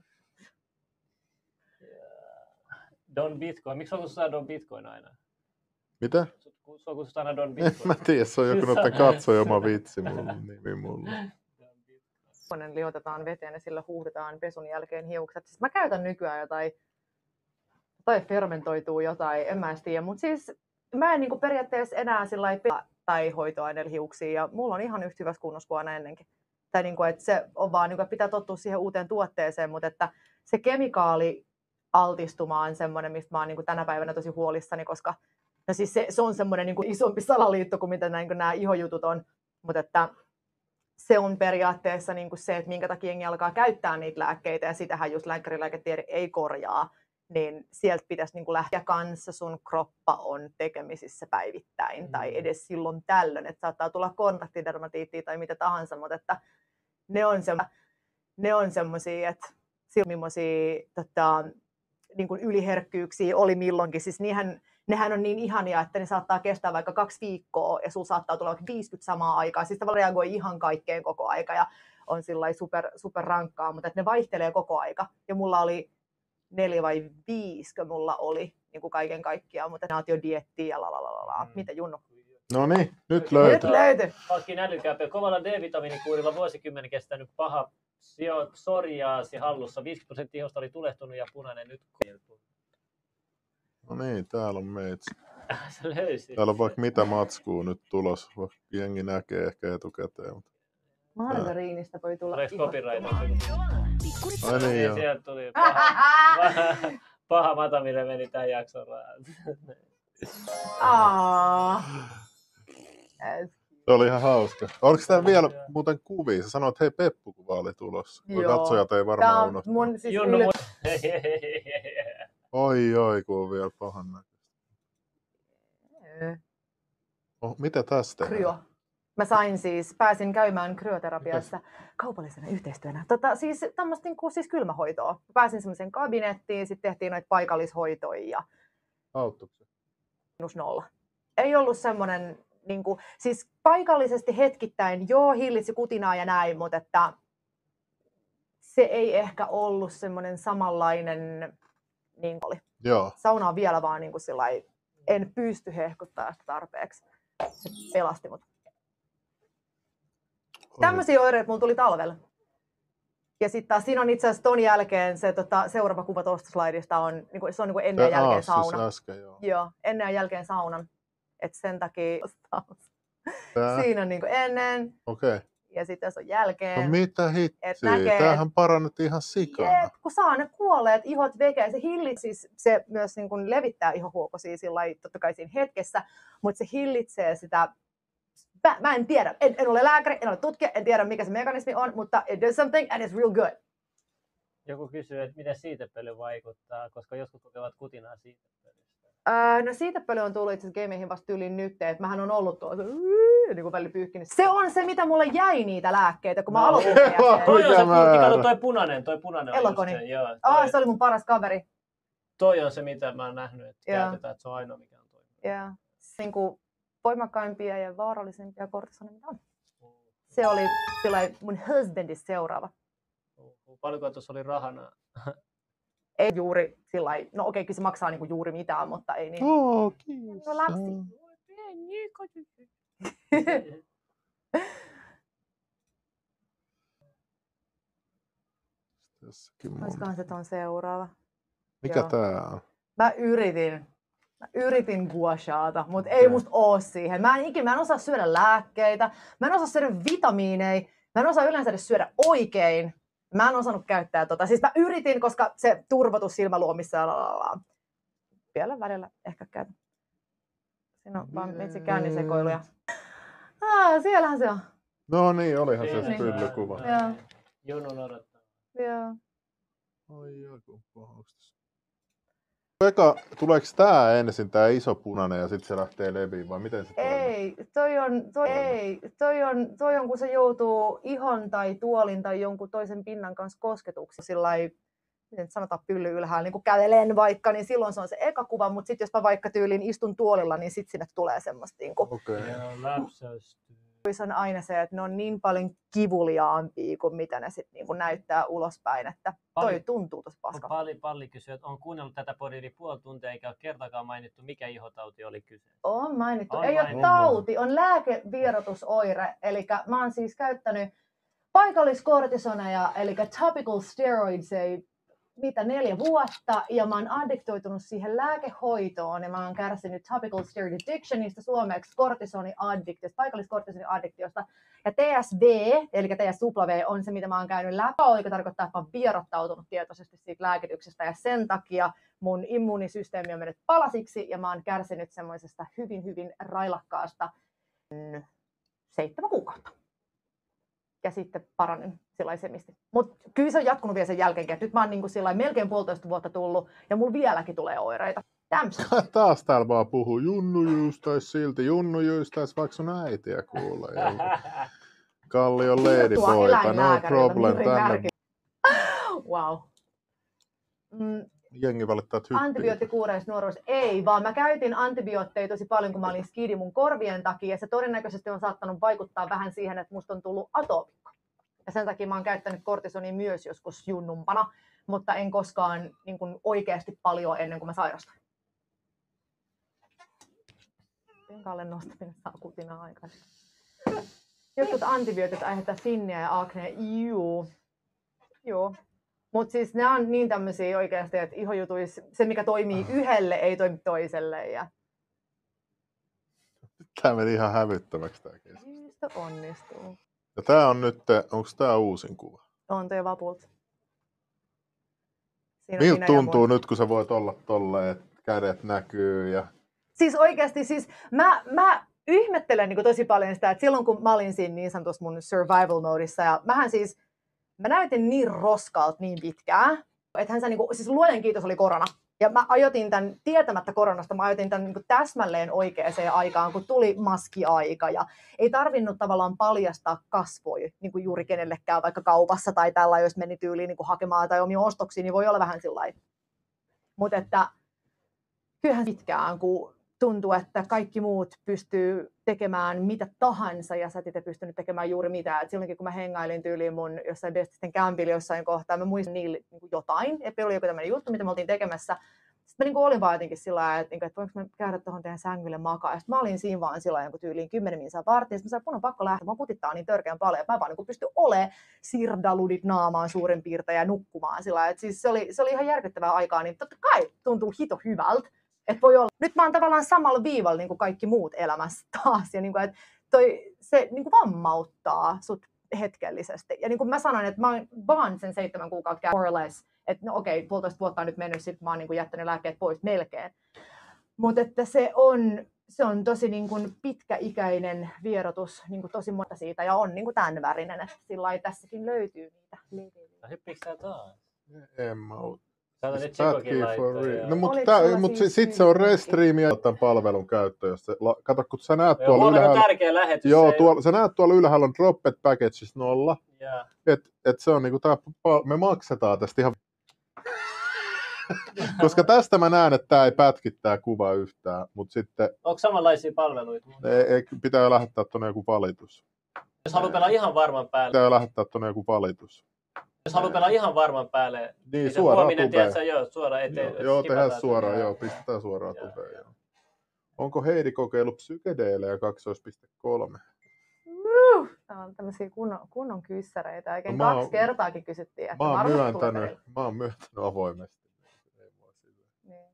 Don Bitcoin. Miksi kutsutaan Don Bitcoin aina? Mitä? Sua kutsutaan aina Don En Bitcoin. mä tiedä, se on joku noiden katsojama vitsi mun nimi. Toinen liotetaan veteen ja sillä huuhdetaan pesun jälkeen hiukset. Siis mä käytän nykyään jotain, tai fermentoituu jotain, en mä edes tiedä. Mutta siis mä en niinku periaatteessa enää sillä lailla tai hoitoaineella hiuksia ja mulla on ihan yhtä hyvässä kunnossa kuin aina ennenkin. Tai niinku, että se on vaan, niinku, että pitää tottua siihen uuteen tuotteeseen, mutta että se kemikaali altistuma on semmoinen, mistä mä oon niinku tänä päivänä tosi huolissani, koska no siis se, se on semmoinen niinku isompi salaliitto kuin mitä niinku nämä ihojutut on. Mutta että se on periaatteessa niin kuin se, että minkä takia jengi alkaa käyttää niitä lääkkeitä, ja sitähän just lääkärilääketiede ei korjaa, niin sieltä pitäisi niin kuin lähteä kanssa sun kroppa on tekemisissä päivittäin, mm. tai edes silloin tällöin, että saattaa tulla kontaktidermatiittia tai mitä tahansa, mutta että ne on, se, ne on semmoisia, että millaisia tota, niin kuin yliherkkyyksiä oli milloinkin, siis niinhän, nehän on niin ihania, että ne saattaa kestää vaikka kaksi viikkoa ja sulla saattaa tulla vaikka 50 samaa aikaa. Siis tavallaan reagoi ihan kaikkeen koko aika ja on sillä super, super rankkaa, mutta että ne vaihtelee koko aika. Ja mulla oli neljä vai viisikö mulla oli niin kuin kaiken kaikkiaan, mutta naatiodietti ja lalalala. Mm. Mitä Junnu? No niin, nyt löytyy. Nyt löytyi. Pakki älykääpä. Kovalla D-vitamiinikuurilla vuosikymmenen kestänyt paha psoriaasi hallussa. 50 prosenttia ihosta oli tulehtunut ja punainen nyt. No niin, täällä on meitä. Se löysi. Täällä on vaikka mitä matskuu nyt tulos, vaikka jengi näkee ehkä etukäteen. Mutta... Margariinista voi tulla Oliko copyright? Ai niin joo. Sieltä tuli paha, paha mata, millä meni tämän jakson. Se oli ihan hauska. Oliko tämä vielä muuten kuvia? Sä sanoit, että hei Peppu-kuva oli tulossa. Joo. Katsojat ei varmaan on unohtaa. mun siis Junnu, yle... mu- Oi, oi, kun on vielä pahan näköistä. Oh, mitä tästä? Kryo. Mä sain siis, pääsin käymään kryoterapiassa kaupallisena yhteistyönä. Tota, siis tämmöistä niin kuin, siis kylmähoitoa. Mä Pääsin semmoiseen kabinettiin, sitten tehtiin noita paikallishoitoja ja Auttuiko se? miinus nolla. Ei ollut semmoinen, niin kuin, siis paikallisesti hetkittäin, joo, hillitsi kutinaa ja näin, mutta että se ei ehkä ollut semmoinen samanlainen, niin oli. Joo. Sauna on vielä vaan niin kuin sillai, en pysty hehkuttaa sitä tarpeeksi. Se pelasti mut. Tämmöisiä oireita mulla tuli talvella. Ja sitten taas siinä on itse asiassa ton jälkeen se tota, seuraava kuva tuosta slaidista on, niin kuin, se on niin kuin ennen ja jälkeen siis sauna. äsken, joo. Joo, ennen ja jälkeen saunan. Et sen takia Tää, siinä on niin kuin ennen okei. Okay. ja sitten se on jälkeen. No mitä Et hitsiä? näkee, Tämähän parannettiin ihan sikana. Jep, kun saa ne kuolleet ihot veke, se hillit, siis se myös niin kuin levittää ihohuokosia sillä lailla, totta kai siinä hetkessä, mutta se hillitsee sitä, mä, mä en tiedä, en, en ole lääkäri, en ole tutkija, en tiedä mikä se mekanismi on, mutta it does something and it's real good. Joku kysyy, että miten siitepöly vaikuttaa, koska joskus kokevat kutinaa siitepölystä. Öö, no siitä paljon on tullut itse asiassa gameihin vasta yli nyt, että mähän on ollut tuolla se, niin kuin välillä pyyhkinyt. Se on se, mitä mulle jäi niitä lääkkeitä, kun mä No. aloitin. Toi on se kato toi punainen, toi punainen on Elokoni. just se, joo. Toi, Ah, se oli mun paras kaveri. toi on se, mitä mä oon nähnyt, että Joo. käytetään, että se on ainoa, mikä on toiminut. Ja niin kuin voimakkaimpia ja vaarallisimpia kortisonia, mitä on. Se oli sillä mun husbandis seuraava. Paljonko tuossa oli rahana? Ei juuri sillä no okei, kyllä se maksaa niinku juuri mitään, mutta ei niin. Oo, kiitos. No lapsi. Olisikohan se ton seuraava? Mikä joo. tää on? Mä yritin. Mä yritin guashaata, mutta ei musta oo siihen. Mä en ikinä, mä en osaa syödä lääkkeitä, mä en osaa syödä vitamiineja, mä en osaa yleensä edes syödä oikein. Mä en osannut käyttää tota. Siis mä yritin, koska se turvotus silmäluomissa ja lalalala. Vielä välillä ehkä käytän. Siinä on vaan vitsi käynnisekoiluja. Ah, siellähän se on. No niin, olihan se Niin. pyllykuva. Joo, Junun odottaa. joo. Oi joku pahaustus. Eka, tuleeko tää ensin, tää iso punainen, ja sitten se lähtee leviin, vai miten se toimii? Ei, toi on, toi, ei, toi on, toi on, kun se joutuu ihon tai tuolin tai jonkun toisen pinnan kanssa kosketuksiin. Sillä miten sanotaan pylly ylhäällä, niin kun kävelen vaikka, niin silloin se on se eka kuva, mutta sitten jos mä vaikka tyyliin istun tuolilla, niin sitten sinne tulee semmoista, niin kuin, Okei. Okay. Läpsäystyy. Se on aina se, että ne on niin paljon kivuliaampia kuin mitä ne sitten niin kuin näyttää ulospäin, että toi Paljon- tuntuu tosi paskalta. Palli, palli kysyy, että on kuunnellut tätä podia yli puoli tuntia eikä ole kertaakaan mainittu, mikä ihotauti oli kyse. On mainittu. On Ei mainittu. ole tauti, on lääkevierotusoire. Eli mä oon siis käyttänyt paikalliskortisoneja, eli topical steroids, ei mitä neljä vuotta, ja mä oon addiktoitunut siihen lääkehoitoon, ja mä oon kärsinyt topical steroid addictionista suomeksi kortisoniaddiktiosta, paikalliskortisoniaddiktiosta, ja TSV, eli TSW, on se, mitä mä oon käynyt läpi, joka tarkoittaa, että mä oon vierottautunut tietoisesti siitä lääkityksestä, ja sen takia mun immuunisysteemi on mennyt palasiksi, ja mä oon kärsinyt semmoisesta hyvin, hyvin railakkaasta mm, seitsemän kuukautta. Ja sitten paranin semisti. Mutta kyllä se on jatkunut vielä sen jälkeenkin. että Nyt mä oon niin kuin melkein puolitoista vuotta tullut ja mulla vieläkin tulee oireita. Täms. Taas täällä vaan puhuu Junnu jyystäis silti, Junnu jyystäis vaikka sun äitiä kuulee. Ja Kallion ladyboyta, no problem juuri tänne. wow. Mm, Jengi valittaa, että hyppii. antibioottikuureista nuoruus. Ei, vaan mä käytin antibiootteja tosi paljon, kun mä olin skidi mun korvien takia. Ja se todennäköisesti on saattanut vaikuttaa vähän siihen, että musta on tullut atopikko. Ja sen takia mä oon käyttänyt kortisonia myös joskus junnumpana, mutta en koskaan niin kuin oikeasti paljon ennen kuin mä sairastuin. Penkalle nostaminen saa kutinaa aikaisemmin. Jotkut antibiootit aiheuttaa sinniä ja aknea. Juu. Joo. Mutta siis nämä on niin tämmöisiä oikeasti, että ihojutuis, se mikä toimii yhdelle ei toimi toiselle. Ja Tämä meni ihan hävyttömäksi tämä keskustelu. onnistuu. Ja tää on nyt, onko tämä uusin kuva? On. Siinä on Miltä tuntuu nyt, kun sä voit olla tolleen, että kädet näkyy ja Siis oikeasti, siis mä, mä ihmettelen niin tosi paljon sitä, että silloin kun mä olin siinä niin sanotussa mun survival modissa, ja mähän siis, mä näytin niin roskalta niin pitkään, että hän niin kuin, siis luojan kiitos oli korona. Ja mä ajotin tämän, tietämättä koronasta, mä ajotin tämän niin täsmälleen oikeaan aikaan, kun tuli maskiaika. Ja ei tarvinnut tavallaan paljastaa kasvoja niin kuin juuri kenellekään, vaikka kaupassa tai tällä, jos meni tyyliin niin kuin hakemaan tai omia ostoksia, niin voi olla vähän sillä Mutta että kyllähän pitkään, kun tuntuu, että kaikki muut pystyy tekemään mitä tahansa ja sä et pystynyt tekemään juuri mitään. Et silloinkin kun mä hengailin tyyliin mun jossain bestisten kämpillä jossain kohtaa, mä muistan niille niin jotain, että oli joku tämmöinen juttu, mitä me oltiin tekemässä. Sitten mä niin olin vaan jotenkin sillä lailla, että, niin että voinko mä käydä tuohon teidän sängylle makaa. Sitten mä olin siinä vaan sillä lailla, tyyliin 10 minsaa vartin. Sitten mä sanoin, että on pakko lähteä, mä putittaa niin törkeän paljon. Että mä vaan niin pystyn olemaan sirdaludit naamaan suurin piirtein ja nukkumaan sillä. Että siis se oli, se oli ihan järkyttävää aikaa, niin totta kai tuntuu hito hyvältä. Että voi olla. Nyt mä oon tavallaan samalla viivalla niin kuin kaikki muut elämässä taas. Ja niin kuin, että toi, se niin kuin vammauttaa sut hetkellisesti. Ja niin kuin mä sanoin, että mä oon vaan sen seitsemän kuukautta käynyt, more or less. Että no okei, okay, puolitoista vuotta on nyt mennyt, sitten mä oon niin kuin jättänyt lääkkeet pois melkein. Mutta että se on, se on tosi niin kuin pitkäikäinen vierotus, niin kuin tosi monta siitä, ja on niin kuin tämän värinen, että sillä tässäkin löytyy niitä. Hyppiikö sä taas? en mä. Kato nyt ja- No mutta tää, mut siis sit se on niin- Restreamia tämän palvelun käyttö. Jos se, la- kato, kun sä näet Joo, tuolla huomenna on ylhäällä, tärkeä lähetys. joo, se- tuolla, sä näet tuolla ylhäällä on Dropped Packages nolla. Ja, Et, et se on niinku tää, me maksetaan tästä ihan koska tästä mä näen, että tämä ei pätki tää kuva yhtään, mutta sitten onko samanlaisia palveluita? ei, ei, pitää lähettää tuonne joku valitus. Jos haluaa pelaa ihan varman päälle, Pitää lähettää tuonne joku valitus. Jos haluaa pelaa ihan varman päälle, Niin, niin suoraan huominen, tiedätkö, joo, suoraan eteen. Joo, joo tehdään suoraan, joo, pistetään suoraan Joo, tubeen. joo. Onko Heidi kokeillut psykedeelejä 2.3? Woo! Tää on tämmöisiä kunnon, kunnon kyssäreitä. Oikein No kaksi oon- kertaakin kysyttiin, että Mä oon, myöntänyt, mä oon myöntänyt avoimesti. Ei mua sillä. Niin.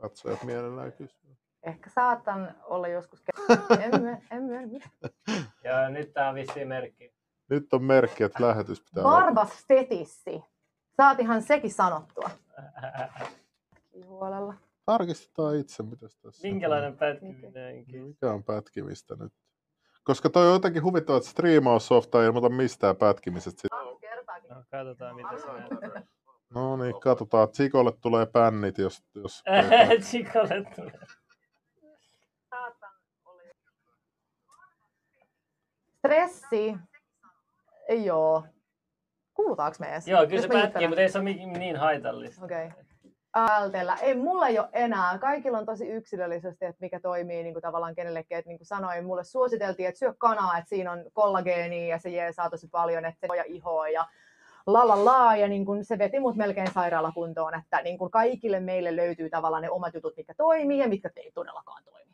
Katsojat mielellään kysyy. Ehkä saatan olla joskus... en, myö, en myö? Ja nyt tää on vissiin merkki. Nyt on merkki, että lähetys pitää. Barbas fetissi. Saatihan sekin sanottua. Huolella. Tarkistetaan itse, mitä tässä Minkälainen on. pätkiminenkin. Mikä on pätkimistä nyt? Koska toi on jotenkin huvittavaa, että striimaussofta ei ilmoita mistään pätkimisestä. No, katsotaan mitä se näyttää. No niin, katsotaan. Tsikolle tulee pännit, jos... jos Chikolle tulee. Stressi. Ei joo. Kuulutaanko me edes? Joo, kyllä se pätkii, mutta ei se ole niin haitallista. Okei. Okay. Vältellä. Ei, mulla ei ole enää. Kaikilla on tosi yksilöllisesti, että mikä toimii niin kuin tavallaan kenellekin. Että niin kuin sanoin, mulle suositeltiin, että syö kanaa, että siinä on kollageenia ja se jeesaa tosi paljon, että se ja ihoa ja la la la, ja niin kuin se veti mut melkein sairaalakuntoon, että niin kuin kaikille meille löytyy tavallaan ne omat jutut, mitkä toimii ja mitkä ei todellakaan toimi.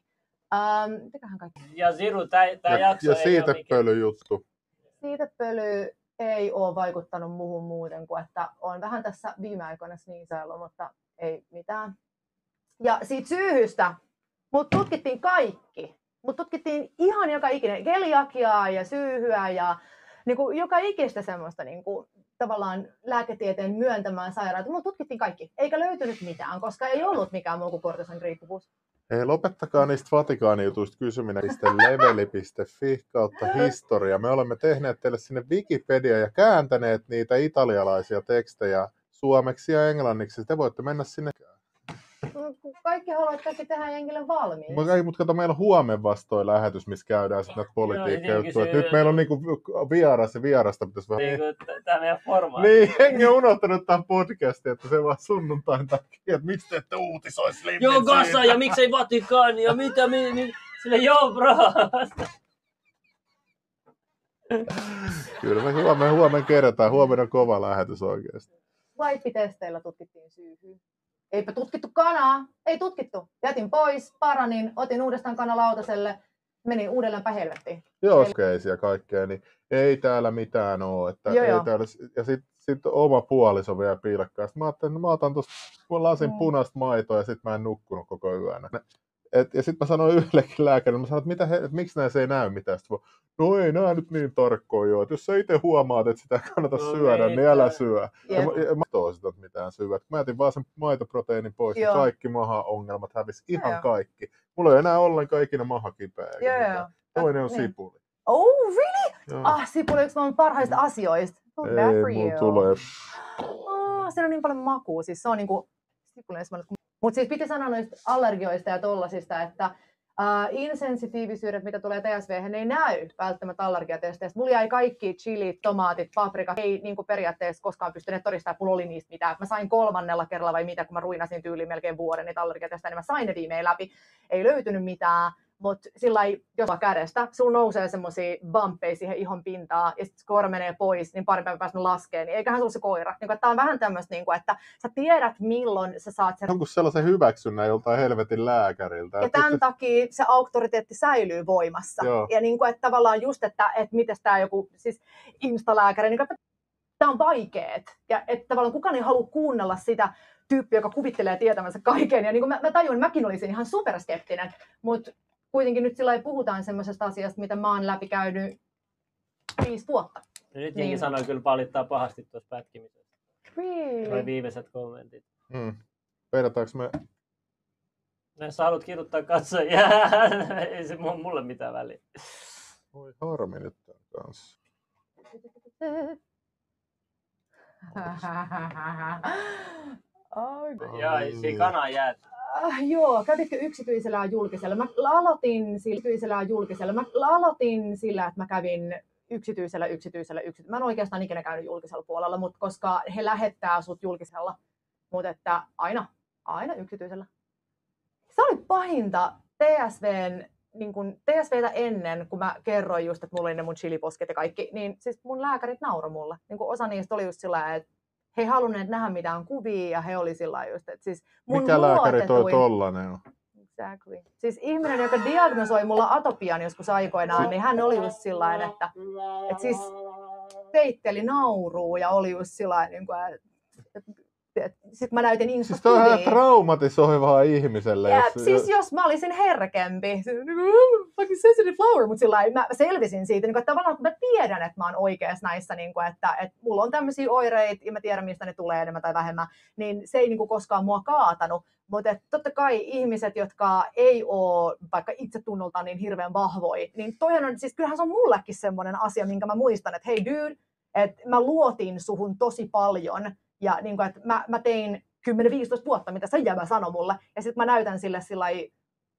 Ähm, mitäköhän kaikki? Ja Ziru, tää, tää ja, jakso ja ei siitä ole mikään... pölyjuttu. Siitä pöly ei ole vaikuttanut muuhun muuten kuin, että on vähän tässä viime aikoina sniisaillut, mutta ei mitään. Ja siitä syyhystä, mut tutkittiin kaikki. Mut tutkittiin ihan joka ikinen, keliakiaa ja syyhyä ja niin kuin joka ikistä semmoista niin kuin, tavallaan lääketieteen myöntämään sairautta. Mut tutkittiin kaikki, eikä löytynyt mitään, koska ei ollut mikään muu kuin kortison riippuvuus. Hei, lopettakaa niistä Vatikaanijutuista kysyminen leveli.fi kautta historia. Me olemme tehneet teille sinne Wikipedia ja kääntäneet niitä italialaisia tekstejä suomeksi ja englanniksi. Te voitte mennä sinne. No, Kaikki haluavat kaikki tehdä jengille valmiiksi. Mutta ei, mutta kato, meillä on huomen vastoi lähetys, missä käydään sitten näitä politiikkajuttuja. niin, Nyt meillä on niinku vieras ja vierasta pitäisi vähän... Niin kuin tämä meidän formaatti. Niin, hengi on unohtanut tämän podcastin, että se vaan sunnuntain takia, että miksi te ette uutisoisi Slimmin Joo? Gassa ja miksei Vatikaani ja mitä, mi, mi, sille joo bro. Kyllä me huomenna, huomenna kerätään. Huomenna on kova lähetys oikeasti. Wipe-testeillä tutkittiin syyhyä. Eipä tutkittu kanaa, ei tutkittu. Jätin pois, paranin, otin uudestaan kanalautaselle, menin uudelleenpä helvettiin. Joo, skeisiä ja kaikkea, niin ei täällä mitään ole. Että Joo, ei joo. täällä, ja sitten sit oma puoliso vielä pilkkaa. Sitten mä ajattelin, että mä otan tuosta lasin Mm. punaista maitoa ja sitten mä en nukkunut koko yönä. Et, ja sitten mä sanoin yhdellekin lääkärille, mä sanoin, että, mitä he, että miksi näissä ei näy mitään. Sitten no ei nää nyt niin tarkkoja joo. Että jos sä itse huomaat, että sitä ei kannata No syödä, niin, niin älä syö. Ja Jep. mä, ja mä toin sitä, että mitään syödä. Mä jätin vaan sen maitoproteiinin pois ja Joo. kaikki maha-ongelmat hävisi ihan Joo. kaikki. Mulla ei enää ollenkaan ikinä maha kipeä. Joo. Toinen on Niin. sipuli. Oh, really? Joo. Ah, sipuli on yksi maailman parhaista asioista. Bad for ei, mulla you. tulee. Oh, siinä on niin paljon makua. Siis se on niinku, sipuli on mutta siis piti sanoa noista allergioista ja tollasista, että uh, insensitiivisyydet, mitä tulee TSV, ei näy välttämättä allergiatesteistä. Mulla jäi kaikki chili, tomaatit, paprika, ei niin kuin periaatteessa koskaan pystyneet todistamaan, että mulla oli niistä mitään. Mä sain kolmannella kerralla vai mitä, kun mä ruinasin tyyliin melkein vuoden niitä allergiatesteja, niin mä sain ne viimein läpi. Ei löytynyt mitään, mutta sillä ei joka kädestä, sulla nousee semmoisia bumppeja siihen ihon pintaan, ja sitten koira menee pois, niin pari päivän päästä laskee, niin eiköhän se ole se koira. Niin, tämä on vähän tämmöistä, niin kuin, että sä tiedät, milloin sä saat sen Jonkun sellaisen hyväksynnän joltain helvetin lääkäriltä. ja tämän nyt- takia se auktoriteetti säilyy voimassa. Joo. Ja niin kuin, että tavallaan just, että, että miten tämä joku siis instalääkäri, niin kuin, että tämä on vaikeet. Ja että tavallaan kukaan ei halua kuunnella sitä tyyppiä, joka kuvittelee tietämänsä kaiken. Ja niin kuin mä, mä tajun, mäkin olisin ihan superskeptinen, mutta kuitenkin nyt sillä puhutaan semmoisesta asiasta, mitä mä oon läpikäynyt viisi vuotta. Ja nyt jengi Niin. sanoi kyllä palittaa pahasti tuossa pätkimisessä. Noi Really? viimeiset kommentit. Mm. Veidataanko me... No, jos sä haluat kiduttaa katsojia, ei se mu- mulle mitään väliä. Oi harmi nyt tämän kanssa. Oh, Ja siinä kana jäät. Ah, joo, kävitkö yksityisellä ja julkisella? Mä aloitin sillä yksityisellä ja julkisella. Mä aloitin sillä, että mä kävin yksityisellä, yksityisellä, yksityisellä. Mä en oikeastaan ikinä käynyt julkisella puolella, mutta koska he lähettää sut julkisella, mutta että aina, aina yksityisellä. Se oli pahinta TSVn, niin kun TSVtä ennen, kun mä kerroin just, että mulla oli ne mun chiliposket ja kaikki, niin siis mun lääkärit nauroi mulle. Niin osa niistä oli just sillä että he ei halunneet nähdä mitään kuvia ja he oli sillä just, että siis mun Mikä lääkäri toi tollanen on? Exactly. Siis ihminen, joka diagnosoi mulla atopian joskus aikoinaan, niin hän oli just sillä että, että siis peitteli nauruu ja oli just sillä niin että sitten mä näytin Siis Instassa toi on ihan traumatisoivaa ihmiselle. Jep, jos- siis jos mä olisin herkempi, se on niinku, "Oh, fucking sensitive flower, mutta sillä mä selvisin siitä, niin kuin, että tavallaan mä tiedän, että mä oon oikeassa näissä, niin kuin, että, että mulla on tämmöisiä oireita ja mä tiedän, mistä ne tulee enemmän tai vähemmän, niin se ei niin kuin, koskaan mua kaatanut. Mutta totta kai ihmiset, jotka ei ole vaikka itse tunnoltaan niin hirveän vahvoja, niin toihan on, siis kyllähän se on mullekin semmoinen asia, minkä mä muistan, että hei dude, että mä luotin suhun tosi paljon ja niin kuin, että mä, mä tein 10-15 vuotta, mitä se jäbä sanoi mulle, ja sitten mä näytän sille sillä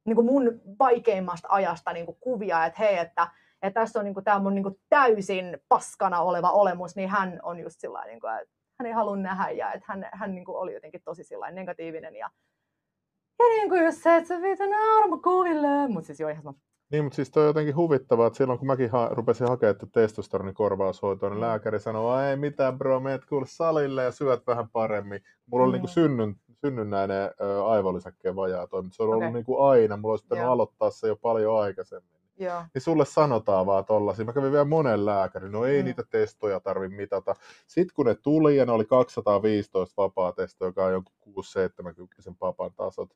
niin kuin mun vaikeimmasta ajasta niin kuin kuvia, että hei, että, että tässä on niin kuin, tämä mun niin kuin täysin paskana oleva olemus, niin hän on just sillä niin kuin, että hän ei halua nähdä ja että hän, hän niin kuin oli jotenkin tosi sillä negatiivinen ja ja niin kuin just se, että se viitä naurama kuville, mutta siis joo, ihan. Niin, mutta siis toi on jotenkin huvittavaa, että silloin kun mäkin ha- rupesin hakemaan tätä testosteronin korvaushoitoa, niin Mm. lääkäri sanoi, että ei mitään bro, meet kuule salille ja syöt vähän paremmin. Mulla oli Mm. niinku synnyn, synnynnäinen ö, aivolisäkkeen vajaa toi, mutta se on ollut Okei. niinku aina, mulla olisi pitänyt Joo. aloittaa se jo paljon aikaisemmin. Joo. Niin sulle sanotaan vaan tollasia. Mä kävin vielä monen lääkärin, no ei Mm. niitä testoja tarvi mitata. Sitten kun ne tuli ja ne oli 215 vapaa testoa, joka on jonkun 6-70 papan tasot,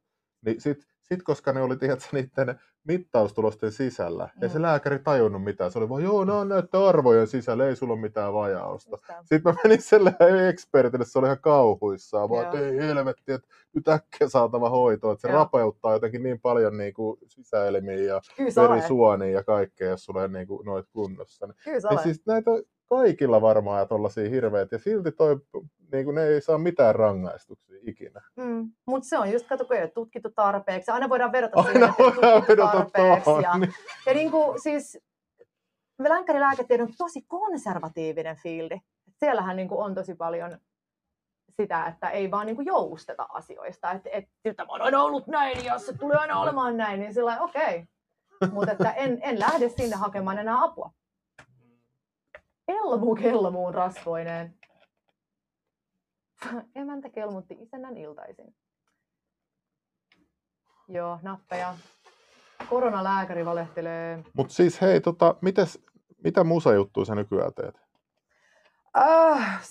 Niin sit, sit koska ne oli tiedätkö, niiden mittaustulosten sisällä, mm. ei se lääkäri tajunnut mitään. Se oli vaan, joo, nämä on näiden arvojen sisällä, ei sulla ole mitään vajausta. Sitten mä menin sille ekspertille, se oli ihan kauhuissaan, vaan, että ei helvetti, että nyt äkkiä saatava hoito, että se Joo. rapeuttaa jotenkin niin paljon niin kuin sisäelimiä ja verisuonia ja kaikkea, jos sulla ei niin kuin, noit kunnossa. Kyllä niin siis näitä kaikilla varmaan tollaisia hirveitä, ja silti toi, niin kuin ne ei saa mitään rangaistuksia ikinä. Mm. Mutta se on just, kato, kun ei ole tutkittu tarpeeksi. Aina voidaan vedota Aina siihen, että ei ole voidaan tutkittu vedota tarpeeksi. tuohon. Ja, niin. ja niin kuin, siis lääkärilääketiede on tosi konservatiivinen fiildi. Siellähän niin kuin on tosi paljon sitä, että ei vaan niin kuin jousteta asioista. Että et, tämä on aina ollut näin ja se tulee aina olemaan näin, niin sillä okei. Okay. Mutta että en, en lähde sinne hakemaan enää apua. Elmuu kelmuun rasvoineen. Emäntä kelmutti isännän iltaisin. Joo, nappeja. Koronalääkäri valehtelee. Mutta siis hei, tota, mites, mitä musajuttuja sä nykyään teet? Äh,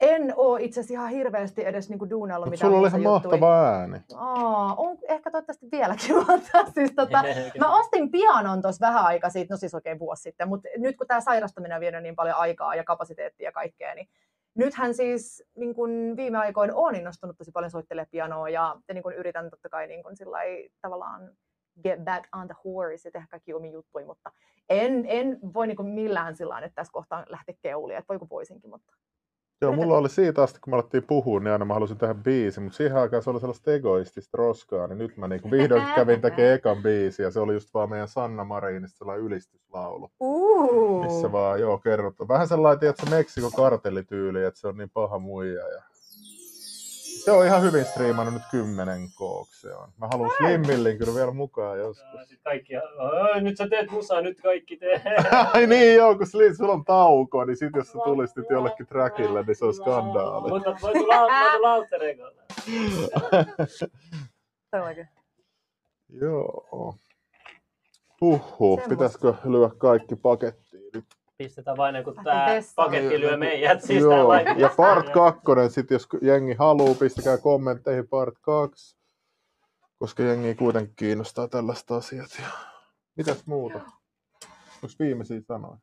en oo itse asiassa ihan hirveästi edes niinku duunailla Mut mitään sulla oli ihan mahtava ääni. Aa, on ehkä toivottavasti vieläkin. mutta siis tota, mä ostin pianon tuossa vähän aikaa siitä, no siis oikein vuosi sitten, mutta nyt kun tämä sairastaminen on vienyt niin paljon aikaa ja kapasiteettia ja kaikkea, niin nythän siis niin kun viime aikoina olen innostunut tosi paljon soittelemaan pianoa ja, ja niin kun yritän totta kai niin kun sillai, tavallaan get back on the horse ja tehdä kaikki omia juttuja, mutta en, en voi niin millään sillä että tässä kohtaa lähteä keuliin, että voi kun voisinkin, mutta Joo, mulla oli siitä asti, kun me alettiin puhua, niin aina mä halusin tehdä biisin, mutta siihen aikaan se oli sellaista egoistista roskaa, niin nyt mä niin vihdoin kävin tekemään ekan biisin, ja se oli just vaan meidän Sanna Marinista sellainen ylistyslaulu, uh, missä vaan, joo, kerrotaan. Vähän sellainen, tiedätkö, Meksikon kartellityyli, että se on niin paha muija. Ja... Se on ihan hyvin striimannut nyt 10 kooksi se on. Mä haluan Slimmillin kyllä vielä mukaan joskus. Sitten kaikki, "Aa, nyt sä teet musaa, nyt kaikki tee. Ai niin joo, kun Slim, sulla on tauko, niin sit jos sä tulisit jollekin trackille, niin se on skandaali. Mutta voi tulla, voi tulla alter egolla. todellakin. Joo. Huhhuh, pitäisikö lyödä kaikki pakettiin nyt? Pistetään vain niin kun tää testaamaan. paketti lyö meidät sisään. Joo, laitetaan ja part sisään. kakkonen, sit jos jengi haluu, pistäkää kommentteihin part 2, koska jengi kuitenkin kiinnostaa tällaista asiat. Ja... Mitäs muuta? Onko viimeisiä sanoja?